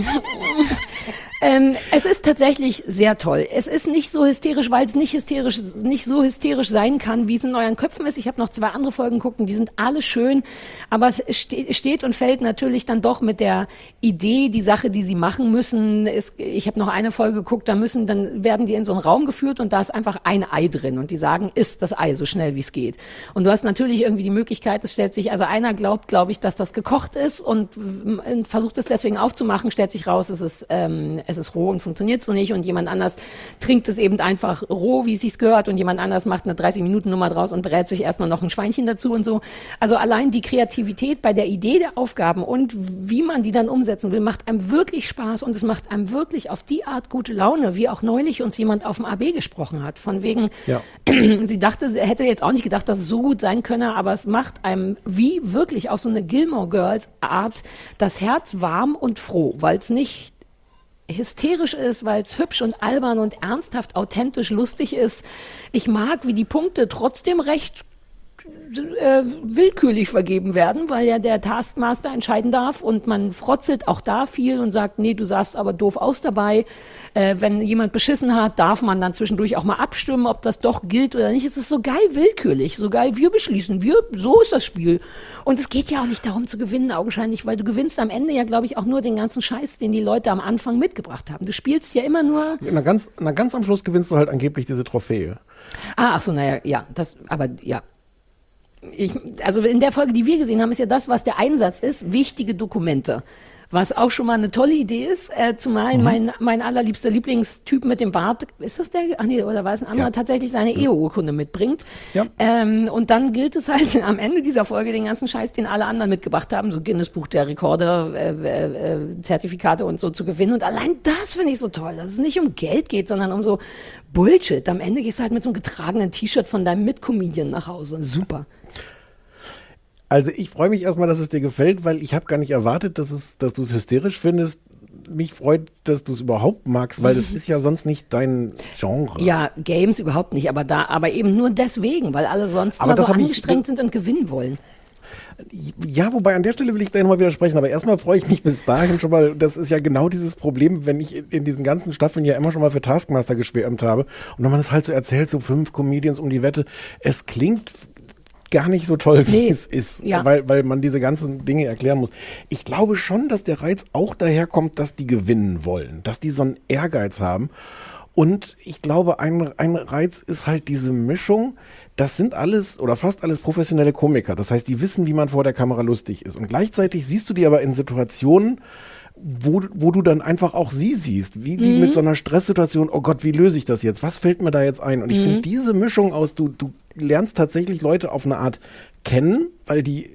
ähm, es ist tatsächlich sehr toll. Es ist nicht so hysterisch, weil es nicht hysterisch, nicht so hysterisch sein kann, wie es in euren Köpfen ist. Ich habe noch zwei andere Folgen gucken, die sind alle schön, aber es ste steht und fällt natürlich dann doch mit der Idee, die Sache, die sie machen müssen. Es, ich habe noch eine Folge geguckt, da müssen, dann werden die in so einen Raum geführt und da ist einfach ein Ei drin und die sagen, isst das Ei so schnell wie es geht. Und du hast natürlich irgendwie die Möglichkeit, es stellt sich, also einer glaubt, glaube ich, dass das gekocht ist und äh, versucht es deswegen aufzumachen, stellt sich raus, es ist, ähm, es ist roh und funktioniert so nicht und jemand anders trinkt es eben einfach roh, wie es sich gehört und jemand anders macht eine 30-Minuten-Nummer draus und berät sich erstmal noch ein Schweinchen dazu und so. Also allein die Kreativität bei der Idee der Aufgaben und wie man die dann umsetzen will, macht einem wirklich Spaß und es macht einem wirklich auf die Art gute Laune, wie auch neulich uns jemand auf dem AB gesprochen hat, von wegen, Ja. sie dachte, sie hätte jetzt auch nicht gedacht, dass es so gut sein könne, aber es macht einem wie wirklich auf so eine Gilmore Girls Art das Herz warm und froh, weil es nicht hysterisch ist, weil es hübsch und albern und ernsthaft authentisch lustig ist. Ich mag, wie die Punkte trotzdem recht äh, willkürlich vergeben werden, weil ja der Taskmaster entscheiden darf und man frotzelt auch da viel und sagt, nee, du sahst aber doof aus dabei. Äh, wenn jemand beschissen hat, darf man dann zwischendurch auch mal abstimmen, ob das doch gilt oder nicht. Es ist so geil willkürlich, so geil, wir beschließen, wir, so ist das Spiel. Und es geht ja auch nicht darum zu gewinnen, augenscheinlich, weil du gewinnst am Ende ja, glaube ich, auch nur den ganzen Scheiß, den die Leute am Anfang mitgebracht haben. Du spielst ja immer nur, Na ganz, na ganz am Schluss gewinnst du halt angeblich diese Trophäe. Ah, ach so, naja, ja, das, aber ja. Ich, also in der Folge, die wir gesehen haben, ist ja das, was der Einsatz ist, wichtige Dokumente. Was auch schon mal eine tolle Idee ist, äh, zumal mein, mein allerliebster Lieblingstyp mit dem Bart, ist das der, ach nee, oder war es ein anderer, Ja. tatsächlich seine Eheurkunde mitbringt. Ja. Ähm, und dann gilt es halt am Ende dieser Folge den ganzen Scheiß, den alle anderen mitgebracht haben, so Guinness Buch der Rekorde, äh, äh, Zertifikate und so zu gewinnen. Und allein das finde ich so toll, dass es nicht um Geld geht, sondern um so Bullshit. Am Ende gehst du halt mit so einem getragenen T-Shirt von deinem Mitcomedian nach Hause. Super. Also ich freue mich erstmal, dass es dir gefällt, weil ich habe gar nicht erwartet, dass, es, dass du es hysterisch findest. mich freut, dass du es überhaupt magst, weil das ist ja sonst nicht dein Genre. Ja, Games überhaupt nicht, aber da, aber eben nur deswegen, weil alle sonst Aber immer so hab ich- angestrengt sind und gewinnen wollen. Ja, wobei an der Stelle will ich da nochmal widersprechen, aber erstmal freue ich mich bis dahin schon mal, das ist ja genau dieses Problem, wenn ich in, in diesen ganzen Staffeln ja immer schon mal für Taskmaster geschwärmt habe und wenn man es halt so erzählt, so fünf Comedians um die Wette, es klingt gar nicht so toll, wie Nee, es ist, ja. weil, weil man diese ganzen Dinge erklären muss. Ich glaube schon, dass der Reiz auch daherkommt, dass die gewinnen wollen, dass die so einen Ehrgeiz haben. Und ich glaube, ein, ein Reiz ist halt diese Mischung. Das sind alles oder fast alles professionelle Komiker. Das heißt, die wissen, wie man vor der Kamera lustig ist. Und gleichzeitig siehst du die aber in Situationen, wo, wo du dann einfach auch sie siehst, wie die Mhm. mit so einer Stresssituation, oh Gott, wie löse ich das jetzt? Was fällt mir da jetzt ein? Und ich Mhm. finde diese Mischung aus, du, du lernst tatsächlich Leute auf eine Art kennen, weil die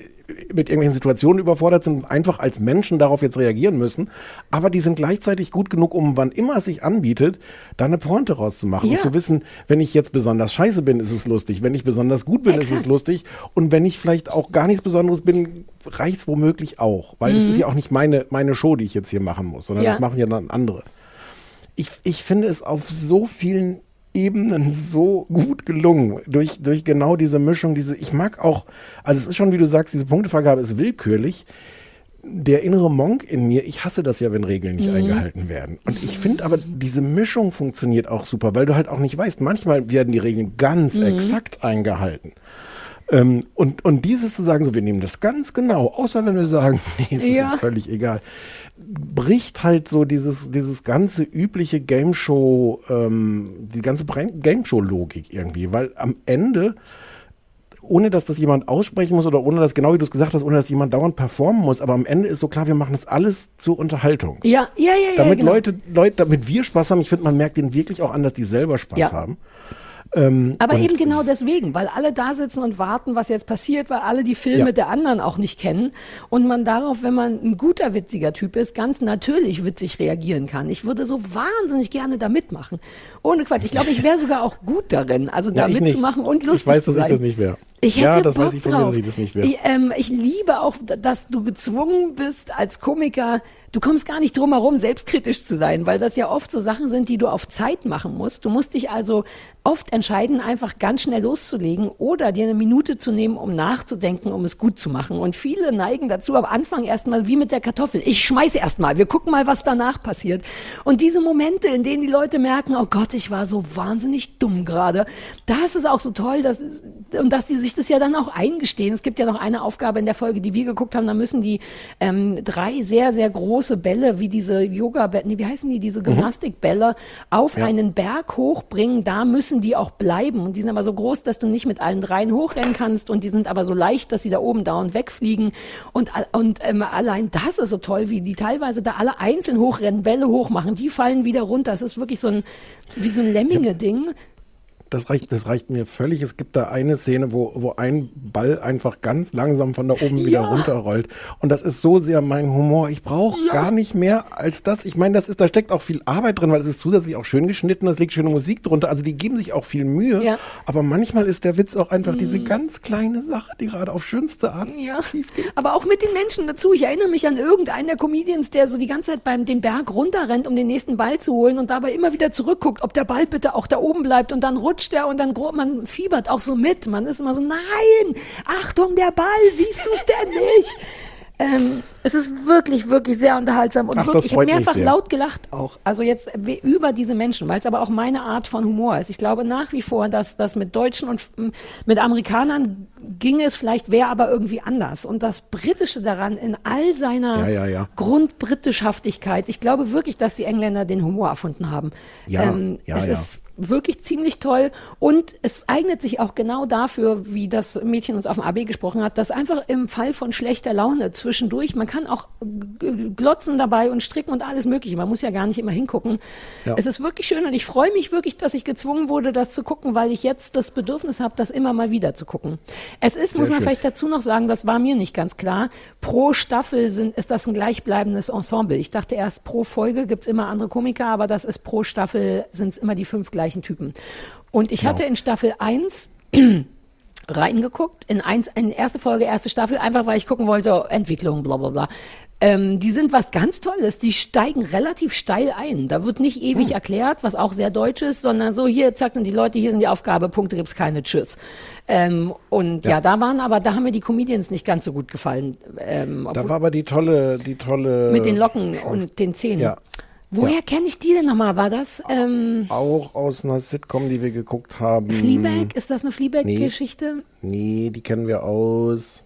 mit irgendwelchen Situationen überfordert sind einfach als Menschen darauf jetzt reagieren müssen. Aber die sind gleichzeitig gut genug, um wann immer es sich anbietet, da eine Pointe rauszumachen Ja. und zu wissen, wenn ich jetzt besonders scheiße bin, ist es lustig. Wenn ich besonders gut bin, ist es lustig. Und wenn ich vielleicht auch gar nichts Besonderes bin, reicht's womöglich auch. Weil es Mhm. ist ja auch nicht meine, meine Show, die ich jetzt hier machen muss, sondern Ja. das machen ja dann andere. Ich, ich finde es auf so vielen Ebenen so gut gelungen. Durch, durch genau diese Mischung, diese, ich mag auch, also es ist schon, wie du sagst, diese Punktevergabe ist willkürlich. Der innere Monk in mir, ich hasse das ja, wenn Regeln nicht Mhm. eingehalten werden. Und ich finde aber, diese Mischung funktioniert auch super, weil du halt auch nicht weißt, manchmal werden die Regeln ganz Mhm. exakt eingehalten. Ähm, und, und dieses zu sagen, so, wir nehmen das ganz genau, außer wenn wir sagen, nee, es ist Ja. uns völlig egal, bricht halt so dieses, dieses ganze übliche Game Show, ähm, die ganze Game Show-Logik irgendwie, weil am Ende, ohne dass das jemand aussprechen muss oder ohne dass, genau wie du es gesagt hast, ohne dass jemand dauernd performen muss, aber am Ende ist so klar, wir machen das alles zur Unterhaltung. Ja, ja, ja, ja. Damit genau. Leute, Leute, damit wir Spaß haben, ich finde, man merkt denen wirklich auch an, dass die selber Spaß Ja. haben. Ähm, Aber eben genau deswegen, weil alle da sitzen und warten, was jetzt passiert, weil alle die Filme Ja. der anderen auch nicht kennen und man darauf, wenn man ein guter, witziger Typ ist, ganz natürlich witzig reagieren kann. Ich würde so wahnsinnig gerne da mitmachen. Ohne Quatsch. Ich glaube, ich wäre sogar auch gut darin, also da Ja, mitzumachen und lustig Ich weiß, zu dass sein. ich das nicht wäre. Ich hätte ja, das Bock weiß ich von mir, drauf. dass ich das nicht wäre. Ich, ähm, ich liebe auch, dass du gezwungen bist, als Komiker, du kommst gar nicht drum herum, selbstkritisch zu sein, weil das ja oft so Sachen sind, die du auf Zeit machen musst. Du musst dich also oft entscheiden, einfach ganz schnell loszulegen oder dir eine Minute zu nehmen, um nachzudenken, um es gut zu machen. Und viele neigen dazu, am Anfang erstmal wie mit der Kartoffel. Ich schmeiße erstmal, wir gucken mal, was danach passiert. Und diese Momente, in denen die Leute merken, oh Gott, ich war so wahnsinnig dumm gerade, das ist auch so toll, dass, und dass sie sich das ja dann auch eingestehen. Es gibt ja noch eine Aufgabe in der Folge, die wir geguckt haben, da müssen die ähm, drei sehr, sehr große Bälle, wie diese Yoga-Bälle, nee, wie heißen die, diese Gymnastikbälle, auf Ja. einen Berg hochbringen. Da müssen die auch bleiben. Und die sind aber so groß, dass du nicht mit allen dreien hochrennen kannst. Und die sind aber so leicht, dass sie da oben dauernd wegfliegen. Und, und ähm, allein das ist so toll, wie die teilweise da alle einzeln hochrennen, Bälle hochmachen. Die fallen wieder runter. Es ist wirklich so ein, wie so ein Lemminge-Ding. Das reicht, das reicht mir völlig. Es gibt da eine Szene, wo, wo ein Ball einfach ganz langsam von da oben wieder Ja. runterrollt. Und das ist so sehr mein Humor. Ich brauche gar nicht mehr als das. Ich meine, das ist, da steckt auch viel Arbeit drin, weil es ist zusätzlich auch schön geschnitten, es liegt schöne Musik drunter. Also die geben sich auch viel Mühe. Ja. Aber manchmal ist der Witz auch einfach diese Mhm. ganz kleine Sache, die gerade auf schönste Art Ja, aber auch mit den Menschen dazu. Ich erinnere mich an irgendeinen der Comedians, der so die ganze Zeit beim den Berg runterrennt, um den nächsten Ball zu holen und dabei immer wieder zurückguckt, ob der Ball bitte auch da oben bleibt und dann rutscht er und dann man fiebert auch so mit. Man ist immer so, nein, Achtung, der Ball, siehst du es denn nicht? Ähm, es ist wirklich, wirklich sehr unterhaltsam und Ach, wirklich, ich habe mehrfach laut gelacht auch. Also jetzt über diese Menschen, weil es aber auch meine Art von Humor ist. Ich glaube nach wie vor, dass das mit Deutschen und mm, mit Amerikanern ging es vielleicht, wäre aber irgendwie anders. Und das Britische daran in all seiner Ja, ja, ja. Grundbritischhaftigkeit, ich glaube wirklich, dass die Engländer den Humor erfunden haben. Ja, ähm, ja, es ja. ist wirklich ziemlich toll und es eignet sich auch genau dafür, wie das Mädchen uns auf dem AB gesprochen hat, dass einfach im Fall von schlechter Laune zwischendurch, man kann auch glotzen dabei und stricken und alles mögliche, man muss ja gar nicht immer hingucken. Ja. Es ist wirklich schön und ich freue mich wirklich, dass ich gezwungen wurde, das zu gucken, weil ich jetzt das Bedürfnis habe, das immer mal wieder zu gucken. Es ist, Sehr muss man schön. vielleicht dazu noch sagen, das war mir nicht ganz klar, pro Staffel sind, ist das ein gleichbleibendes Ensemble. Ich dachte erst, pro Folge gibt's immer andere Komiker, aber das ist pro Staffel sind es immer die fünf gleichen Typen. Und ich Genau. hatte in Staffel 1 reingeguckt in eins, in erste Folge, erste Staffel, einfach weil ich gucken wollte, Entwicklung, bla bla bla. Ähm, die sind was ganz Tolles, die steigen relativ steil ein. Da wird nicht ewig erklärt, was auch sehr deutsch ist, sondern so, hier, zack, sind die Leute, hier sind die Aufgabe, Punkte gibt's keine, tschüss. Ähm, und ja. da waren aber, da haben mir die Comedians nicht ganz so gut gefallen. Ähm, Da war aber die tolle, die tolle. mit den Locken und den Zähnen. Ja. Woher Ja. kenne ich die denn nochmal? War das ähm, Auch aus einer Sitcom, die wir geguckt haben. Fleabag? Ist das eine Fleabag-Geschichte? Nee, die kennen wir aus.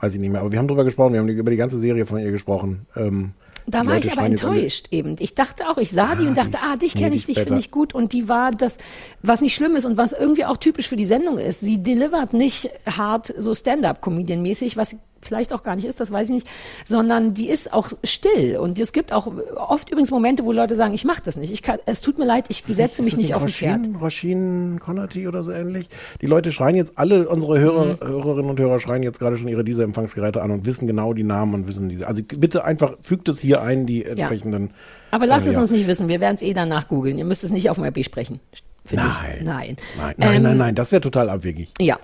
Weiß ich nicht mehr, aber wir haben drüber gesprochen, wir haben über die ganze Serie von ihr gesprochen. Ähm, Da war ich aber enttäuscht eben. Ich dachte auch, ich sah die und dachte, ah, dich nee, kenne die ich, dich finde ich gut. Und die war das, was nicht schlimm ist und was irgendwie auch typisch für die Sendung ist. Sie delivert nicht hart so Stand-up-Comedian-mäßig, was vielleicht auch gar nicht ist, das weiß ich nicht, sondern die ist auch still. Und es gibt auch oft übrigens Momente, wo Leute sagen, ich mache das nicht. Ich kann, es tut mir leid, ich setze mich das nicht auf ein Pferd. Rasheen Connerty oder so ähnlich. Die Leute schreien jetzt, alle unsere Hörer, Mhm. Hörerinnen und Hörer schreien jetzt gerade schon ihre diese Empfangsgeräte an und wissen genau die Namen und wissen diese. Also bitte einfach fügt es hier ein, die entsprechenden. Aber lasst äh, es ja. uns nicht wissen, wir werden es eh danach googeln. Ihr müsst es nicht auf dem RB sprechen. Finde Ich. Nein. Nein, nein, Ähm, nein, nein, das wäre total abwegig. Ja,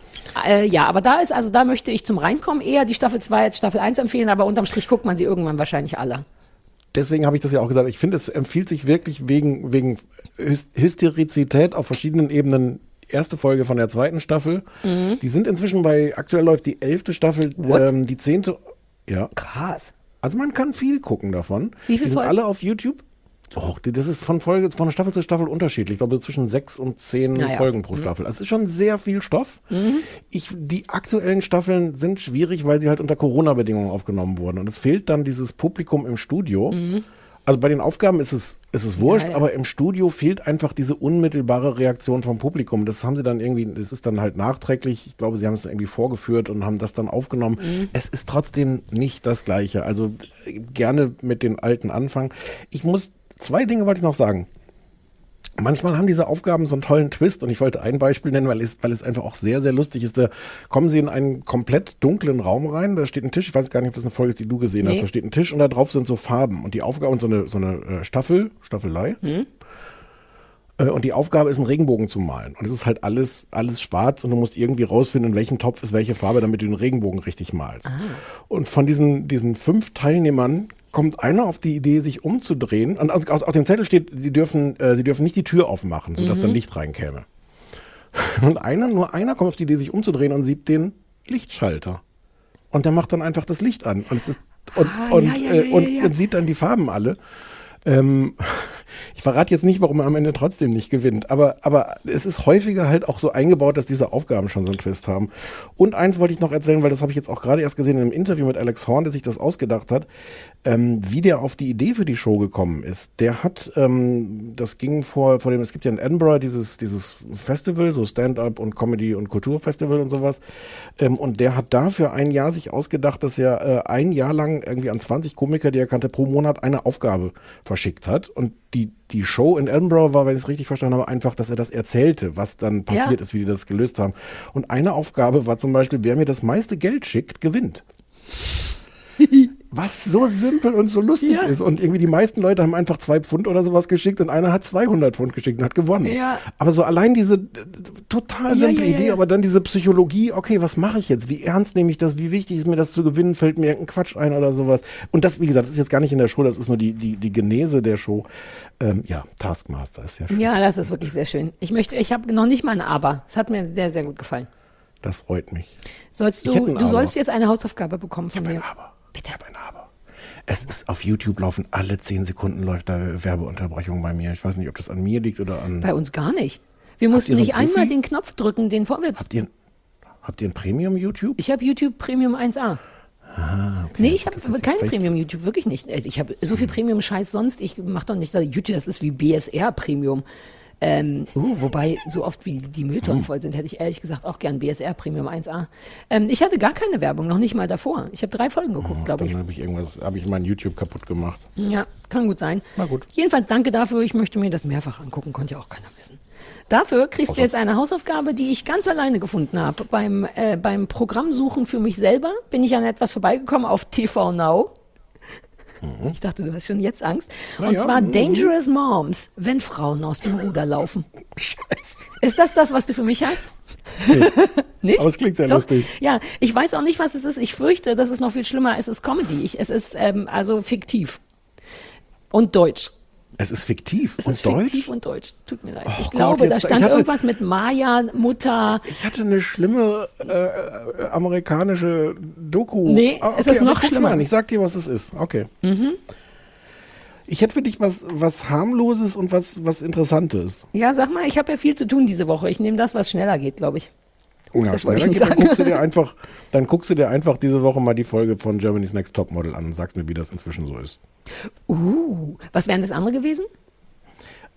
äh, ja, aber da ist, also da möchte ich zum Reinkommen eher die Staffel 2 als Staffel 1 empfehlen, aber unterm Strich guckt man sie irgendwann wahrscheinlich alle. Deswegen habe ich das ja auch gesagt. Ich finde, es empfiehlt sich wirklich wegen, wegen Hys- Hysterizität auf verschiedenen Ebenen. Erste Folge von der zweiten Staffel. Mhm. Die sind inzwischen bei, aktuell läuft die elfte Staffel, ähm, die zehnte. Ja. Krass. Also man kann viel gucken davon. Wie viele die sind Folgen? alle auf YouTube. Die- das ist von Folge, von Staffel zu Staffel unterschiedlich. Ich glaube, zwischen sechs und zehn Naja. Folgen pro Mhm. Staffel. Das ist schon sehr viel Stoff. Mhm. Ich, die aktuellen Staffeln sind schwierig, weil sie halt unter Corona-Bedingungen aufgenommen wurden. Und es fehlt dann dieses Publikum im Studio. Also bei den Aufgaben ist es, ist es wurscht, Mhm. Ja, ja. aber im Studio fehlt einfach diese unmittelbare Reaktion vom Publikum. Das haben sie dann irgendwie, das ist dann halt nachträglich. Ich glaube, sie haben es irgendwie vorgeführt und haben das dann aufgenommen. Mhm. Es ist trotzdem nicht das Gleiche. Also äh, gerne mit den alten anfangen. Ich muss, zwei Dinge wollte ich noch sagen. Manchmal haben diese Aufgaben so einen tollen Twist und ich wollte ein Beispiel nennen, weil es, weil es einfach auch sehr, sehr lustig ist. Da kommen sie in einen komplett dunklen Raum rein, da steht ein Tisch, ich weiß gar nicht, ob das eine Folge ist, die du gesehen Nee. hast, da steht ein Tisch und da drauf sind so Farben und die Aufgabe und so eine, so eine äh, Staffel, Staffelei. Hm? Äh, Und die Aufgabe ist, einen Regenbogen zu malen. Und es ist halt alles, alles schwarz und du musst irgendwie rausfinden, in welchem Topf ist welche Farbe, damit du den Regenbogen richtig malst. Und von diesen, diesen fünf Teilnehmern kommt einer auf die Idee, sich umzudrehen. Und aus, aus, auf dem Zettel steht, sie dürfen, äh, sie dürfen nicht die Tür aufmachen, sodass Mhm. dann Licht reinkäme. Und einer, nur einer kommt auf die Idee, sich umzudrehen und sieht den Lichtschalter. Und der macht dann einfach das Licht an. Und es ist, und, Ah, und, ja, ja, äh, ja, und, ja. und sieht dann die Farben alle. Ähm, ich verrate jetzt nicht, warum er am Ende trotzdem nicht gewinnt, aber, aber es ist häufiger halt auch so eingebaut, dass diese Aufgaben schon so einen Twist haben. Und eins wollte ich noch erzählen, weil das habe ich jetzt auch gerade erst gesehen in einem Interview mit Alex Horn, der sich das ausgedacht hat, ähm, wie der auf die Idee für die Show gekommen ist. Der hat, ähm, das ging vor, vor dem, es gibt ja in Edinburgh dieses, dieses Festival, so Stand-up und Comedy und Kulturfestival und sowas. Ähm, und der hat dafür ein Jahr sich ausgedacht, dass er äh, ein Jahr lang irgendwie an 20 Komiker, die er kannte, pro Monat eine Aufgabe verschickt hat. Und die, die Show in Edinburgh war, wenn ich es richtig verstanden habe, einfach, dass er das erzählte, was dann passiert Ja. ist, wie die das gelöst haben. Und eine Aufgabe war zum Beispiel, wer mir das meiste Geld schickt, gewinnt. Was so simpel und so lustig Ja. ist. Und irgendwie die meisten Leute haben einfach zwei Pfund oder sowas geschickt und einer hat 200 Pfund geschickt und hat gewonnen. Ja. Aber so allein diese total simple ja, Idee, aber dann diese Psychologie, okay, was mache ich jetzt? Wie ernst nehme ich das? Wie wichtig ist mir das zu gewinnen? Fällt mir irgendein Quatsch ein oder sowas? Und das, wie gesagt, ist jetzt gar nicht in der Show, das ist nur die, die, die Genese der Show. Ähm, ja, Taskmaster ist ja schön. Ja, das ist wirklich sehr schön. Ich möchte, ich habe noch nicht mal ein Aber. Es hat mir sehr, sehr gut gefallen. Das freut mich. Sollst Ich du, ein du Aber. sollst jetzt eine Hausaufgabe bekommen von mir. Bitte. Ich habe ein Aber. Es ist auf YouTube laufen alle 10 Sekunden läuft da Werbeunterbrechung bei mir. Ich weiß nicht, ob das an mir liegt oder an. Bei uns gar nicht. Wir mussten ihr so nicht einmal den Knopf drücken, den vorwärts. Habt ihr, habt ihr ein Premium YouTube? Ich habe YouTube Premium 1A. Ah, okay. Nee, ich habe kein Premium YouTube, wirklich nicht. Also ich habe so viel Premium-Scheiß sonst. Ich mache doch nicht, YouTube, das ist wie BSR Premium. Ähm, uh, wobei, so oft wie die Mülltonnen voll sind, hätte ich ehrlich gesagt auch gern BSR Premium 1A. Ähm, ich hatte gar keine Werbung, noch nicht mal davor. Ich habe drei Folgen geguckt, glaube ich. Dann habe ich irgendwas, habe ich mein YouTube kaputt gemacht. Ja, kann gut sein. Na gut. Jedenfalls danke dafür. Ich möchte mir das mehrfach angucken, konnte ja auch keiner wissen. Dafür kriegst du jetzt eine Hausaufgabe, die ich ganz alleine gefunden habe. Beim, äh, beim Programmsuchen für mich selber bin ich an etwas vorbeigekommen auf TV Now. Ich dachte, du hast schon jetzt Angst. Na Und ja, zwar mhm. Dangerous Moms, wenn Frauen aus dem Ruder laufen. Ist das das, was du für mich hast? Nicht? Aber es klingt sehr Doch. lustig. Ja, ich weiß auch nicht, was es ist. Ich fürchte, das ist noch viel schlimmer. Es ist Comedy. Ich, es ist ähm, also fiktiv. Und deutsch. Es ist fiktiv Es und ist deutsch. fiktiv und deutsch. Tut mir leid. ich Gott, glaube, da jetzt- stand ich hatte- irgendwas mit Maya, Mutter. Ich hatte eine schlimme äh, amerikanische Doku. Nee, Ah, es ist noch ich schlimmer. Mal an. Ich sag dir, was es ist. Okay. Mhm. Ich hätte für dich was, was harmloses und was, was Interessantes. Ja, sag mal, ich habe ja viel zu tun diese Woche. Ich nehme das, was schneller geht, glaube ich. Ja, Das wollte schneller ich geht, dann guckst du dir einfach, dann guckst du dir einfach diese Woche mal die Folge von Germany's Next Topmodel an und sagst mir, wie das inzwischen so ist. Uh, was wären das andere gewesen?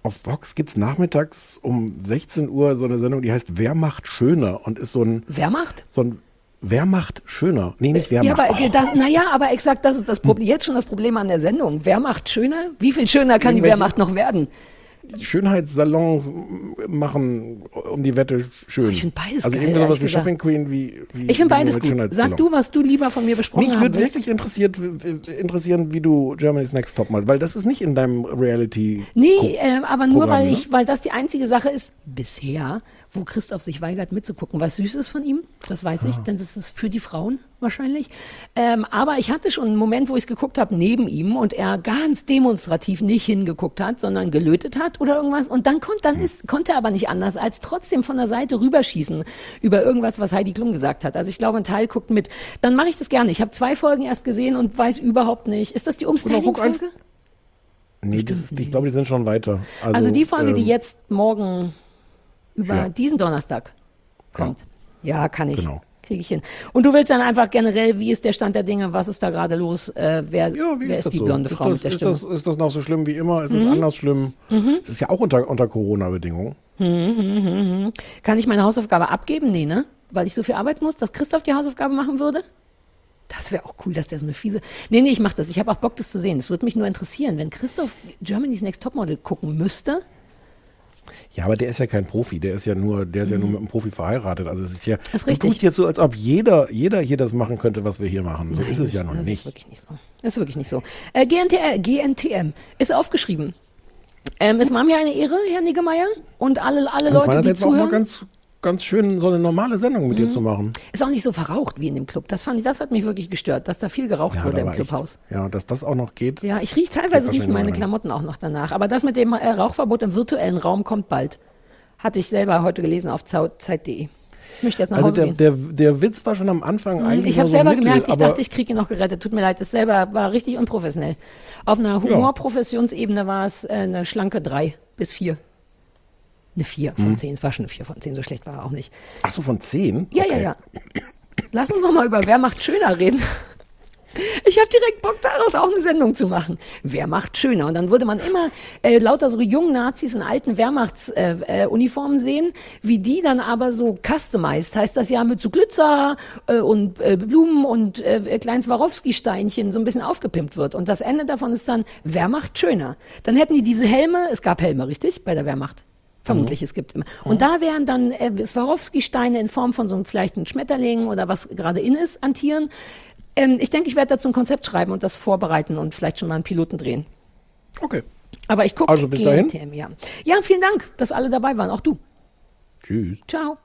Auf Vox gibt's nachmittags um 16 Uhr so eine Sendung, die heißt Wer macht schöner und ist so ein Wer macht? so ein Wer macht schöner? Nee, nicht wer ja, macht. aber das, naja, aber exakt, das ist das Problem. Jetzt schon das Problem an der Sendung. Wer macht schöner? Wie viel schöner kann die Wer Irgendwelche- macht noch werden? Schönheitssalons machen um die Wette schön. Ich find beides Also irgendwie sowas wie. Shopping Queen wie, wie Ich finde beides gut. Sag du, was du lieber von mir besprochen Mich haben würde wirklich interessiert, interessieren, wie du Germany's Next Topmodel, weil das ist nicht in deinem Reality. Nee, ähm, aber nur Programm, weil ne? ich, weil das die einzige Sache ist, bisher, wo Christoph sich weigert mitzugucken. Was süß ist von ihm, das weiß Ah. ich, denn das ist für die Frauen wahrscheinlich. Ähm, aber ich hatte schon einen Moment, wo ich es geguckt habe neben ihm und er ganz demonstrativ nicht hingeguckt hat, sondern gelötet hat oder irgendwas. Und dann, konnt, Hm. dann ist, konnte er aber nicht anders, als trotzdem von der Seite rüberschießen über irgendwas, was Heidi Klum gesagt hat. Also ich glaube, ein Teil guckt mit. Dann mache ich das gerne. Ich habe zwei Folgen erst gesehen und weiß überhaupt nicht. Ist das die Umstyling-Folge? Nee, das ist, ich glaube, die sind schon weiter. Also, Also, die Folge, die ähm, jetzt morgen über ja. diesen Donnerstag kommt. Ja, kann ich. Genau. Kriege ich hin. Und du willst dann einfach generell, wie ist der Stand der Dinge, was ist da gerade los, äh, wer, wer ist, das die so? blonde ist Frau das, mit der ist Stimme? Das, ist das noch so schlimm wie immer? Ist es Mhm. anders schlimm? Mhm. Es ist ja auch unter, unter Corona-Bedingungen. Mhm, mhm, mhm. Kann ich meine Hausaufgabe abgeben? Nee, ne? Weil ich so viel arbeiten muss, dass Christoph die Hausaufgabe machen würde? Das wäre auch cool, dass der so eine fiese. Nee, nee, ich mach das. Ich habe auch Bock, das zu sehen. Es würde mich nur interessieren, wenn Christoph Germany's Next Topmodel gucken müsste. Ja, aber der ist ja kein Profi, der ist ja nur, der ist ja nur mit einem Profi verheiratet. Also es ist ja, Mhm. Ist tust jetzt so, als ob jeder, jeder hier das machen könnte, was wir hier machen. So ist es ja noch das nicht. Ist wirklich nicht so. Das ist wirklich nicht so. Äh, GNTL, GNTM ist aufgeschrieben. Ähm, es war mir eine Ehre, Herr Niggemeier, und alle, alle Leute, die war auch mal zuhören. ganz, ganz schön, so eine normale Sendung mit dir Mhm. zu machen. Ist auch nicht so verraucht wie in dem Club. Das fand ich, das hat mich wirklich gestört, dass da viel geraucht Ja, wurde im war echt- Clubhaus. Ja, dass das auch noch geht. Ja, ich rieche teilweise riechen meine. Klamotten auch noch danach. Aber das mit dem äh, Rauchverbot im virtuellen Raum kommt bald. Hatte ich selber heute gelesen auf Zeit.de. Ich möchte jetzt nach Also Hause der, der, der Witz war schon am Anfang Mhm, eigentlich Ich habe so selber mittel, gemerkt, ich dachte, ich kriege ihn noch gerettet. Tut mir leid, es selber war richtig unprofessionell. Auf einer Humorprofessionsebene war es äh, eine schlanke 3 bis 4. Eine 4 von Mhm. 10. Es war schon eine 4 von 10, so schlecht war er auch nicht. Ach so, von 10? Ja, ja, ja. Lass uns noch mal über Wer macht schöner reden. Ich habe direkt Bock daraus auch eine Sendung zu machen. Wer macht schöner? Und dann würde man immer äh, lauter so jungen Nazis in alten Wehrmachtsuniformen äh, äh, sehen, wie die dann aber so customized, heißt das ja mit so Glitzer äh, und äh, Blumen und äh, kleinen Swarovski-Steinchen so ein bisschen aufgepimpt wird. Und das Ende davon ist dann, wer macht schöner? Dann hätten die diese Helme, es gab Helme, richtig? Bei der Wehrmacht. Vermutlich, es gibt immer. Und da wären dann äh, Swarovski-Steine in Form von so einem vielleicht einem Schmetterling oder was gerade in ist an Tieren. Ähm, ich denke, ich werde dazu ein Konzept schreiben und das vorbereiten und vielleicht schon mal einen Piloten drehen. Okay. Aber ich gucke Also bis dahin. Ja. ja, vielen Dank, dass alle dabei waren, auch du. Tschüss. Ciao.